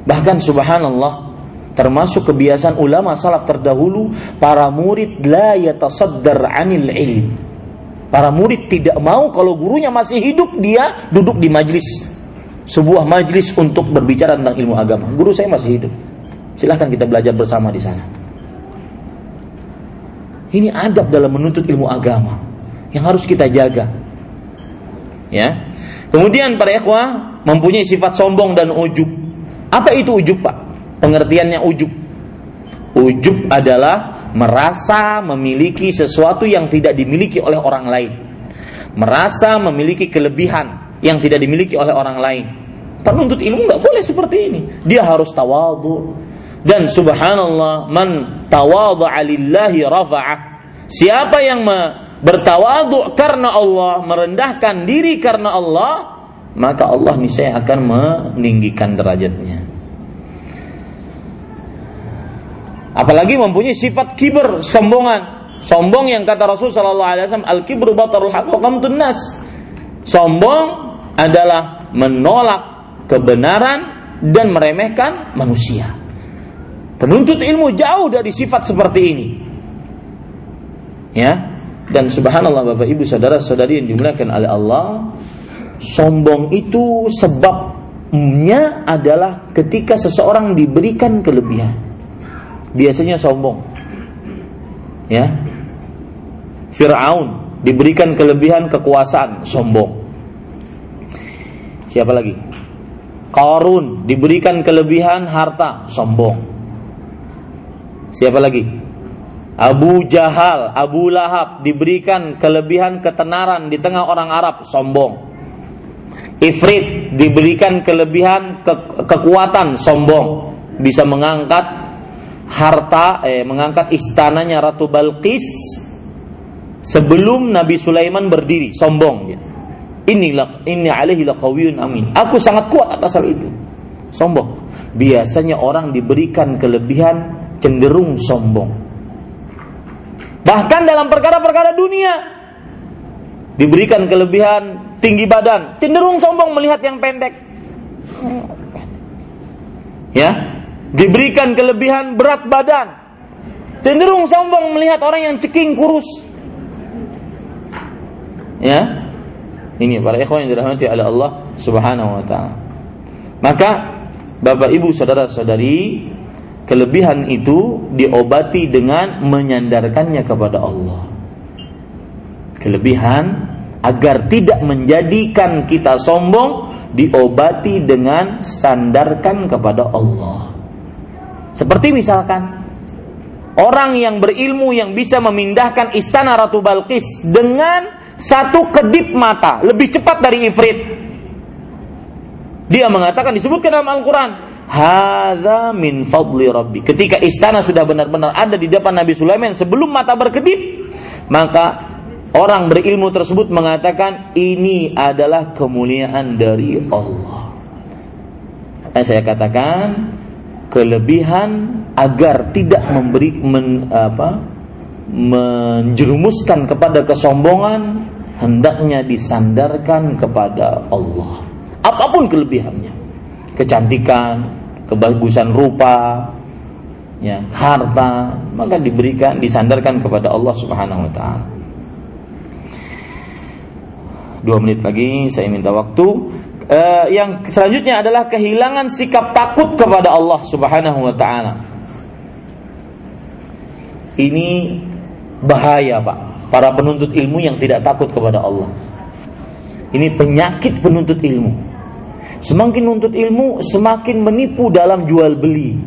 Bahkan subhanallah, termasuk kebiasaan ulama salaf terdahulu para murid la yatasaddar anil ilm para murid tidak mau kalau gurunya masih hidup dia duduk di majlis sebuah majlis untuk berbicara tentang ilmu agama guru saya masih hidup silahkan kita belajar bersama di sana ini adab dalam menuntut ilmu agama yang harus kita jaga ya kemudian para ikhwah mempunyai sifat sombong dan ujub apa itu ujub pak pengertiannya ujub. Ujub adalah merasa memiliki sesuatu yang tidak dimiliki oleh orang lain. Merasa memiliki kelebihan yang tidak dimiliki oleh orang lain. Penuntut ilmu nggak boleh seperti ini. Dia harus tawadu. Dan subhanallah, man tawadu alillahi rafa'ah. Siapa yang bertawadu karena Allah, merendahkan diri karena Allah, maka Allah niscaya akan meninggikan derajatnya. Apalagi mempunyai sifat kiber, sombongan. Sombong yang kata Rasul sallallahu alaihi wasallam al-kibru batarul haq wa nas. Sombong adalah menolak kebenaran dan meremehkan manusia. Penuntut ilmu jauh dari sifat seperti ini. Ya. Dan subhanallah Bapak Ibu saudara-saudari yang dimuliakan oleh Allah, sombong itu sebabnya adalah ketika seseorang diberikan kelebihan biasanya sombong. Ya. Firaun diberikan kelebihan kekuasaan, sombong. Siapa lagi? Qarun diberikan kelebihan harta, sombong. Siapa lagi? Abu Jahal, Abu Lahab diberikan kelebihan ketenaran di tengah orang Arab, sombong. Ifrit diberikan kelebihan ke kekuatan, sombong. Bisa mengangkat harta eh mengangkat istananya Ratu Balqis sebelum Nabi Sulaiman berdiri, sombong dia. Inilah ini alaihi laqawiyun amin. Aku sangat kuat atas hal itu. Sombong. Biasanya orang diberikan kelebihan cenderung sombong. Bahkan dalam perkara-perkara dunia diberikan kelebihan tinggi badan, cenderung sombong melihat yang pendek. Ya, diberikan kelebihan berat badan, cenderung sombong melihat orang yang ceking kurus. Ya, ini para ikhwan yang dirahmati oleh Allah Subhanahu wa taala. Maka Bapak Ibu saudara-saudari, kelebihan itu diobati dengan menyandarkannya kepada Allah. Kelebihan agar tidak menjadikan kita sombong diobati dengan sandarkan kepada Allah. Seperti misalkan orang yang berilmu yang bisa memindahkan istana Ratu Balkis dengan satu kedip mata lebih cepat dari ifrit. Dia mengatakan disebutkan dalam Al-Quran, Hada min fadli Rabbi. Ketika istana sudah benar-benar ada di depan Nabi Sulaiman sebelum mata berkedip, maka orang berilmu tersebut mengatakan ini adalah kemuliaan dari Allah. Dan saya katakan kelebihan agar tidak memberi men, apa, menjerumuskan kepada kesombongan hendaknya disandarkan kepada Allah. Apa pun kelebihannya, kecantikan, kebagusan rupa, ya, harta, maka diberikan disandarkan kepada Allah Subhanahu wa taala. Dua menit lagi saya minta waktu. Uh, yang selanjutnya adalah kehilangan sikap takut kepada Allah Subhanahu wa taala. Ini bahaya, Pak para penuntut ilmu yang tidak takut kepada Allah. Ini penyakit penuntut ilmu. Semakin nuntut ilmu, semakin menipu dalam jual beli.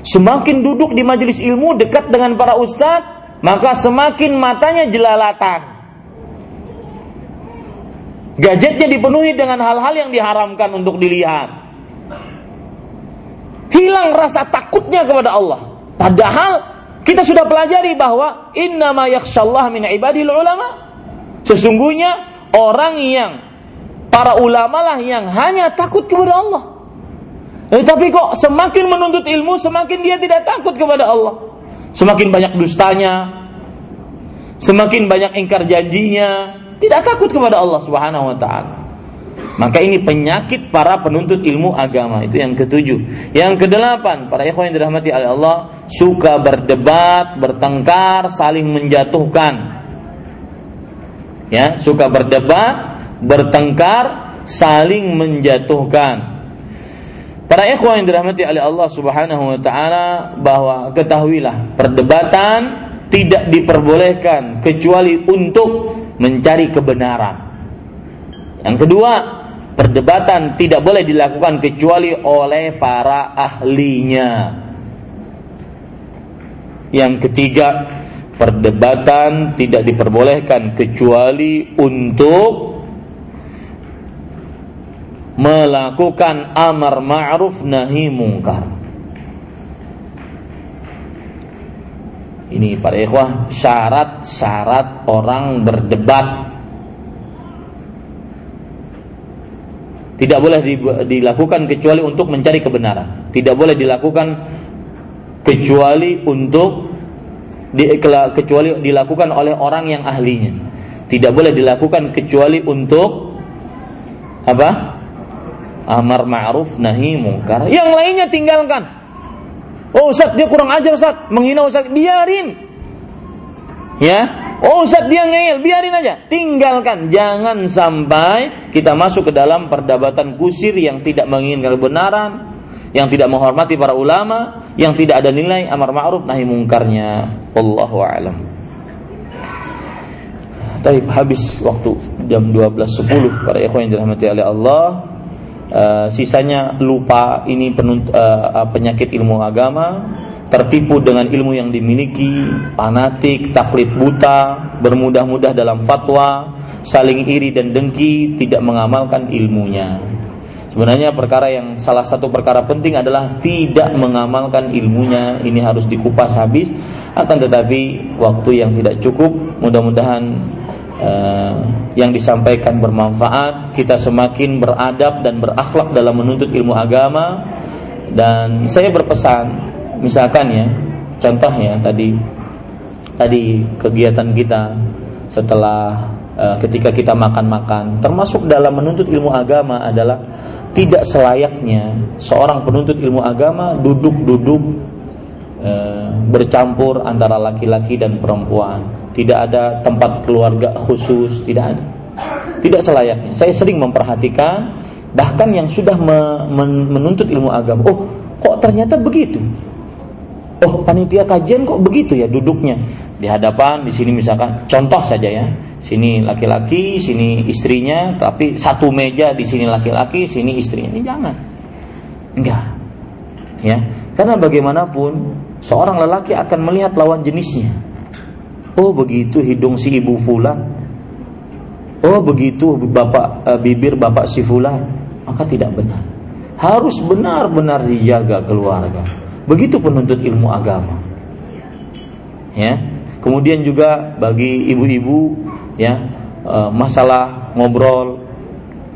Semakin duduk di majelis ilmu dekat dengan para ustadz, maka semakin matanya jelalatan. Gadgetnya dipenuhi dengan hal-hal yang diharamkan untuk dilihat. Hilang rasa takutnya kepada Allah. Padahal kita sudah pelajari bahwa innama yakhsyallah min ibadil ulama. Sesungguhnya orang yang para ulama lah yang hanya takut kepada Allah. Eh, tapi kok semakin menuntut ilmu semakin dia tidak takut kepada Allah. Semakin banyak dustanya, semakin banyak ingkar janjinya, tidak takut kepada Allah Subhanahu wa taala. Maka ini penyakit para penuntut ilmu agama. Itu yang ketujuh. Yang kedelapan, para ikhwan yang dirahmati oleh Allah, suka berdebat, bertengkar, saling menjatuhkan. Ya, suka berdebat, bertengkar, saling menjatuhkan. Para ikhwan yang dirahmati oleh Allah Subhanahu wa taala bahwa ketahuilah perdebatan tidak diperbolehkan kecuali untuk mencari kebenaran. Yang kedua, perdebatan tidak boleh dilakukan kecuali oleh para ahlinya. Yang ketiga, perdebatan tidak diperbolehkan kecuali untuk melakukan amar ma'ruf nahi mungkar. Ini para ikhwah syarat-syarat orang berdebat Tidak boleh dilakukan kecuali untuk mencari kebenaran. Tidak boleh dilakukan kecuali untuk di, kecuali dilakukan oleh orang yang ahlinya. Tidak boleh dilakukan kecuali untuk apa? Amar ma'ruf nahi mungkar. Yang lainnya tinggalkan. Oh Ustaz dia kurang ajar Ustaz, menghina Ustaz, biarin. Ya, Oh Ustaz dia ngeyel, biarin aja. Tinggalkan. Jangan sampai kita masuk ke dalam perdebatan kusir yang tidak menginginkan kebenaran, yang tidak menghormati para ulama, yang tidak ada nilai amar ma'ruf nahi mungkarnya. Wallahu a'lam. Tapi habis waktu jam 12.10 para ikhwan yang dirahmati oleh Allah. Uh, sisanya lupa ini penunt, uh, penyakit ilmu agama tertipu dengan ilmu yang dimiliki, fanatik, taklid buta, bermudah-mudah dalam fatwa, saling iri dan dengki, tidak mengamalkan ilmunya. Sebenarnya perkara yang salah satu perkara penting adalah tidak mengamalkan ilmunya ini harus dikupas habis akan tetapi waktu yang tidak cukup mudah-mudahan uh, yang disampaikan bermanfaat kita semakin beradab dan berakhlak dalam menuntut ilmu agama. Dan saya berpesan misalkan ya contohnya tadi tadi kegiatan kita setelah uh, ketika kita makan-makan termasuk dalam menuntut ilmu agama adalah tidak selayaknya seorang penuntut ilmu agama duduk-duduk e, bercampur antara laki-laki dan perempuan. Tidak ada tempat keluarga khusus, tidak ada. Tidak selayaknya. Saya sering memperhatikan bahkan yang sudah me, men, menuntut ilmu agama. Oh, kok ternyata begitu? Oh, panitia kajian kok begitu ya duduknya di hadapan di sini misalkan contoh saja ya Sini laki-laki, sini istrinya, tapi satu meja di sini laki-laki, sini istrinya. Ini jangan. Enggak. Ya. Karena bagaimanapun seorang lelaki akan melihat lawan jenisnya. Oh, begitu hidung si ibu fulan. Oh, begitu bapak e, bibir bapak si fulan. Maka tidak benar. Harus benar-benar dijaga keluarga. Begitu penuntut ilmu agama. Ya. Kemudian juga bagi ibu-ibu ya e, masalah ngobrol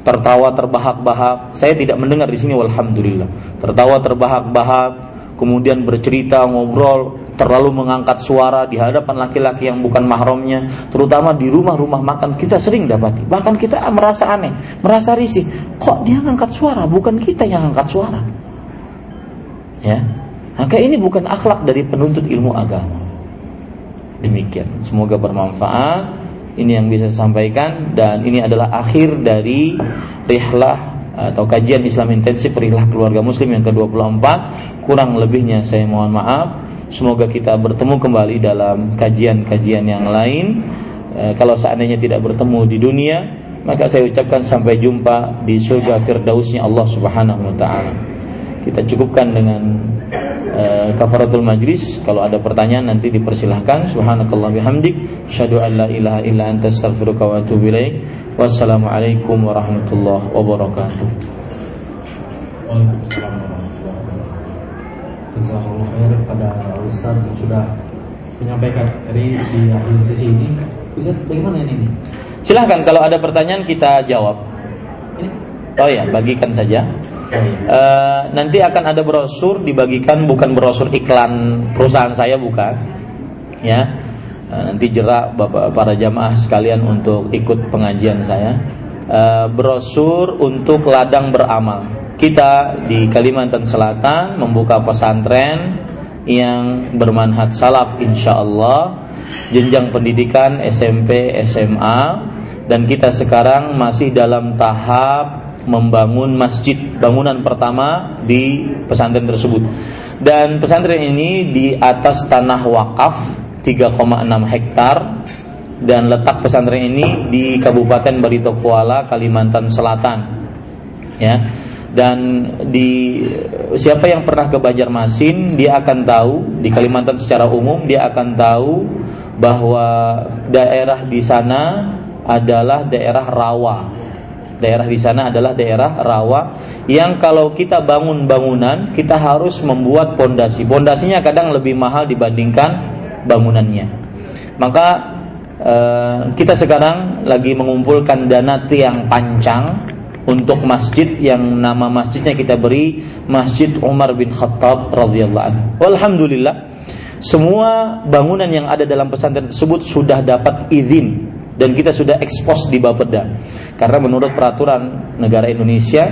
tertawa terbahak-bahak saya tidak mendengar di sini walhamdulillah tertawa terbahak-bahak kemudian bercerita ngobrol terlalu mengangkat suara di hadapan laki-laki yang bukan mahramnya terutama di rumah-rumah makan kita sering dapati. Bahkan kita merasa aneh merasa risih. Kok dia ngangkat suara? Bukan kita yang angkat suara. Ya. Maka ini bukan akhlak dari penuntut ilmu agama. Demikian. Semoga bermanfaat. Ini yang bisa saya sampaikan. Dan ini adalah akhir dari rihlah atau kajian Islam intensif rihlah keluarga muslim yang ke-24 kurang lebihnya saya mohon maaf. Semoga kita bertemu kembali dalam kajian-kajian yang lain. E, kalau seandainya tidak bertemu di dunia maka saya ucapkan sampai jumpa di surga firdausnya Allah Subhanahu wa taala. Kita cukupkan dengan uh, kafaratul majlis kalau ada pertanyaan nanti dipersilahkan. Subhanakallah bihamdik syadu an la ilaha illa anta astaghfiruka wa atubu ilaik. Wassalamualaikum warahmatullahi wabarakatuh. Waalaikumsalam Jazakallah khair pada Ustaz yang sudah menyampaikan dari di akhir sesi ini. Ustaz bagaimana ini? Silahkan kalau ada pertanyaan kita jawab. Oh ya, bagikan saja. Uh, nanti akan ada brosur dibagikan bukan brosur iklan perusahaan saya bukan, ya. Uh, nanti jerak bapak para jamaah sekalian untuk ikut pengajian saya. Uh, brosur untuk ladang beramal. Kita di Kalimantan Selatan membuka pesantren yang bermanhaj salaf insya Allah jenjang pendidikan SMP SMA dan kita sekarang masih dalam tahap membangun masjid. Bangunan pertama di pesantren tersebut. Dan pesantren ini di atas tanah wakaf 3,6 hektar. Dan letak pesantren ini di Kabupaten Barito Kuala Kalimantan Selatan. Ya. Dan di siapa yang pernah ke Banjarmasin dia akan tahu di Kalimantan secara umum dia akan tahu bahwa daerah di sana adalah daerah rawa daerah di sana adalah daerah rawa yang kalau kita bangun bangunan kita harus membuat pondasi. Pondasinya kadang lebih mahal dibandingkan bangunannya. Maka eh, kita sekarang lagi mengumpulkan dana tiang pancang untuk masjid yang nama masjidnya kita beri Masjid Umar bin Khattab radhiyallahu anhu. Alhamdulillah semua bangunan yang ada dalam pesantren tersebut sudah dapat izin dan kita sudah ekspos di Bapeda karena menurut peraturan negara Indonesia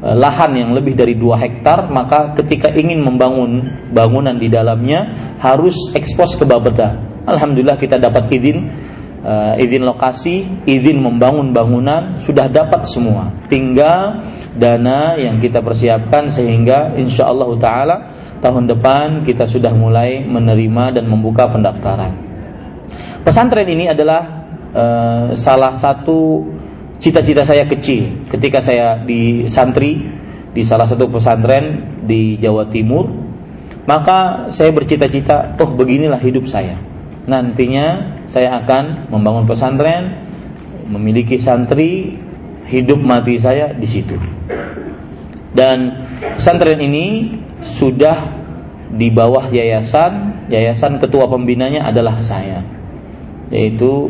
eh, lahan yang lebih dari 2 hektar maka ketika ingin membangun bangunan di dalamnya harus ekspos ke Bapeda Alhamdulillah kita dapat izin uh, izin lokasi izin membangun bangunan sudah dapat semua. Tinggal dana yang kita persiapkan sehingga insya Allah taala tahun depan kita sudah mulai menerima dan membuka pendaftaran. Pesantren ini adalah uh, salah satu cita-cita saya kecil ketika saya di santri di salah satu pesantren di Jawa Timur maka saya bercita-cita oh beginilah hidup saya nantinya saya akan membangun pesantren memiliki santri hidup mati saya di situ. Dan pesantren ini sudah di bawah yayasan, yayasan ketua pembinanya adalah saya. Yaitu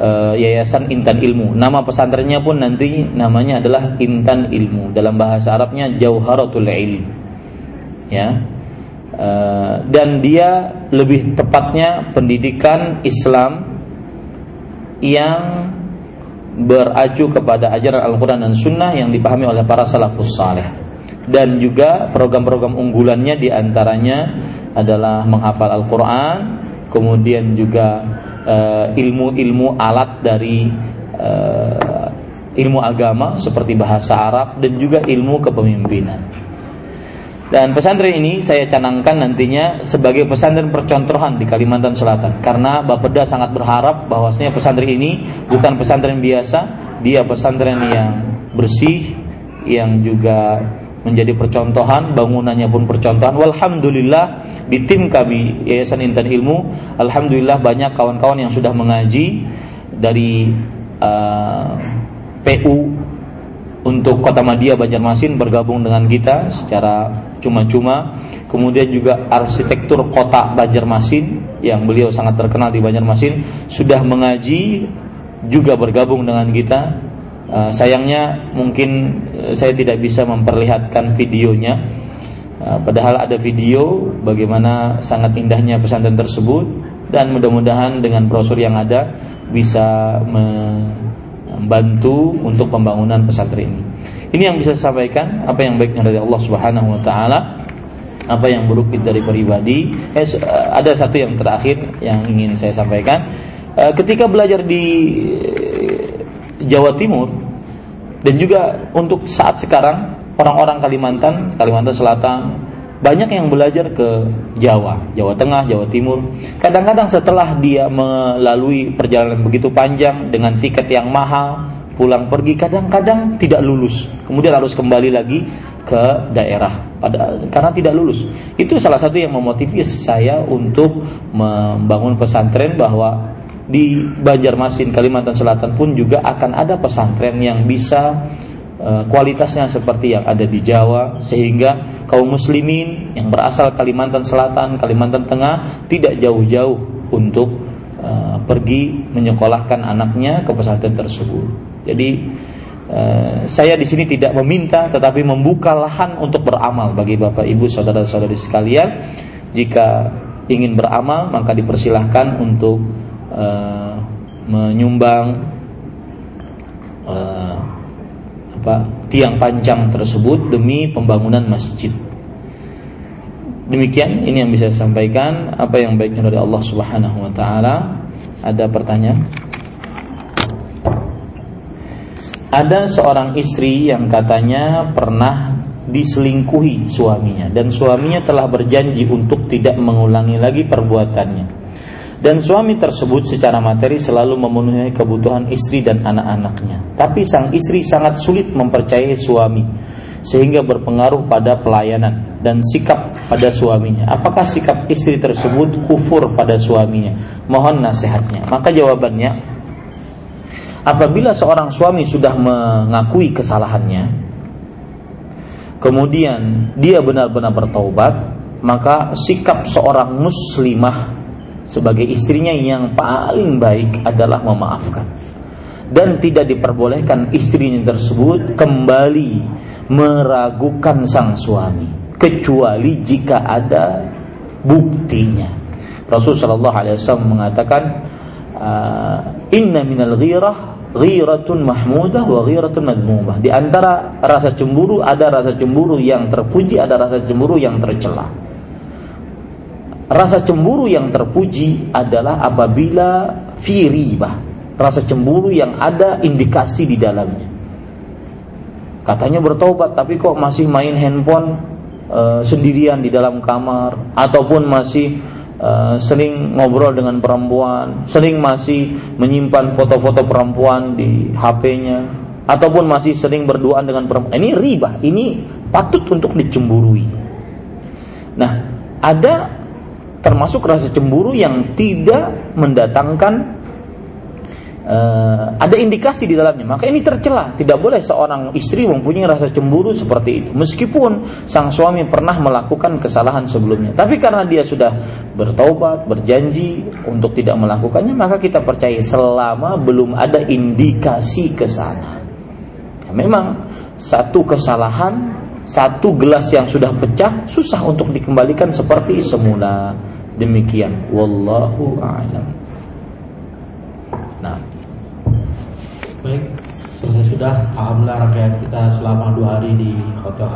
uh, Yayasan Intan Ilmu. Nama pesantrennya pun nanti namanya adalah Intan Ilmu. Dalam bahasa Arabnya Jauharatul Ilm. Ya. Uh, dan dia lebih tepatnya pendidikan Islam yang beracu kepada ajaran Al-Quran dan Sunnah yang dipahami oleh para salafus saleh dan juga program-program unggulannya di antaranya adalah menghafal Al-Quran kemudian juga uh, ilmu-ilmu alat dari uh, ilmu agama seperti bahasa Arab dan juga ilmu kepemimpinan dan pesantren ini saya canangkan nantinya sebagai pesantren percontohan di Kalimantan Selatan karena Bapeda sangat berharap bahwasanya pesantren ini bukan pesantren biasa, dia pesantren yang bersih yang juga menjadi percontohan, bangunannya pun percontohan. Walhamdulillah di tim kami Yayasan Intan Ilmu, alhamdulillah banyak kawan-kawan yang sudah mengaji dari uh, PU untuk Kota Madia Banjarmasin bergabung dengan kita secara cuma-cuma. Kemudian juga arsitektur kota Banjarmasin yang beliau sangat terkenal di Banjarmasin sudah mengaji juga bergabung dengan kita. Uh, sayangnya mungkin uh, saya tidak bisa memperlihatkan videonya. Uh, padahal ada video bagaimana sangat indahnya pesantren tersebut dan mudah-mudahan dengan brosur yang ada bisa membantu untuk pembangunan pesantren ini. Ini yang bisa saya sampaikan, apa yang baiknya dari Allah Subhanahu wa taala, apa yang buruk dari pribadi. Eh, eh, ada satu yang terakhir yang ingin saya sampaikan. Eh, ketika belajar di Jawa Timur dan juga untuk saat sekarang orang-orang Kalimantan, Kalimantan Selatan banyak yang belajar ke Jawa, Jawa Tengah, Jawa Timur. Kadang-kadang setelah dia melalui perjalanan begitu panjang dengan tiket yang mahal, pulang pergi kadang-kadang tidak lulus. Kemudian harus kembali lagi ke daerah pada karena tidak lulus. Itu salah satu yang memotivasi saya untuk membangun pesantren bahwa di Banjarmasin Kalimantan Selatan pun juga akan ada pesantren yang bisa kualitasnya seperti yang ada di Jawa sehingga kaum muslimin yang berasal Kalimantan Selatan, Kalimantan Tengah tidak jauh-jauh untuk uh, pergi menyekolahkan anaknya ke pesantren tersebut. Jadi uh, saya di sini tidak meminta tetapi membuka lahan untuk beramal bagi Bapak Ibu saudara-saudari sekalian. Jika ingin beramal maka dipersilahkan untuk uh, menyumbang uh, tiang panjang tersebut demi pembangunan masjid. Demikian ini yang bisa saya sampaikan apa yang baiknya dari Allah Subhanahu wa taala. Ada pertanyaan? Ada seorang istri yang katanya pernah diselingkuhi suaminya dan suaminya telah berjanji untuk tidak mengulangi lagi perbuatannya dan suami tersebut secara materi selalu memenuhi kebutuhan istri dan anak-anaknya. Tapi sang istri sangat sulit mempercayai suami sehingga berpengaruh pada pelayanan dan sikap pada suaminya. Apakah sikap istri tersebut kufur pada suaminya? Mohon nasihatnya. Maka jawabannya, apabila seorang suami sudah mengakui kesalahannya, kemudian dia benar-benar bertaubat, maka sikap seorang muslimah sebagai istrinya yang paling baik adalah memaafkan dan tidak diperbolehkan istrinya tersebut kembali meragukan sang suami kecuali jika ada buktinya. Rasul Shallallahu Alaihi Wasallam mengatakan ah, Inna minal ghirah ghiratun mahmudah wa ghiratun madmumah. Di antara rasa cemburu ada rasa cemburu yang terpuji, ada rasa cemburu yang tercela. Rasa cemburu yang terpuji adalah apabila fi rasa cemburu yang ada indikasi di dalamnya. Katanya bertobat tapi kok masih main handphone e, sendirian di dalam kamar ataupun masih e, sering ngobrol dengan perempuan, sering masih menyimpan foto-foto perempuan di HP-nya ataupun masih sering berduaan dengan perempuan. Ini riba, ini patut untuk dicemburui. Nah, ada termasuk rasa cemburu yang tidak mendatangkan uh, ada indikasi di dalamnya, maka ini tercela. Tidak boleh seorang istri mempunyai rasa cemburu seperti itu. Meskipun sang suami pernah melakukan kesalahan sebelumnya, tapi karena dia sudah bertaubat, berjanji untuk tidak melakukannya, maka kita percaya selama belum ada indikasi ke sana. Ya, memang satu kesalahan, satu gelas yang sudah pecah susah untuk dikembalikan seperti semula. Demikian, wallahu a'lam. Nah, baik selesai sudah. Alhamdulillah rangkaian kita selama dua hari di Hotel